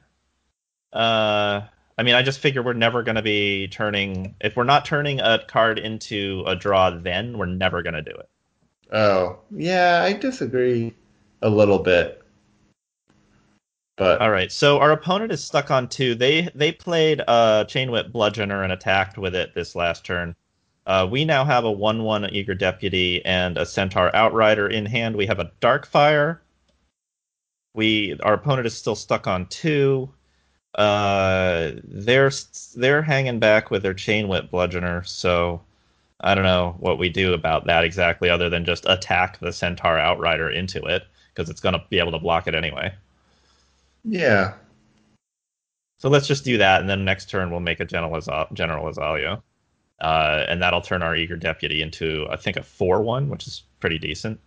S2: Uh, I mean, I just figure we're never going to be turning. If we're not turning a card into a draw, then we're never going to do it.
S1: Oh, yeah, I disagree a little bit. But
S2: All right. So our opponent is stuck on two. They they played a chain whip bludgeoner and attacked with it this last turn. Uh, we now have a one-one eager deputy and a centaur outrider in hand. We have a dark fire. We our opponent is still stuck on two. Uh, they're they're hanging back with their chain whip bludgeoner. So I don't know what we do about that exactly, other than just attack the centaur outrider into it because it's going to be able to block it anyway.
S1: yeah,
S2: So let's just do that, and then next turn we'll make a General, General Izalio. Uh, and that'll turn our Eager Deputy into, I think, a 4 1, which is pretty decent.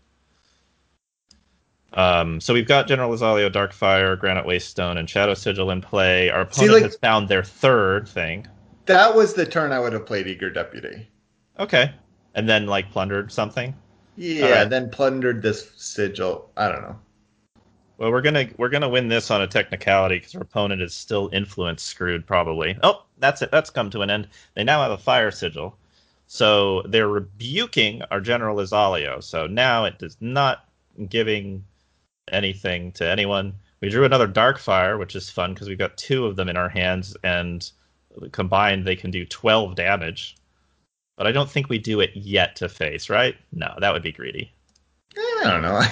S2: Um, so we've got General Izalio, Darkfire, Granite Waystone, and Shadow Sigil in play. Our
S1: See,
S2: opponent
S1: like-
S2: has found their third thing.
S1: that was the turn I would have played eager deputy.
S2: Okay. And then, like, plundered something.
S1: Yeah,
S2: Alright.
S1: then plundered this sigil. I don't know.
S2: Well, we're gonna we're gonna win this on a technicality because our opponent is still influence screwed probably. Oh, that's it. That's come to an end. They now have a fire sigil, so they're rebuking our general Izalio. So now it is not giving anything to anyone. We drew another dark fire, which is fun because we've got two of them in our hands, and combined they can do twelve damage. But I don't think we do it yet to face, right? No, that would be greedy.
S1: Eh, I don't know.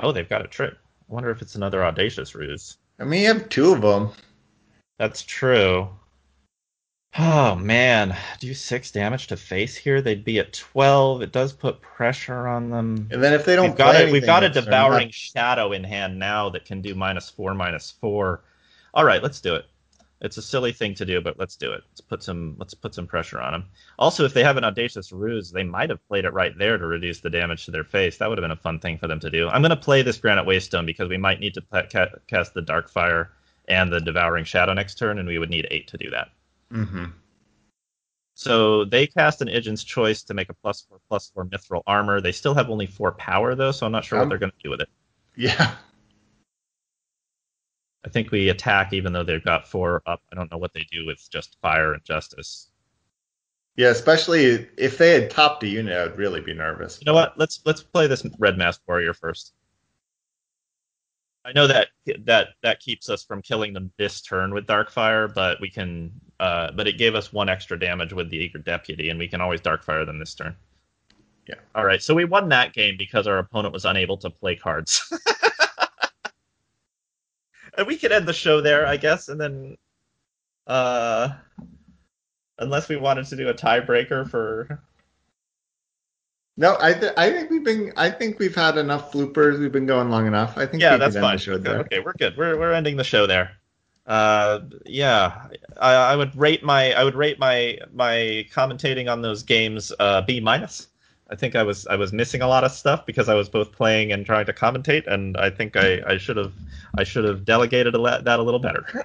S2: Oh, they've got a trick. I wonder if it's another audacious ruse.
S1: I mean, you have two of them.
S2: That's true. Oh man, do six damage to face here? They'd be at twelve. It does put pressure on them.
S1: And then if they don't,
S2: we've got
S1: it.
S2: We've got a devouring shadow in hand now that can do minus four, minus four. All right, let's do it. It's a silly thing to do, but let's do it. Let's put some let's put some pressure on them. Also, if they have an audacious ruse, they might have played it right there to reduce the damage to their face. That would have been a fun thing for them to do. I'm going to play this Granite Waystone because we might need to cast the dark fire and the Devouring Shadow next turn, and we would need eight to do that.
S1: Mhm.
S2: So they cast an Idjin's Choice to make a plus four plus four Mithril armor. They still have only four power though, so I'm not sure
S1: Um,
S2: what they're going to do with it.
S1: Yeah.
S2: I think we attack even though they've got four up. I don't know what they do with just fire and justice.
S1: Yeah, especially if they had topped a unit, I would really be nervous.
S2: You know what? Let's let's play this red mask warrior first. I know that that that keeps us from killing them this turn with Darkfire, but we can. Uh, but it gave us one extra damage with the Eager Deputy, and we can always Darkfire them this turn.
S1: Yeah.
S2: All right. So we won that game because our opponent was unable to play cards. and we could end the show there, I guess, and then, uh, unless we wanted to do a tiebreaker for
S1: No, I th- I think we've been I think we've had enough bloopers. We've been going long enough. I think
S2: yeah,
S1: we
S2: that's fine.
S1: the show
S2: Okay,
S1: there.
S2: okay, we're good. We're we're ending the show there. Uh, yeah, I, I would rate my I would rate my my commentating on those games uh, B minus. I think I was I was missing a lot of stuff because I was both playing and trying to commentate, and I think I I should have I should have delegated a le- that a little better.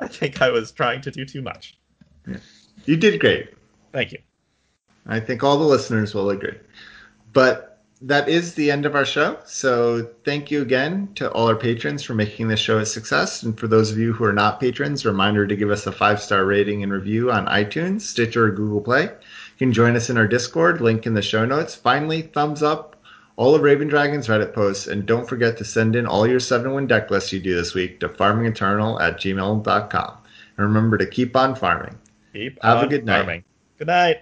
S2: I think I was trying to do too much. Yeah.
S1: You did great.
S2: Thank you.
S1: I think all the listeners will agree. But that is the end of our show. So thank you again to all our patrons for making this show a success. And for those of you who are not patrons, reminder to give us a five star rating and review on iTunes, Stitcher, or Google Play. You can join us in our Discord, link in the show notes. Finally, thumbs up all of Raven Dragon's Reddit posts, and don't forget to send in all your 7 win deck lists you do this week to farmingeternal at gmail.com. And remember to keep on farming.
S2: Keep
S1: Have a
S2: on
S1: good night.
S2: farming. Good night.